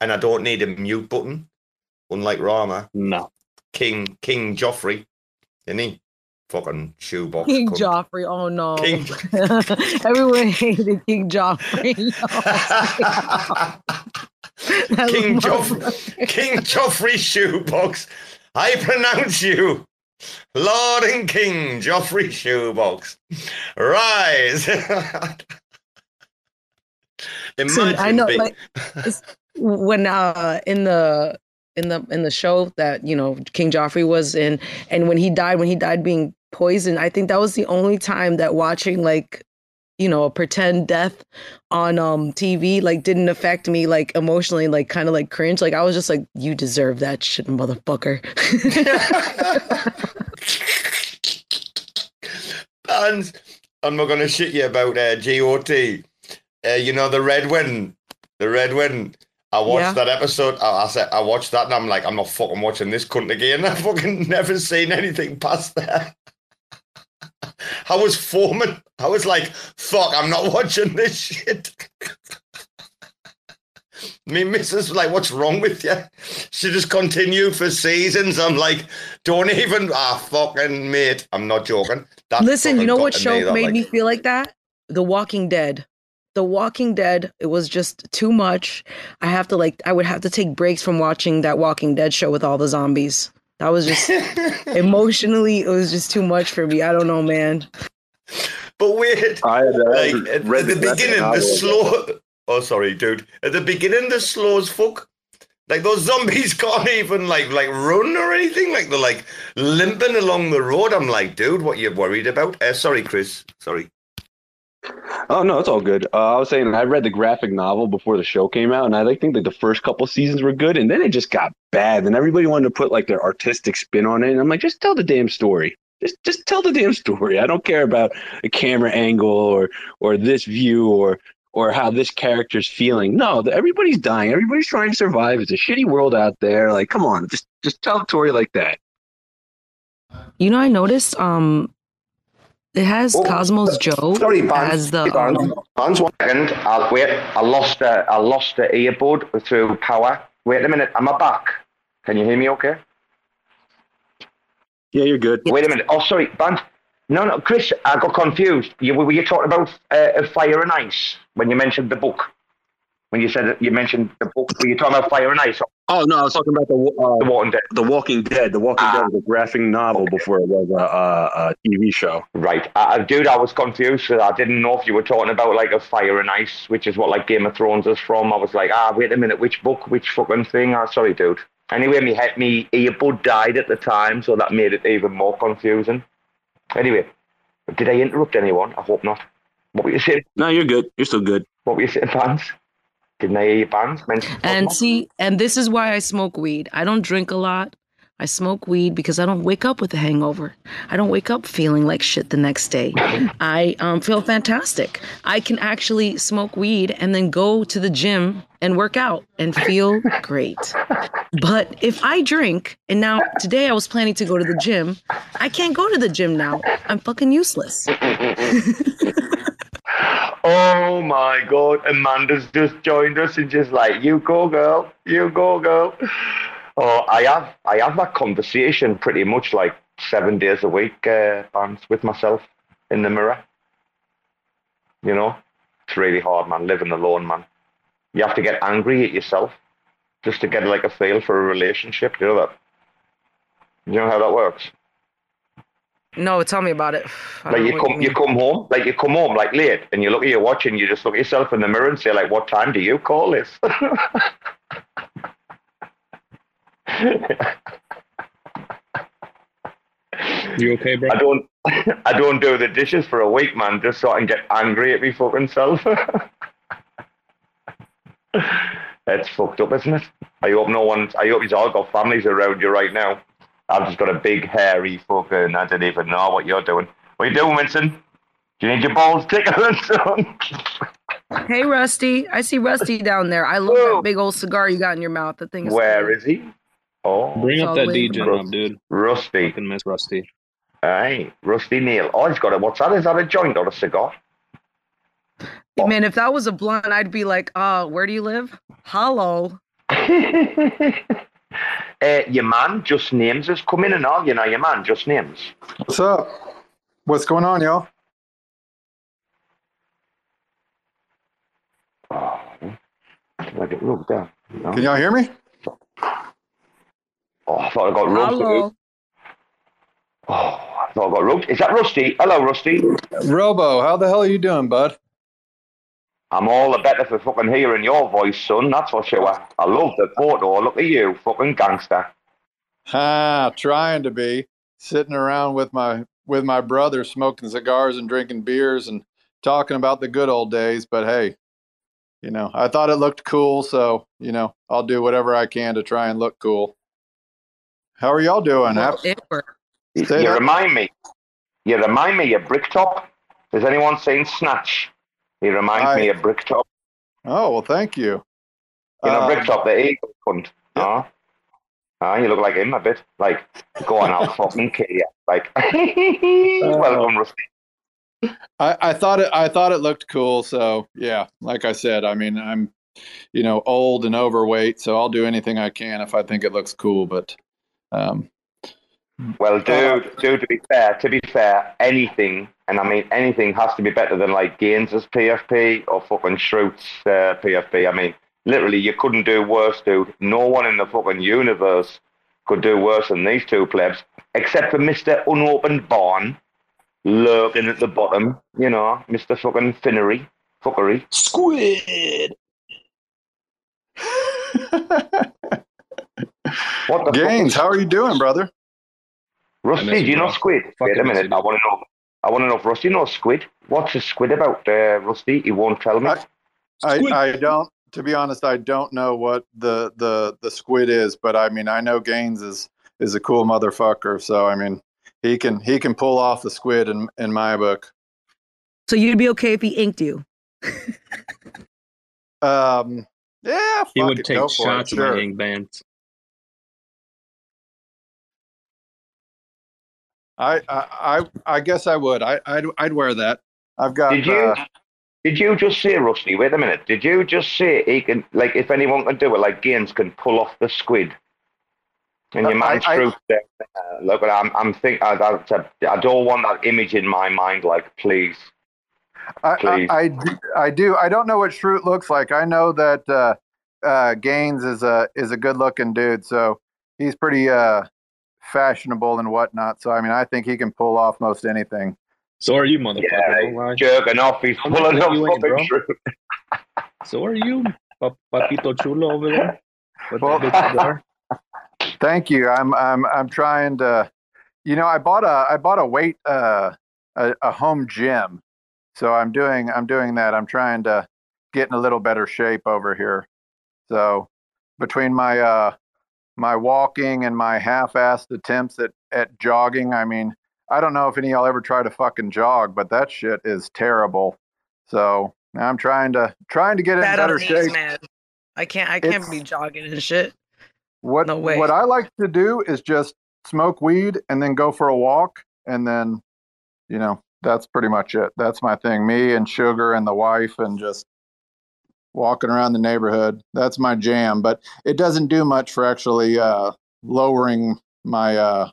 and I don't need a mute button, unlike Rama. No. King King Joffrey, isn't he? Fucking shoebox. King cunt. Joffrey. Oh no. King- Everyone hated King Joffrey. King Joffrey, King Joffrey shoebox. I pronounce you, Lord and King Joffrey shoebox. Rise. Imagine I know, being- like when uh in the in the in the show that you know King Joffrey was in, and when he died, when he died being poisoned, I think that was the only time that watching like you know a pretend death on um TV like didn't affect me like emotionally, like kind of like cringe. Like I was just like, you deserve that shit, motherfucker. And I'm not going to shit you about uh, GOT. Uh, you know the Red Wedding, the Red Wedding. I watched Yeah. that episode. I, I said I watched that, and I'm like, I'm not fucking watching this cunt again. I've fucking never seen anything past that. I was foaming. I was like, fuck, I'm not watching this shit. Me missus was like, what's wrong with you? She just continued for seasons. I'm like, don't even, ah, fucking mate. I'm not joking. That Listen, you know what to me, show made like- me feel like that? The Walking Dead. The Walking Dead, it was just too much. I have to like I would have to take breaks from watching that Walking Dead show with all the zombies. That was just emotionally it was just too much for me. I don't know, man. But wait, I had, like at, at the beginning, the slow. Oh, sorry, dude. At the beginning, the slow as fuck. Like those zombies can't even like like run or anything. Like they're like limping along the road. I'm like, dude, what you worried about? Uh, sorry, Chris. Sorry. Oh no, it's all good. Uh, I was saying I read the graphic novel before the show came out, and I think that the first couple seasons were good, and then it just got bad, and everybody wanted to put like their artistic spin on it, and I'm like, just tell the damn story. Just just tell the damn story. I don't care about a camera angle or or this view or or how this character's feeling. No, the- everybody's dying. Everybody's trying to survive. It's a shitty world out there. Like, come on, just just tell a story like that. You know, I noticed um it has Oh, Cosmos Joe Sorry, Barnes. as the Barnes. um, Barnes, one second. I'll, wait, I lost a, I lost a earbud through power. Wait a minute. I'm I back? Can you hear me? Okay. Yeah, you're good. Wait a minute. Oh, sorry, Barnes. No, no, Chris. I got confused. You were you talking about uh, Fire and Ice when you mentioned the book? When you said you mentioned the book, were you talking about Fire and Ice? Oh no, I was talking about the uh, the Walking Dead. The Walking Dead. The Walking Dead was a graphic novel before it was a, a, a TV show. Right, uh, dude, I was confused. 'cause I didn't know if you were talking about like a Fire and Ice, which is what like Game of Thrones is from. I was like, ah, wait a minute, which book, which fucking thing? Ah, sorry, dude. Anyway, me head, me earbud died at the time, so that made it even more confusing. Anyway, did I interrupt anyone? I hope not. What were you saying? No, you're good. You're still good. What were you saying, fans? And see, and this is why I smoke weed. I don't drink a lot. I smoke weed because I don't wake up with a hangover. I don't wake up feeling like shit the next day. I um, feel fantastic. I can actually smoke weed and then go to the gym and work out and feel great. But if I drink, and now today I was planning to go to the gym, I can't go to the gym now. I'm fucking useless. Oh my god, Amanda's just joined us and just like, you go girl, you go girl. Oh, I have I have that conversation pretty much like seven days a week, uh, with myself in the mirror. You know? It's really hard, man, living alone, man. You have to get angry at yourself just to get like a feel for a relationship. You know that? You know how that works? No, tell me about it. I Like you come, you mean. come home, like you come home like late, and you look at your watch and you just look at yourself in the mirror and say like, "What time do you call this?" You okay, bro? I don't, I don't do the dishes for a week, man, just so I can get angry at me fucking self. That's fucked up, isn't it? I hope no one. I hope you've all got families around you right now. I've just got a big hairy fucking. I don't even know what you're doing. What are you doing, Winston? Do you need your balls tickling, son? Hey, Rusty. I see Rusty down there. I love that big old cigar you got in your mouth. The thing is. Where is he? Oh, Bring up that DJ from- dude. Rusty. Fucking miss Rusty. Aye, Rusty Neil. Oh, he's got a. What's that? Is that a joint or a cigar? Man, if that was a blunt, I'd be like, uh, where do you live? Hello. Uh, your man just names has come in and all. You know, your man just names. What's up? What's going on, y'all? Like it look down. No? Can y'all hear me? Oh, I thought I got Rusty. Hello. Oh, I thought I got Rusty. Is that Rusty? Hello, Rusty. Robo, how the hell are you doing, bud? I'm all the better for fucking hearing your voice, son. That's for sure. I love the photo. Look at you, fucking gangster. Ah, trying to be sitting around with my with my brother, smoking cigars and drinking beers and talking about the good old days. But hey, you know, I thought it looked cool, so you know, I'll do whatever I can to try and look cool. How are y'all doing? Hap- It worked. You that- remind me. You remind me of Bricktop. Has anyone seen Snatch? He reminds I- me of Bricktop. Oh well, thank you. You know, Um, Bricktop, the eagle cunt. Ah, ah, you look like him a bit. Like, go on, I'll fucking kill you. Like, welcome, Rusty. I, I thought it I thought it looked cool, so yeah, like I said, I mean I'm you know old and overweight, so I'll do anything I can if I think it looks cool. But um, Well, dude, dude, to be fair, to be fair, anything, and I mean anything, has to be better than like Gaines's PFP or fucking Shrute's uh, PFP. I mean, literally, you couldn't do worse, dude. No one in the fucking universe could do worse than these two plebs, except for Mister Unopened Barn, lurking at the bottom. You know, Mister fucking Finnery, fuckery. Squid. What the Gaines, fuck? how are you doing, brother? Rusty, do you you, know squid? Wait a minute. I want to know. I want to know if Rusty knows squid. What's a squid about, uh, Rusty? He won't tell me. I, Squid. I don't to be honest, I don't know what the, the the squid is, but I mean I know Gaines is is a cool motherfucker, so I mean he can he can pull off the squid in in my book. So you'd be okay if he inked you? Um yeah, He would it, take go shots at sure. my ink bands. I, I I I guess I would. I I'd, I'd wear that. I've got. Did you? Uh, Did you just say, Rusty? Wait a minute. Did you just say he can, like, if anyone can do it, like Gaines can pull off the squid? And your I- I- truth there. Uh, look, I'm, I'm thinking. I, that's a, I don't want that image in my mind. Like, please. I, Please. I, I, do, I do. I don't know what Shrute looks like. I know that uh, uh, Gaines is a is a good looking dude, so he's pretty uh, fashionable and whatnot. So I mean, I think he can pull off most anything. So are you, motherfucker. Yeah, don't lie. jerking off. He's Don't pulling off like you ain't, fucking So are you, Papito Chulo over there? With Well- the big cigar? Thank you. I'm I'm I'm trying to. You know, I bought a I bought a weight uh, a, a home gym, so I'm doing I'm doing that. I'm trying to get in a little better shape over here. So between my uh my walking and my half-assed attempts at at jogging, I mean, I don't know if any of y'all ever try to fucking jog, but that shit is terrible. So I'm trying to trying to get in Bad on better knees, shape. man. I can't. I can't It's- be jogging and shit. What No way. what I like to do is just smoke weed and then go for a walk and then you know, that's pretty much it. That's my thing. Me and sugar and the wife and just walking around the neighborhood. That's my jam, but it doesn't do much for actually uh lowering my uh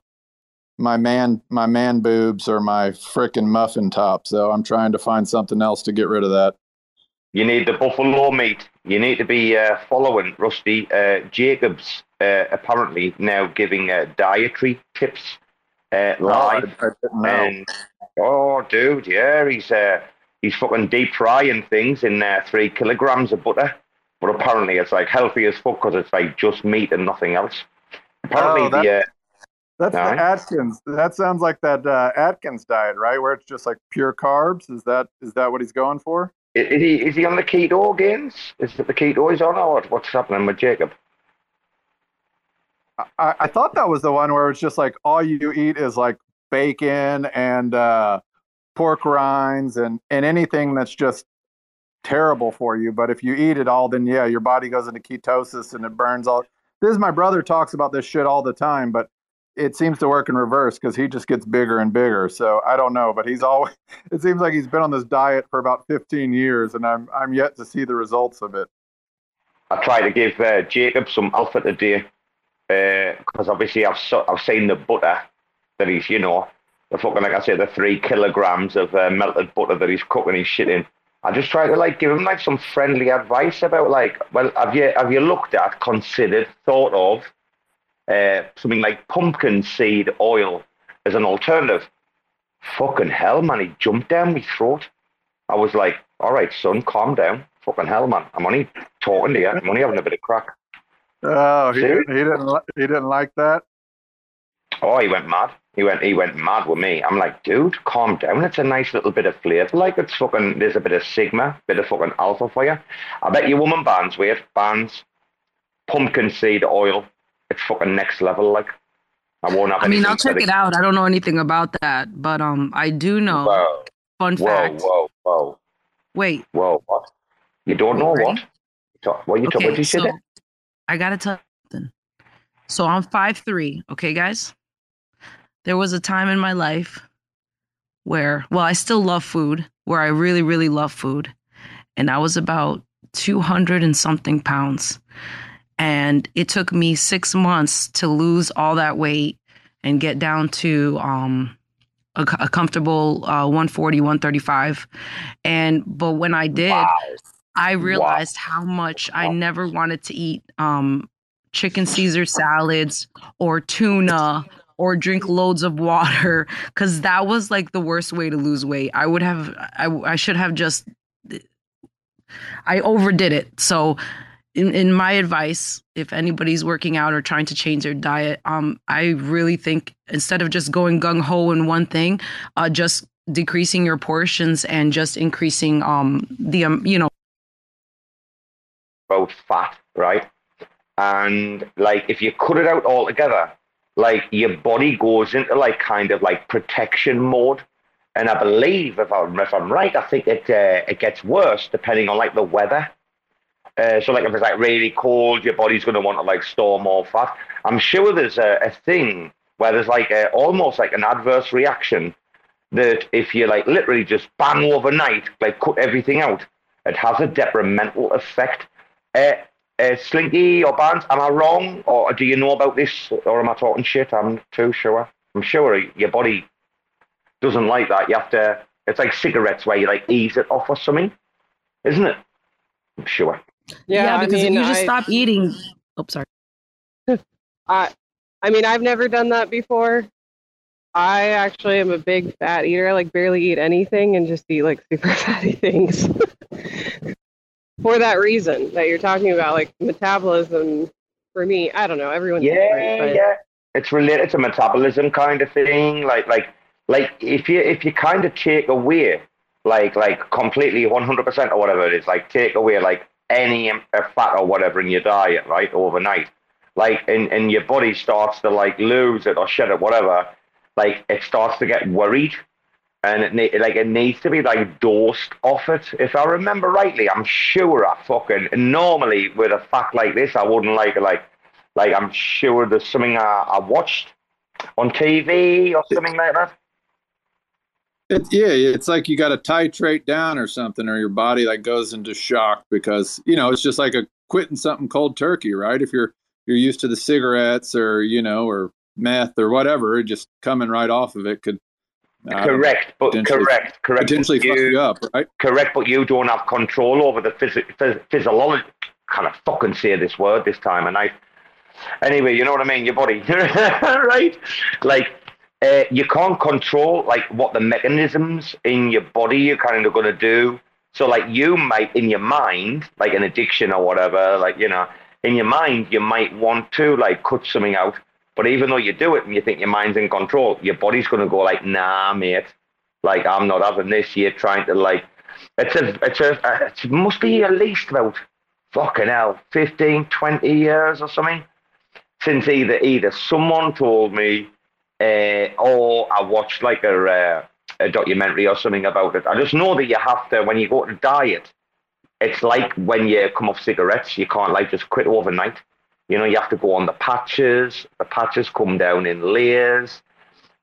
my man my man boobs or my frickin' muffin top. So I'm trying to find something else to get rid of that. You need the buffalo meat. You need to be uh, following Rusty uh, Jacobs. Uh, apparently now giving uh, dietary tips uh, Oh, live. I. And oh, dude, yeah, he's uh, he's fucking deep frying things in uh, three kilograms of butter. But apparently, it's like healthy as fuck because it's like just meat and nothing else. Apparently, Oh, that- the uh, That's the Atkins. That sounds like that uh, Atkins diet, right? Where it's just like pure carbs. Is that is that what he's going for? is he is he on the keto gains? Is it the keto he's on, or what, what's happening with Jacob? I, I thought that was the one where it's just like all you eat is like bacon and uh, pork rinds and and anything that's just terrible for you. But if you eat it all, then yeah, your body goes into ketosis and it burns all. This is my brother talks about this shit all the time, but it seems to work in reverse because he just gets bigger and bigger. So I don't know, but he's always. It seems like he's been on this diet for about 15 years, and I'm I'm yet to see the results of it. I try to give uh, Jacob some alpha today because obviously I've so, I've seen the butter that he's you know the fucking like I say the three kilograms of uh, melted butter that he's cooking his shit in. I just try to like give him like some friendly advice about like well have you have you looked at considered thought of uh, something like pumpkin seed oil as an alternative. Fucking hell, man! He jumped down my throat. I was like, "All right, son, calm down. Fucking hell, man! I'm only talking to you. I'm only having a bit of crack." Oh, he he didn't he didn't like that. Oh, he went mad. He went he went mad with me. I'm like, dude, calm down. It's a nice little bit of flavour. Like it's fucking there's a bit of sigma, bit of fucking alpha for you. I bet your woman bands wait, bands, pumpkin seed oil. It's fucking next level. Like I won't have I mean, I'll check it out. I don't know anything about that, but um, I do know. Whoa. Fun Whoa, fact. whoa, whoa, Wait. whoa, what? You don't know what? What you Okay, what you so? I gotta tell you something. So I'm five three. Okay, guys. There was a time in my life where, well, I still love food. Where I really, really love food, and I was about two hundred and something pounds, and it took me six months to lose all that weight and get down to um a, a comfortable uh, 140 135 and but when i did i realized how much i never wanted to eat um chicken caesar salads or tuna or drink loads of water because that was like the worst way to lose weight. I would have i, I should have just i overdid it. So in, in my advice, if anybody's working out or trying to change their diet, um, I really think instead of just going gung ho in one thing, uh, just decreasing your portions and just increasing um the um you know about fat, right? And like if you cut it out altogether, like your body goes into like kind of like protection mode. And I believe if I'm if I'm right, I think it uh, it gets worse depending on like the weather. Uh, so like if it's like really cold, your body's going to want to like store more fat. I'm sure there's a, a thing where there's like a, almost like an adverse reaction that if you like literally just bang overnight, like cut everything out, it has a detrimental effect. Uh, uh, Slinky or Barnes, am I wrong, or do you know about this, or am I talking shit? I'm too sure. I'm sure your body doesn't like that. You have to. It's like cigarettes where you like ease it off or something, isn't it? I'm sure. Yeah, I because mean, if you just I- stop eating oh sorry I I mean, I've never done that before. I actually am a big fat eater. I like barely eat anything and just eat like super fatty things. For that reason that you're talking about, like metabolism for me, I don't know, everyone's Yeah, but yeah. It's related to metabolism kind of thing. Like like like if you if you kind of take away like like completely one hundred percent or whatever it is, like take away like any fat or whatever in your diet, right, overnight. Like and, and your body starts to like lose it or shed it, whatever, like it starts to get worried and it ne- like it needs to be like dosed off it. If I remember rightly, I'm sure I fucking normally with a fact like this, I wouldn't like. Like, like I'm sure there's something I, I watched on TV or something like that. It, yeah, it's like you got to titrate down or something, or your body like goes into shock because you know it's just like a quitting something cold turkey, right? If you're you're used to the cigarettes or you know or meth or whatever, just coming right off of it could I don't know, Correct, but correct, correct. potentially but fuck you up, right? Correct, but you don't have control over the phys- phys- physiology. Can I fucking say this word this time of night? Anyway, you know what I mean. Your body, right? Like uh, you can't control like what the mechanisms in your body you're kind of going to do. So like you might in your mind, like an addiction or whatever, like you know, in your mind you might want to like cut something out, but even though you do it and you think your mind's in control, your body's going to go like, nah, mate, like I'm not having this. You're trying to like, it's a, it's a, uh, it must be at least about fucking hell, 15, 20 years or something since either either someone told me uh, or I watched like a, uh, a documentary or something about it. I just know that you have to when you go to diet. It's like when you come off cigarettes, you can't like just quit overnight. You know, you have to go on the patches. The patches come down in layers,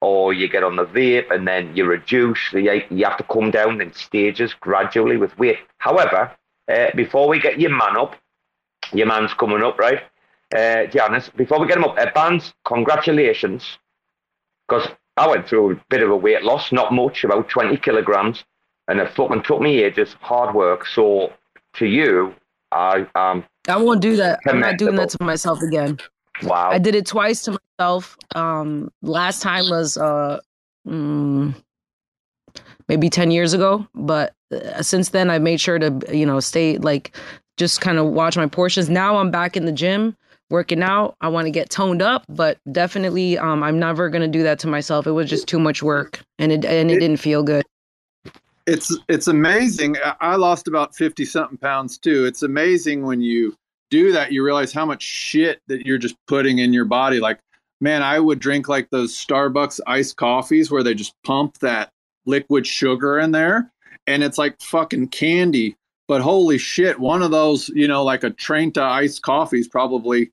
or you get on the vape and then you reduce. You, you have to come down in stages gradually with weight. However, uh, before we get your man up, your man's coming up, right? Uh, before we get him up, uh, bands, congratulations because I went through a bit of a weight loss, not much, about 20 kilograms, and it fucking took me ages, hard work. So to you, I um, I won't do that. I'm not doing that to myself again. Wow. I did it twice to myself. Um, last time was uh, mm, maybe 10 years ago, but uh, since then I've made sure to, you know, stay like just kind of watch my portions. Now I'm back in the gym working out. I want to get toned up, but definitely um, I'm never going to do that to myself. It was just too much work and it and it, didn't feel good. It's it's amazing. I lost about 50 something pounds too. It's amazing when you do that you realize how much shit that you're just putting in your body like man, I would drink like those Starbucks iced coffees where they just pump that liquid sugar in there and it's like fucking candy. But holy shit, one of those, you know, like a Trenta iced coffee is probably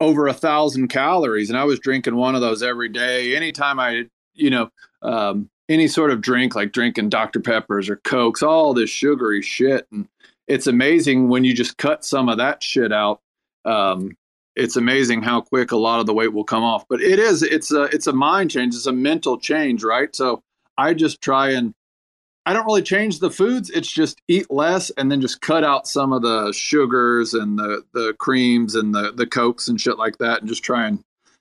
over a thousand calories. And I was drinking one of those every day. Anytime I, you know, um, any sort of drink like drinking Dr. Peppers or Cokes, all this sugary shit. And it's amazing when you just cut some of that shit out. Um, it's amazing how quick a lot of the weight will come off. But it is, it's a, it's a mind change. It's a mental change, right? So I just try and I don't really change the foods. It's just eat less and then just cut out some of the sugars and the the creams and the the cokes and shit like that, and just try and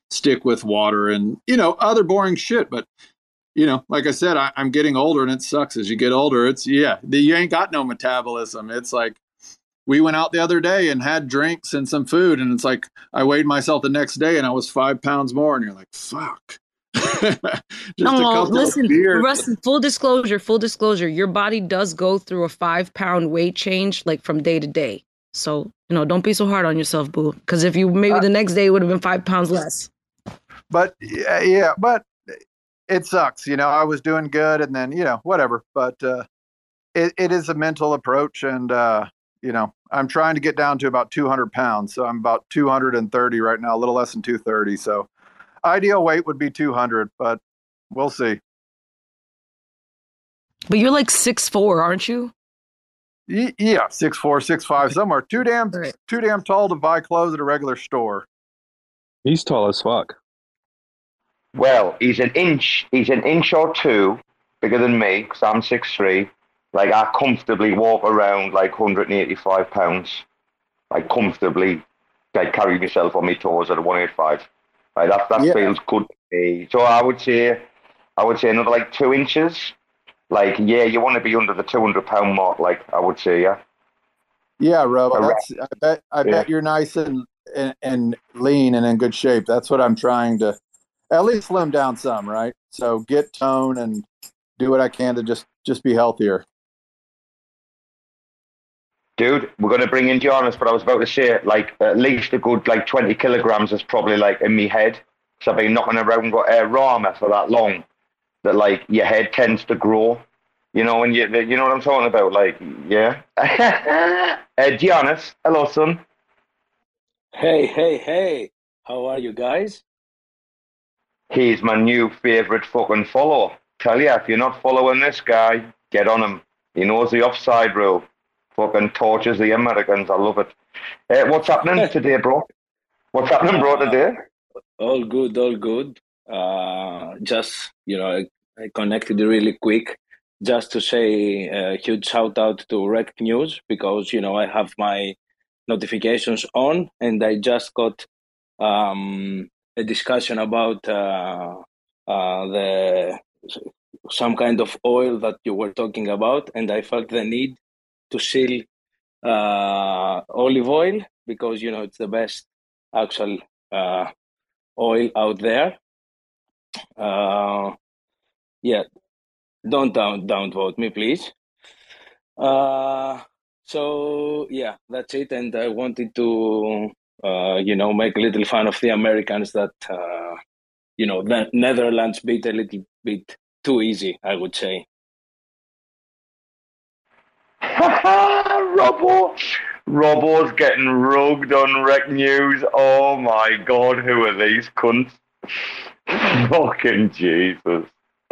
stick with water and you know other boring shit. But you know, like I said, I, am getting older, and it sucks as you get older. It's yeah, the, you ain't got no metabolism. It's like we went out the other day and had drinks and some food, and it's like I weighed myself the next day and I was five pounds more, and you're like, fuck. no, listen, Rusty, full disclosure, full disclosure, your body does go through a five pound weight change like from day to day. So, you know, don't be so hard on yourself, boo. Because if you maybe uh, the next day would have been five pounds less. But yeah, yeah, but it sucks. You know, I was doing good and then, you know, whatever. But uh, it, it is a mental approach. And, uh, you know, I'm trying to get down to about 200 pounds. So I'm about 230 right now, a little less than 230. So ideal weight would be 200, but we'll see. But you're like six four, aren't you? Y- yeah, six four, six five, somewhere. Too damn, right. too damn tall to buy clothes at a regular store. He's tall as fuck. Well, he's an inch. He's an inch or two bigger than me because I'm six three. Like I comfortably walk around like 185 pounds. Like comfortably, like carry myself on my toes at 185. Right, that that yeah. feels good to me. So I would say, I would say another like two inches. Like yeah, you want to be under the two hundred pound mark. Like I would say, yeah. Yeah, Rob. I bet I yeah. bet you're nice and, and and lean and in good shape. That's what I'm trying to at least slim down some, right? So get tone and do what I can to just just be healthier dude, we're going to bring in Giannis, but I was about to say, like, at least a good, like, 20 kilograms is probably, like, in me head. So I've been knocking around with air Rama for that long that, like, your head tends to grow. You know, when you, you know what I'm talking about? Like, yeah. uh, Giannis, hello, son. Hey, hey, hey. How are you guys? He's my new favorite fucking follower. Tell you, if you're not following this guy, get on him. He knows the offside rule fucking tortures the Americans. I love it. Uh, what's happening today, bro? What's happening, bro, today? All good, all good. Uh, just, you know, I, I, connected really quick just to say a huge shout out to Rekt News because, you know, I have my notifications on and I just got um, a discussion about uh, uh, the some kind of oil that you were talking about, and I felt the need to seal uh, olive oil because you know it's the best actual uh, oil out there. Uh, yeah, don't down don't vote me, please. Uh, so yeah, that's it. And I wanted to uh, you know make a little fun of the Americans that uh, you know the Netherlands beat a little bit too easy, I would say. Robbo, Robbo's getting rugged on Rekt News. Oh my god, who are these cunts? Fucking Jesus.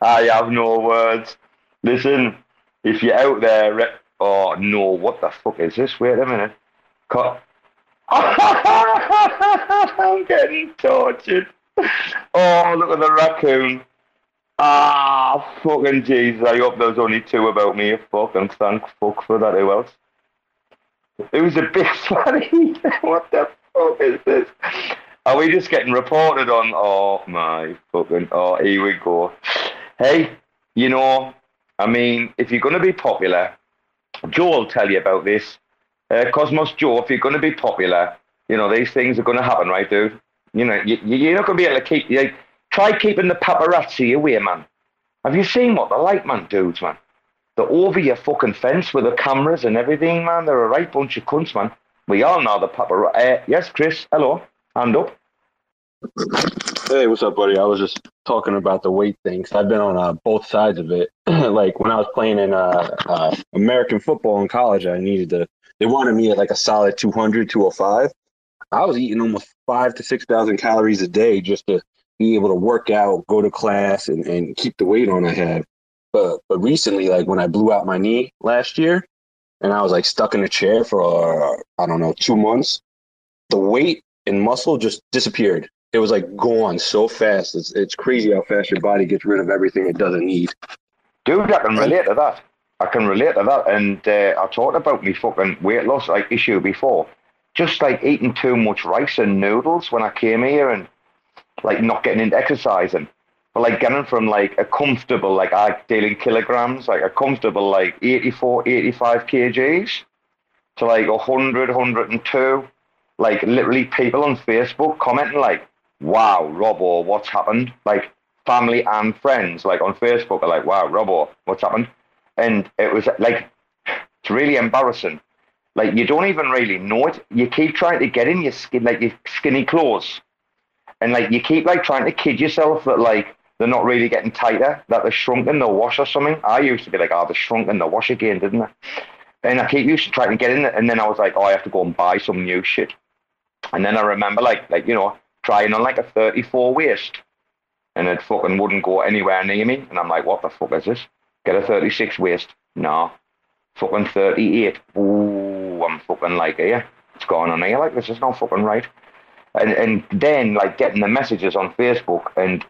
I have no words. Listen, if you're out there, oh no, what the fuck is this? Wait a minute. Cut. I'm getting tortured. Oh, look at the raccoon. Ah, fucking Jesus. I hope there's only two about me. Fucking thank fuck for that. Who else? It was a big sweaty? what the fuck is this? Are we just getting reported on? Oh my fucking. Oh, here we go. Hey, you know, I mean, if you're going to be popular, Joe will tell you about this. Uh, Cosmos Joe, if you're going to be popular, you know, these things are going to happen, right, dude? You know, you, you're not going to be able to keep. Like, try keeping the paparazzi away, man. Have you seen what they're like, man, dudes, man? They're over your fucking fence with the cameras and everything, man. They're a right bunch of cunts, man. We all know the paparazzi. Uh, yes, Chris. Hello. Hand up. Hey, what's up, buddy? I was just talking about the weight thing. I've been on uh, both sides of it. like when I was playing in uh, uh, American football in college, I needed to. They wanted me at like a solid 200, 205. I was eating almost five to six thousand calories a day just to be able to work out, go to class, and, and keep the weight on I had. But but recently, like when I blew out my knee last year, and I was like stuck in a chair for uh, I don't know two months, the weight and muscle just disappeared. It was like gone so fast. It's it's crazy how fast your body gets rid of everything it doesn't need. Dude, I can relate to that. I can relate to that. And uh, I talked about me fucking weight loss like issue before. Just like eating too much rice and noodles when I came here and like not getting into exercising. But like getting from like a comfortable, like I dealing kilograms, like a comfortable like 84, 85 kgs to like 100, 102. Like literally people on Facebook commenting like, wow, Robbo, what's happened? Like family and friends, like on Facebook are like, wow, Robbo, what's happened? And it was like, it's really embarrassing. Like you don't even really know it. You keep trying to get in your skin, like your skinny clothes. And like you keep like trying to kid yourself that like they're not really getting tighter, that they're shrunken, they'll wash or something. I used to be like, oh, they're shrunken, they'll wash again, didn't they? And I keep used to trying to get in and then I was like, oh, I have to go and buy some new shit. And then I remember like like you know trying on like a 34 waist, and it fucking wouldn't go anywhere near me. And I'm like, what the fuck is this? Get a 36 waist? No. Fucking 38. Ooh, I'm fucking like, yeah, What's going on here? Like this is not fucking right. And and then like getting the messages on Facebook, and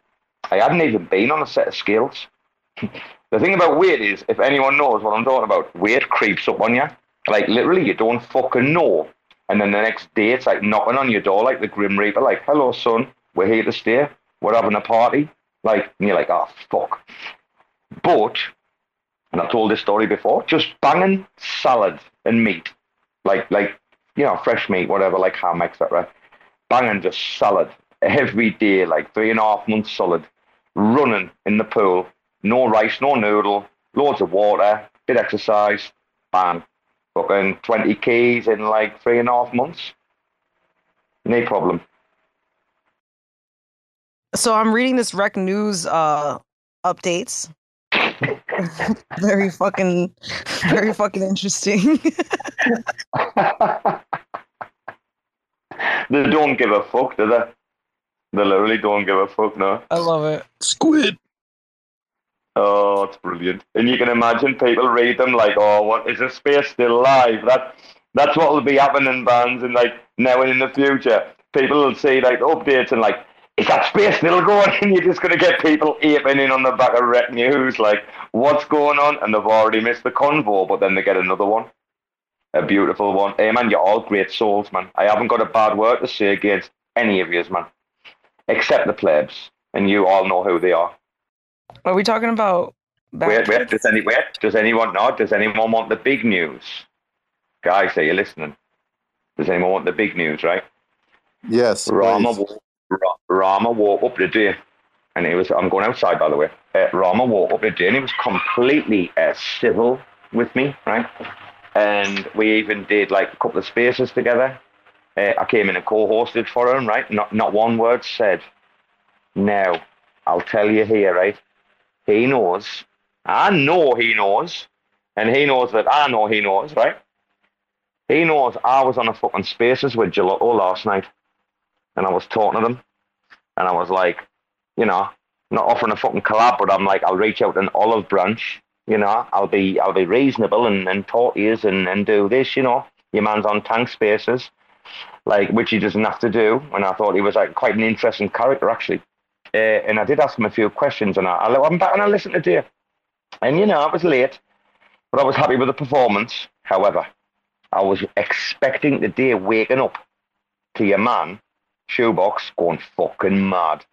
I hadn't even been on a set of scales. the thing about weight is, if anyone knows what I'm talking about, weight creeps up on you. Like literally, you don't fucking know. And then the next day, it's like knocking on your door, like the Grim Reaper, like, "Hello, son, we're here to stay. We're having a party." Like, and you're like, "Oh fuck." But, and I've told this story before, just banging salad and meat, like like you know fresh meat, whatever, like ham, etc. Banging just salad every day, like three and a half months solid, running in the pool, no rice, no noodle, loads of water, bit exercise, bang, fucking 20 Ks in like three and a half months. No problem. So I'm reading this rekt news uh updates. very fucking very fucking interesting. They don't give a fuck, do they? They literally don't give a fuck, no. I love it. Squid. Oh, it's brilliant. And you can imagine people read them like, oh, what is this space still live? That that's what will be happening bands and like now and in the future. People will see like updates and like, is that space still going? And you're just gonna get people aping in on the back of rekt news, like, what's going on? And they've already missed the convo, but then they get another one. A beautiful one. Hey, man, you're all great souls, man. I haven't got a bad word to say against any of yous, man. Except the plebs. And you all know who they are. Are we talking about Wait, wait. Does, any, wait, does anyone know? Does anyone want the big news? Guys, are you listening? Does anyone want the big news, right? Yes. Rama, please. wo- Ra- Rama woke up today, and it was. I'm going outside, by the way. Uh, Rama woke up today, and he was completely uh, civil with me, right? And we even did like a couple of spaces together. Uh, I came in and co-hosted for him, right? Not not one word said. Now, I'll tell you here, right? He knows. I know he knows, and he knows that I know he knows, right? He knows I was on a fucking spaces with Gelato last night and I was talking to them, and I was like, you know, not offering a fucking collab, but I'm like, I'll reach out an olive branch, you know, I'll be, I'll be reasonable and, and talk to you and, and do this, you know. Your man's on tank spaces, like, which he doesn't have to do. And I thought he was like quite an interesting character, actually. Uh, and I did ask him a few questions, and I, I went back and I listened to Dave. And, you know, I was late, but I was happy with the performance. However, I was expecting the day waking up to your man shoebox going fucking mad.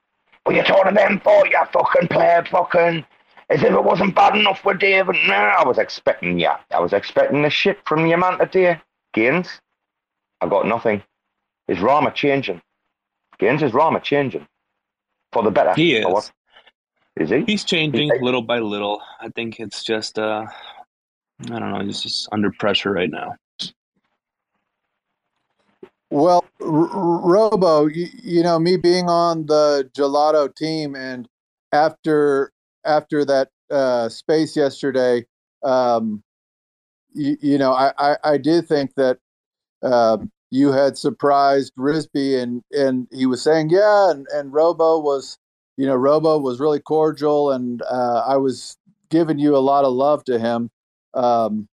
What you talking to them for, you fucking player, fucking? As if it wasn't bad enough with Dave. And, nah, I was expecting, yeah, I was expecting the shit from your man today. Gaines, I got nothing. Is Rama changing? Gaines, is Rama changing? For the better? He or is. what? Is he? He's changing little by little. I think it's just uh I don't know, he's just under pressure right now. Well, R- R- Robo, you, you know me being on the Gelato team, and after after that uh, space yesterday, um, you, you know, I, I, I did think that um, you had surprised Risby, and and he was saying, yeah, and, and Robo was, you know, Robo was really cordial, and uh, I was giving you a lot of love to him. Um,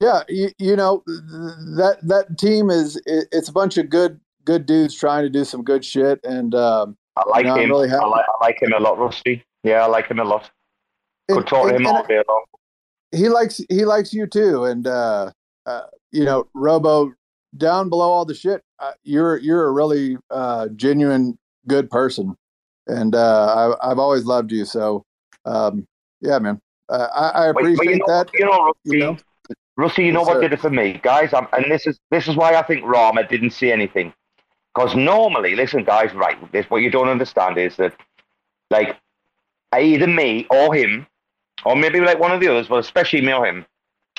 yeah, you, you know th- that that team is it, it's a bunch of good good dudes trying to do some good shit, and um, I like you know, him. really. I, like, I like him a lot, Rusty. Yeah, I like him a lot. Could And- talk to him all day long. he likes he likes you too, and uh, uh, you know, Robo down below all the shit, uh, you're you're a really uh, genuine good person, and uh, I, I've always loved you. So um, yeah, man, uh, I, I appreciate but you know, that. You know, Rusty, you know? Rusty, you know Yes, what sir. did it for me, guys? I'm, and this is this is why I think Rama didn't see anything. Because normally, listen, guys, right? This what you don't understand is that, like, either me or him, or maybe like one of the others, but especially me or him,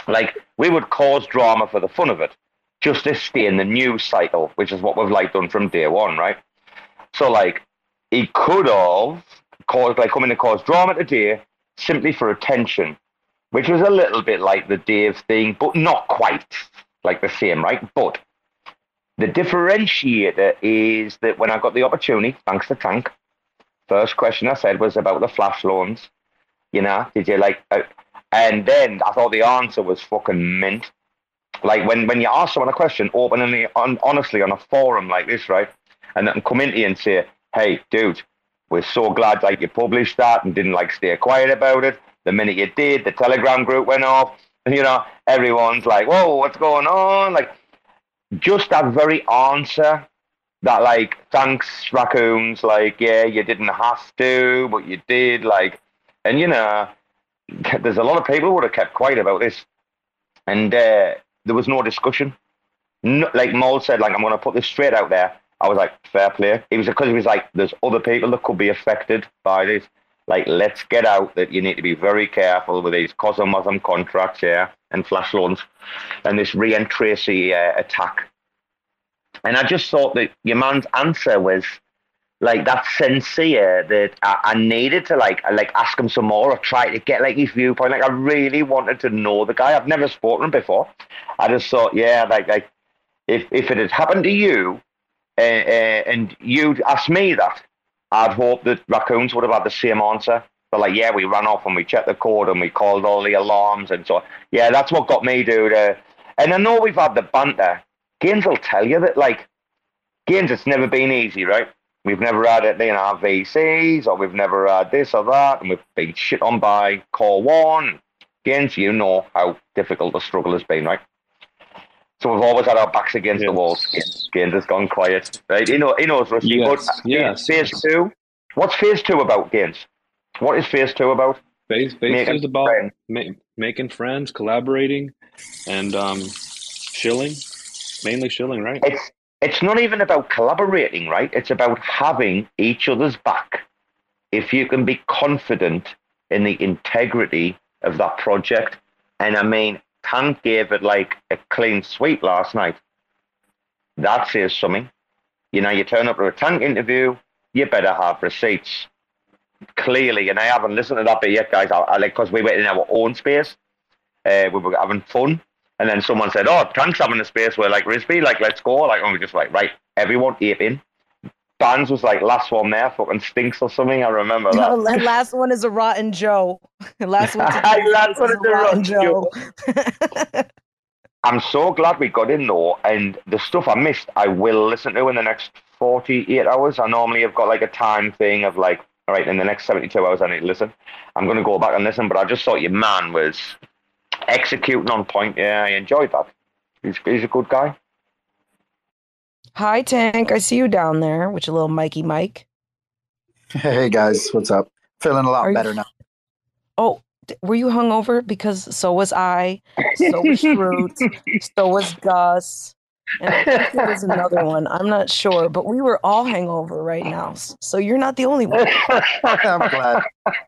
like we would cause drama for the fun of it, just to stay in the news cycle, which is what we've like done from day one, right? So like, he could have caused like coming to cause drama today simply for attention which was a little bit like the Dave thing, but not quite like the same, right? But the differentiator is that when I got the opportunity, thanks to Tank, first question I said was about the flash loans. You know, did you like? Uh, and then I thought the answer was fucking mint. Like when when you ask someone a question openly, on, honestly, on a forum like this, right? And then come into you and say, "Hey, dude, we're so glad like you published that and didn't like stay quiet about it. The minute you did, the Telegram group went off. And, you know, everyone's like, "Whoa, what's going on?" Like, just that very answer that like thanks raccoons like yeah you didn't have to but you did like and you know there's a lot of people who would have kept quiet about this and uh, there was no discussion. No, like Mold said like I'm going to put this straight out there. I was like fair play. It was because he was like there's other people that could be affected by this. Like let's get out that you need to be very careful with these COSM contracts here and flash loans and this re-entry uh, attack. And I just thought that your man's answer was like that sincere that I, I needed to like like ask him some more or try to get like his viewpoint. Like I really wanted to know the guy. I've never spoken him before. I just thought, yeah, like like if if it had happened to you uh, uh, and you'd asked me that, I'd hope that raccoons would have had the same answer. But like, yeah, we ran off and we checked the code and we called all the alarms and so. on. Yeah, that's what got me, dude. Uh, and I know we've had the banter. Gaines will tell you that, like, Gaines, it's never been easy, right? We've never had it in our VCs, or we've never had this or that, and we've been shit on by Core One. Gaines, you know how difficult the struggle has been, right? So we've always had our backs against the walls. Gaines has gone quiet. Right? He, know, he knows Rusty. Yes, but yes. phase two. What's phase two about, Gaines? What is phase two about? Phase, phase Making is about ma- making friends, collaborating, and um, shilling. Mainly shilling, right? It's it's not even about collaborating, right? It's about having each other's back. If you can be confident in the integrity of that project, and I mean, Tank gave it like a clean sweep last night. That says something. You know, you turn up to a Tank interview, you better have receipts. Clearly, and I haven't listened to that bit yet, guys. I, I like because we were in our own space, uh, we were having fun, and then someone said, "Oh, Tank's having a space where like Risby, like let's go." Like, and we just like, right, everyone ape in. Bands was like last one there, fucking stinks or something. I remember that. No, last one is a rotten Joe. last one. Last one is a rotten rotten Joe. I'm so glad we got in though, and the stuff I missed, I will listen to in the next 48 hours. I normally have got like a time thing of like, all right, in the next 72 hours, I need to listen. I'm going to go back and listen, but I just thought your man was executing on point. Yeah, I enjoyed that. He's, he's a good guy. Hi, Tank. I see you down there with your little Mikey Mike. Hey guys, what's up? Feeling a lot Are you- better now. Oh, were you hungover? Because so was I. So was Shrute. so was Gus. And I think there was another one. I'm not sure, but we were all hangover right now. So you're not the only one. I'm glad.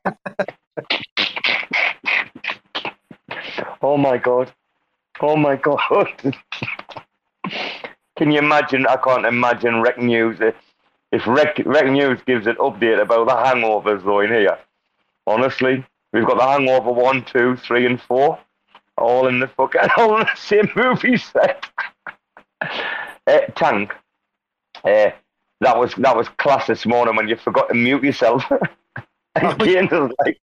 Oh my god. Oh my god. Can you imagine? I can't imagine Rekt News. If Rec, Rekt News gives an update about the hangovers though in here, honestly, we've got the hangover one, two, three, and four, all in the fucking all in the same movie set. uh, Tank, uh, that was that was class this morning when you forgot to mute yourself. and James was like,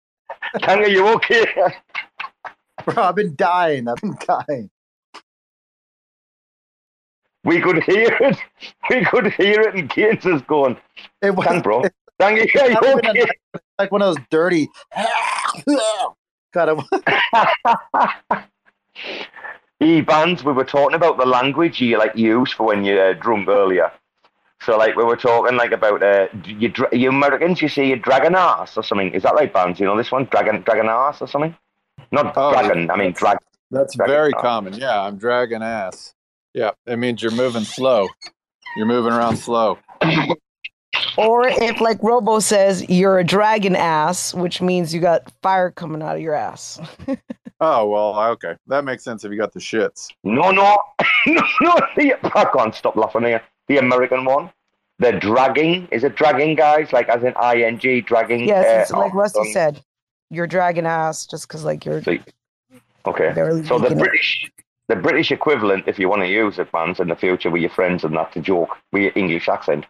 Tank, are you okay? Bro, I've been dying. I've been dying. We could hear it. We could hear it, and Gaines is going, It was, Thank, bro. It's Yeah, you even a- like one of those dirty. God, E bands, we were talking about the language you like use for when you're uh, drunk earlier. So like we were talking like about uh, you, you Americans, you say you dragon ass or something. Is that right, bands? You know this one, dragon dragon ass or something? Not Oh, dragon. I mean drag. That's dragon very ass. common. Yeah, I'm dragging ass. Yeah, it means you're moving slow. You're moving around slow. Or if, like Robo says, you're a dragon ass, which means you got fire coming out of your ass. Oh well, okay, that makes sense if you got the shits. No, no, no, no. I can't stop laughing here. The American one. The dragging. Is it dragging, guys? Like as in ing dragging. Yes, it's uh, like Rusty on- said, you're dragon ass just because like you're Okay. So the making it. British, the British equivalent, if you want to use it, fans, in the future with your friends and that to joke with your English accent,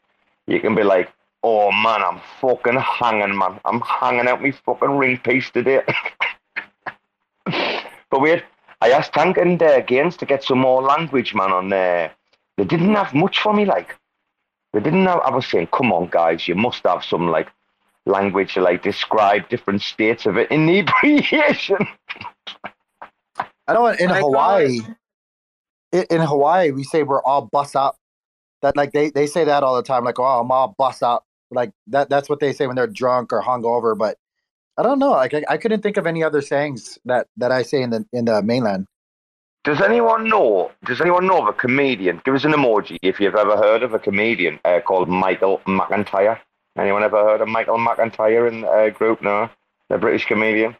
you can be like, "Oh man, I'm fucking hanging, man. I'm hanging out my fucking ring piece today." but wait, I asked Tank and uh, Gaines to get some more language, man. On there, they didn't have much for me. Like, they didn't have. I was saying, "Come on, guys, you must have some like." Language to like describe different states of it inebriation. I know in I Hawaii, in, in Hawaii, we say we're all bus up. That like they, they say that all the time, like, oh, I'm all bus up. Like that that's what they say when they're drunk or hungover. But I don't know. Like I, I couldn't think of any other sayings that, that I say in the in the mainland. Does anyone know? Does anyone know of a comedian? Give us an emoji if you've ever heard of a comedian uh, called Michael McIntyre. Anyone ever heard of Michael McIntyre in a uh, group? No, the British comedian.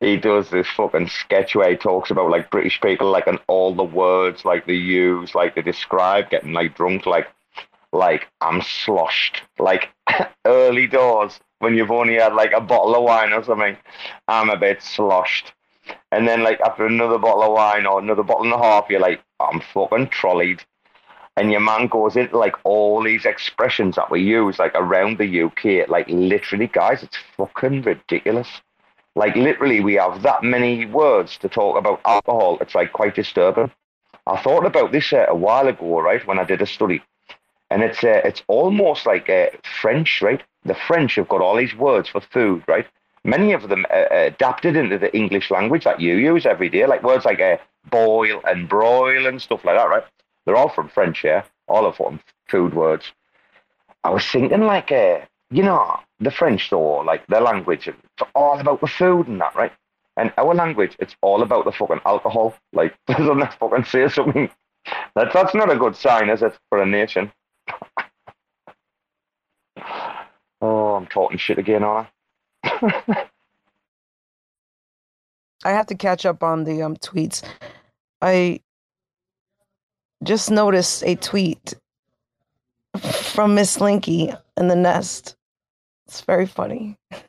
He does this fucking sketch where he talks about like British people, like and all the words like they use, like they describe getting like drunk, like like I'm sloshed, like early doors when you've only had like a bottle of wine or something. I'm a bit sloshed. And then like after another bottle of wine or another bottle and a half, you're like, I'm fucking trolleyed. And your man goes into like all these expressions that we use like around the UK. Like literally, guys, it's fucking ridiculous. Like literally, we have that many words to talk about alcohol. It's like quite disturbing. I thought about this uh, a while ago, right, when I did a study, and it's uh, it's almost like uh, French, right? The French have got all these words for food, right? many of them uh, adapted into the English language that you use every day, like words like uh, boil and broil and stuff like that, right? They're all from French, yeah, all of them food words. I was thinking like, uh, you know, the French though, like their language, it's all about the food and that, right? And our language, it's all about the fucking alcohol. Like, doesn't that fucking say something? That's that's not a good sign, is it, for a nation? oh, I'm talking shit again, aren't I? I have to catch up on the um tweets. I just noticed a tweet from Miss Slinky in the nest. It's very funny.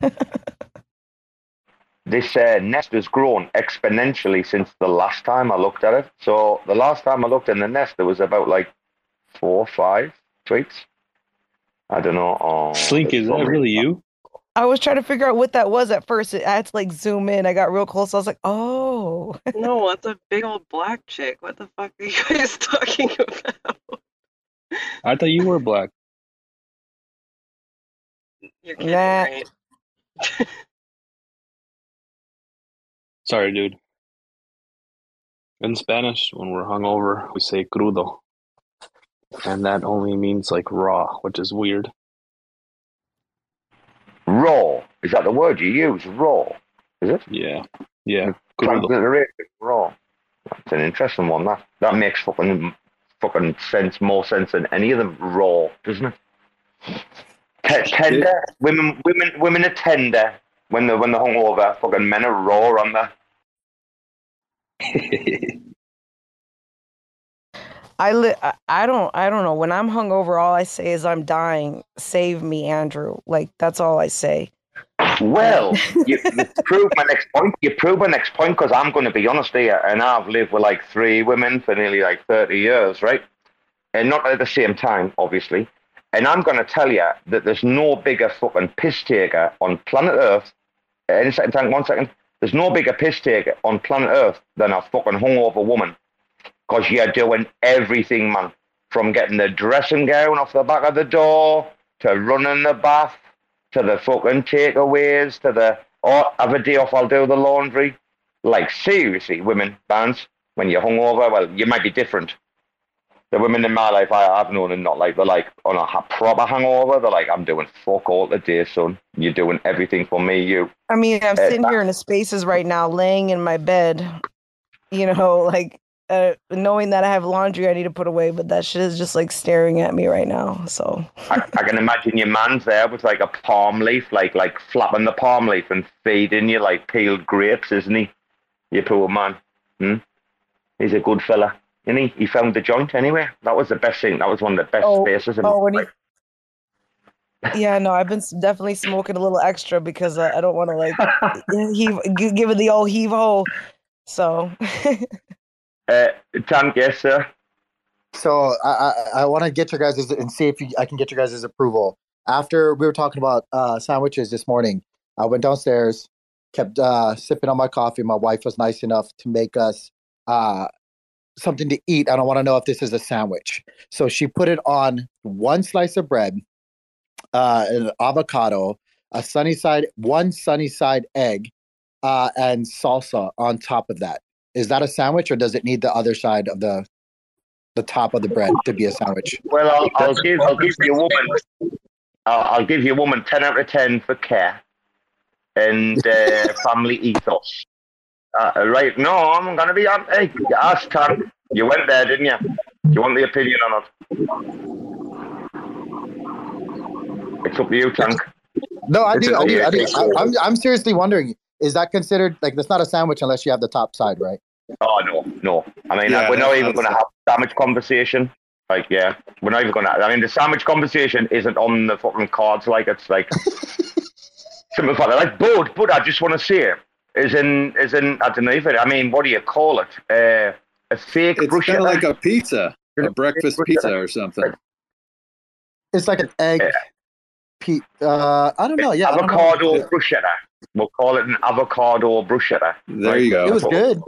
this uh, nest has grown exponentially since the last time I looked at it. So the last time I looked in the nest, there was about like four or five tweets. I don't know. Oh, Slink, is that really you? I was trying to figure out what that was at first. I had to like zoom in. I got real close. I was like, oh. no, that's a big old black chick. What the fuck are you guys talking about? I thought you were black. You're kidding, Nah. right? Sorry, dude. In Spanish, when we're hungover, we say crudo. And that only means like raw, which is weird. Raw. Is that the word you use? Raw. Is it? Yeah. Yeah. Transliteration. Raw. That's an interesting one. That that makes fucking fucking sense, more sense than any of them. Raw, doesn't it? T- tender. Women, women, women are tender when they're when they're hungover. Fucking men are raw on there. I li- I- don't I don't know. When I'm hungover, all I say is I'm dying. Save me, Andrew. Like that's all I say. Well, you, you prove my next point. You prove my next point because I'm going to be honest here, and I've lived with like three women for nearly like 30 years, right? And not at the same time, obviously. And I'm going to tell you that there's no bigger fucking piss taker on planet Earth. Any second, one second. There's no bigger piss taker on planet Earth than a fucking hungover woman. Because you're doing everything, man. From getting the dressing gown off the back of the door, to running the bath, to the fucking takeaways, to the, oh, have a day off, I'll do the laundry. Like, seriously, women, bands, when you're hungover, well, you might be different. The women in my life I, I've known and not like, they're like on a proper hangover, they're like, I'm doing fuck all today, son. You're doing everything for me, you. I mean, I'm Uh, sitting here in the spaces right now, laying in my bed, you know, like uh, knowing that I have laundry I need to put away, but that shit is just like staring at me right now. So I, I can imagine your man's there with like a palm leaf, like like flapping the palm leaf and feeding you like peeled grapes, isn't he? You poor man. Hmm? He's a good fella. Isn't he? He found the joint anyway. That was the best thing. That was one of the best Oh, spaces in oh, my when he- yeah, no, I've been definitely smoking a little extra because uh, I don't want to like heave, gi- give it the old heave ho. So Uh, Tank, yes, sir. So I I, I want to get your guys' and see if you, I can get your guys' approval. After we were talking about uh, sandwiches this morning, I went downstairs, kept uh, sipping on my coffee. My wife was nice enough to make us uh, something to eat. I don't want to know if this is a sandwich. So she put it on one slice of bread, uh, an avocado, a sunny side, one sunny side egg, uh, and salsa on top of that. Is that a sandwich, or does it need the other side of the the top of the bread to be a sandwich? Well, I'll, I'll give I'll give you a woman. I'll, I'll give you a woman ten out of ten for care and uh, family ethos. Uh, right? No, I'm gonna be. Um, hey, ask Tank. You went there, didn't you? You want the opinion on it? It's up to you, Tank. No, I do. I do. I do. I, I'm I'm seriously wondering: is that considered like that's not a sandwich unless you have the top side, right? Oh no, no. I mean, Yeah, we're not even going to have sandwich conversation. Like, yeah, we're not even going to. I mean, the sandwich conversation isn't on the fucking cards. Like, it's like simple fact. Like, bud, bud. I just want to say, is in, is in. I don't know if it. I mean, what do you call it? Uh, a fake It's bruschetta. kind of like a pizza, a breakfast pizza or something. It's like an egg. Pe- uh, I don't know. Yeah, I know. avocado bruschetta. We'll call it an avocado bruschetta. There you go. It was good.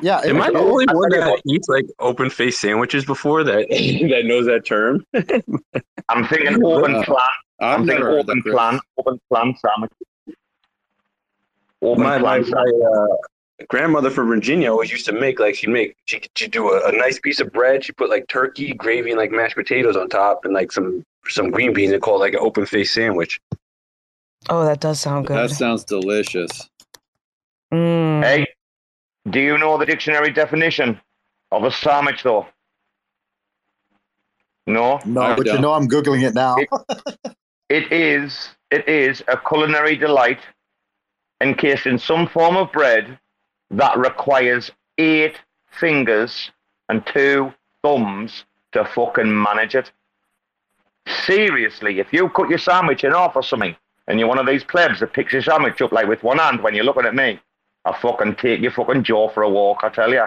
Yeah. it Am I the only one that eats like open face sandwiches before that that knows that term? I'm thinking open Uh, plan. I've I'm thinking open plan, Open plan sandwich. open my my, plan my uh, grandmother from Virginia always used to make like she'd make she she'd do a, a nice piece of bread. She put like turkey, gravy, and like mashed potatoes on top, and like some some green beans, and call it like an open face sandwich. Oh, that does sound good. That sounds delicious. Mm. Hey, do you know the dictionary definition of a sandwich, though? No. No, but you know I'm googling it now. It is it is a culinary delight encased in some form of bread that requires eight fingers and two thumbs to fucking manage it. Seriously, if you cut your sandwich in half or something, and you're one of these plebs that picks your sandwich up like with one hand when you're looking at me, I'll fucking take your fucking jaw for a walk, I tell you.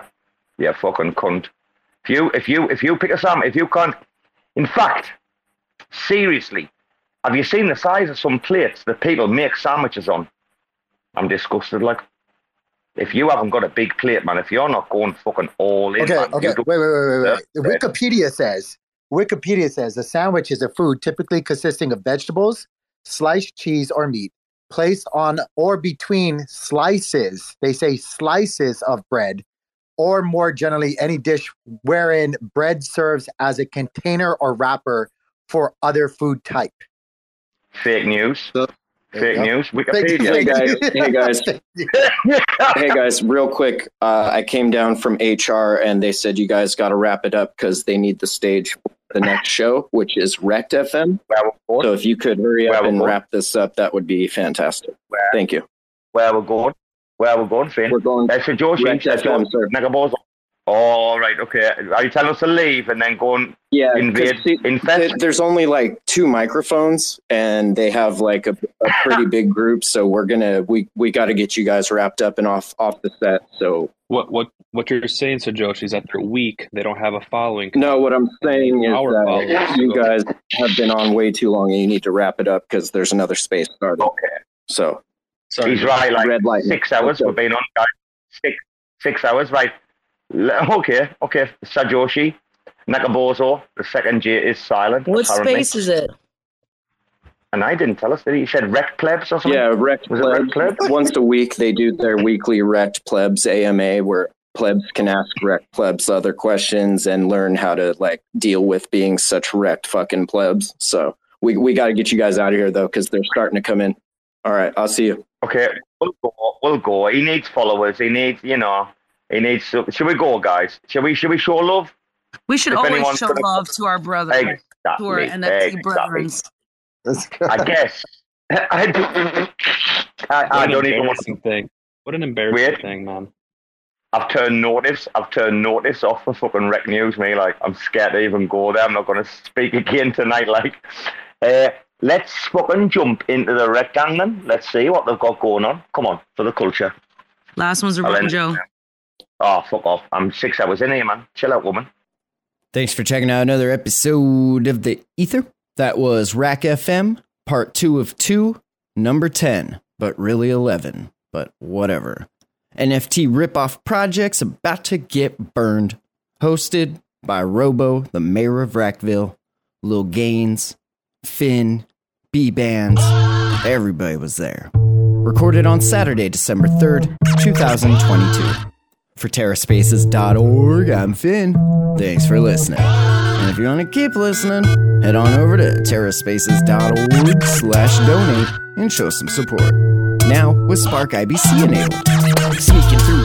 You fucking cunt. If you if you if you pick a sandwich, if you can't in fact, seriously, have you seen the size of some plates that people make sandwiches on? I'm disgusted. Like, if you haven't got a big plate, man, if you're not going fucking all in, Okay, man, okay. Wait, wait, wait, wait, wait. Wikipedia says Wikipedia says a sandwich is a food typically consisting of vegetables, sliced cheese or meat, placed on or between slices. They say slices of bread, or more generally, any dish wherein bread serves as a container or wrapper for other food type. Fake news. Fake go. news. Fake- Wikipedia. Hey guys, hey guys, hey guys, real quick. Uh, I came down from HR and they said you guys got to wrap it up because they need the stage for the next show, which is Wrecked FM. So if you could hurry up and wrap this up, that would be fantastic. Thank you. Where we're going? Where we're going, Finn? We're going. So Joshi, Wrecked uh, FM, Jo- Nagabozo. Oh, right, okay. Are you telling us to leave and then go and yeah, invade, see, infest? th- there's only like two microphones, and they have like a, a pretty big group. So we're gonna we we got to get you guys wrapped up and off off the set. So What what what you're saying, so Joshi, is that they're weak. They don't have a following. No, what I'm saying is Our that followers. you guys have been on way too long, and you need to wrap it up because there's another space starting. Okay. So He's right, like Red light. six hours we've been on, guys. Six, six hours, right. L- Okay, okay. Sajoshi, Nakabozo, the second J is silent. What apparently. space is it? And I didn't tell us, that he? He said Rekt plebs or something? Yeah, Rekt Was it Rekt Plebs. plebs? Once a week, they do their weekly Rekt Plebs AMA, where plebs can ask Rekt Plebs other questions and learn how to like deal with being such wrecked fucking plebs. So we we got to get you guys out of here though, because they're starting to come in. All right, I'll see you. Okay, we'll go. We'll go. He needs followers. He needs, you know, he needs. To, Should we go, guys? Should we? Should we show love? We should If always show gonna- love to our brothers, Exactly. to our NFT exactly. brethren. I guess. I, don't, I, I don't even want to thing. What an embarrassing thing, man. I've turned notice. I've turned notice off for fucking Rekt News. Me, like, I'm scared to even go there. I'm not going to speak again tonight. Like, uh, let's fucking jump into the Rekt Gang then. Let's see what they've got going on. Come on, for the culture. Last one's a I'll Joe. Oh, fuck off. I'm six hours in here, man. Chill out, woman. Thanks for checking out another episode of The Ether. That was RAC FM, part two of two, number 10, but really 11, but whatever. NFT ripoff projects about to get burned. Hosted by Robo, the mayor of RACville, Lil Gaines, Finn, Bbandz. Everybody was there. Recorded on Saturday, December 3rd, 2022. For TerraSpaces.org, I'm Finn. Thanks for listening. And if you want to keep listening, head on over to TerraSpaces.org slash donate and show some support. Now with Spark IBC enabled. Sneaking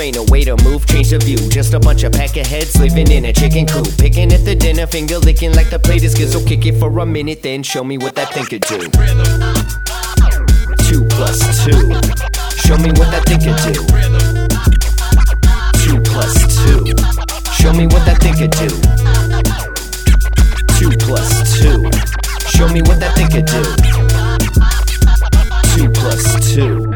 ain't a way to move, change the view. Just a bunch of peckerheads living in a chicken coop. Picking at the dinner, finger licking like the plate is. So kick it for a minute, then show me what that thing could do. Two plus two. Show me what that thing could do. Two plus two. Show me what that thing could do. Two plus two. Show me what that thing could do. Two plus two.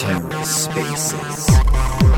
TerraSpaces.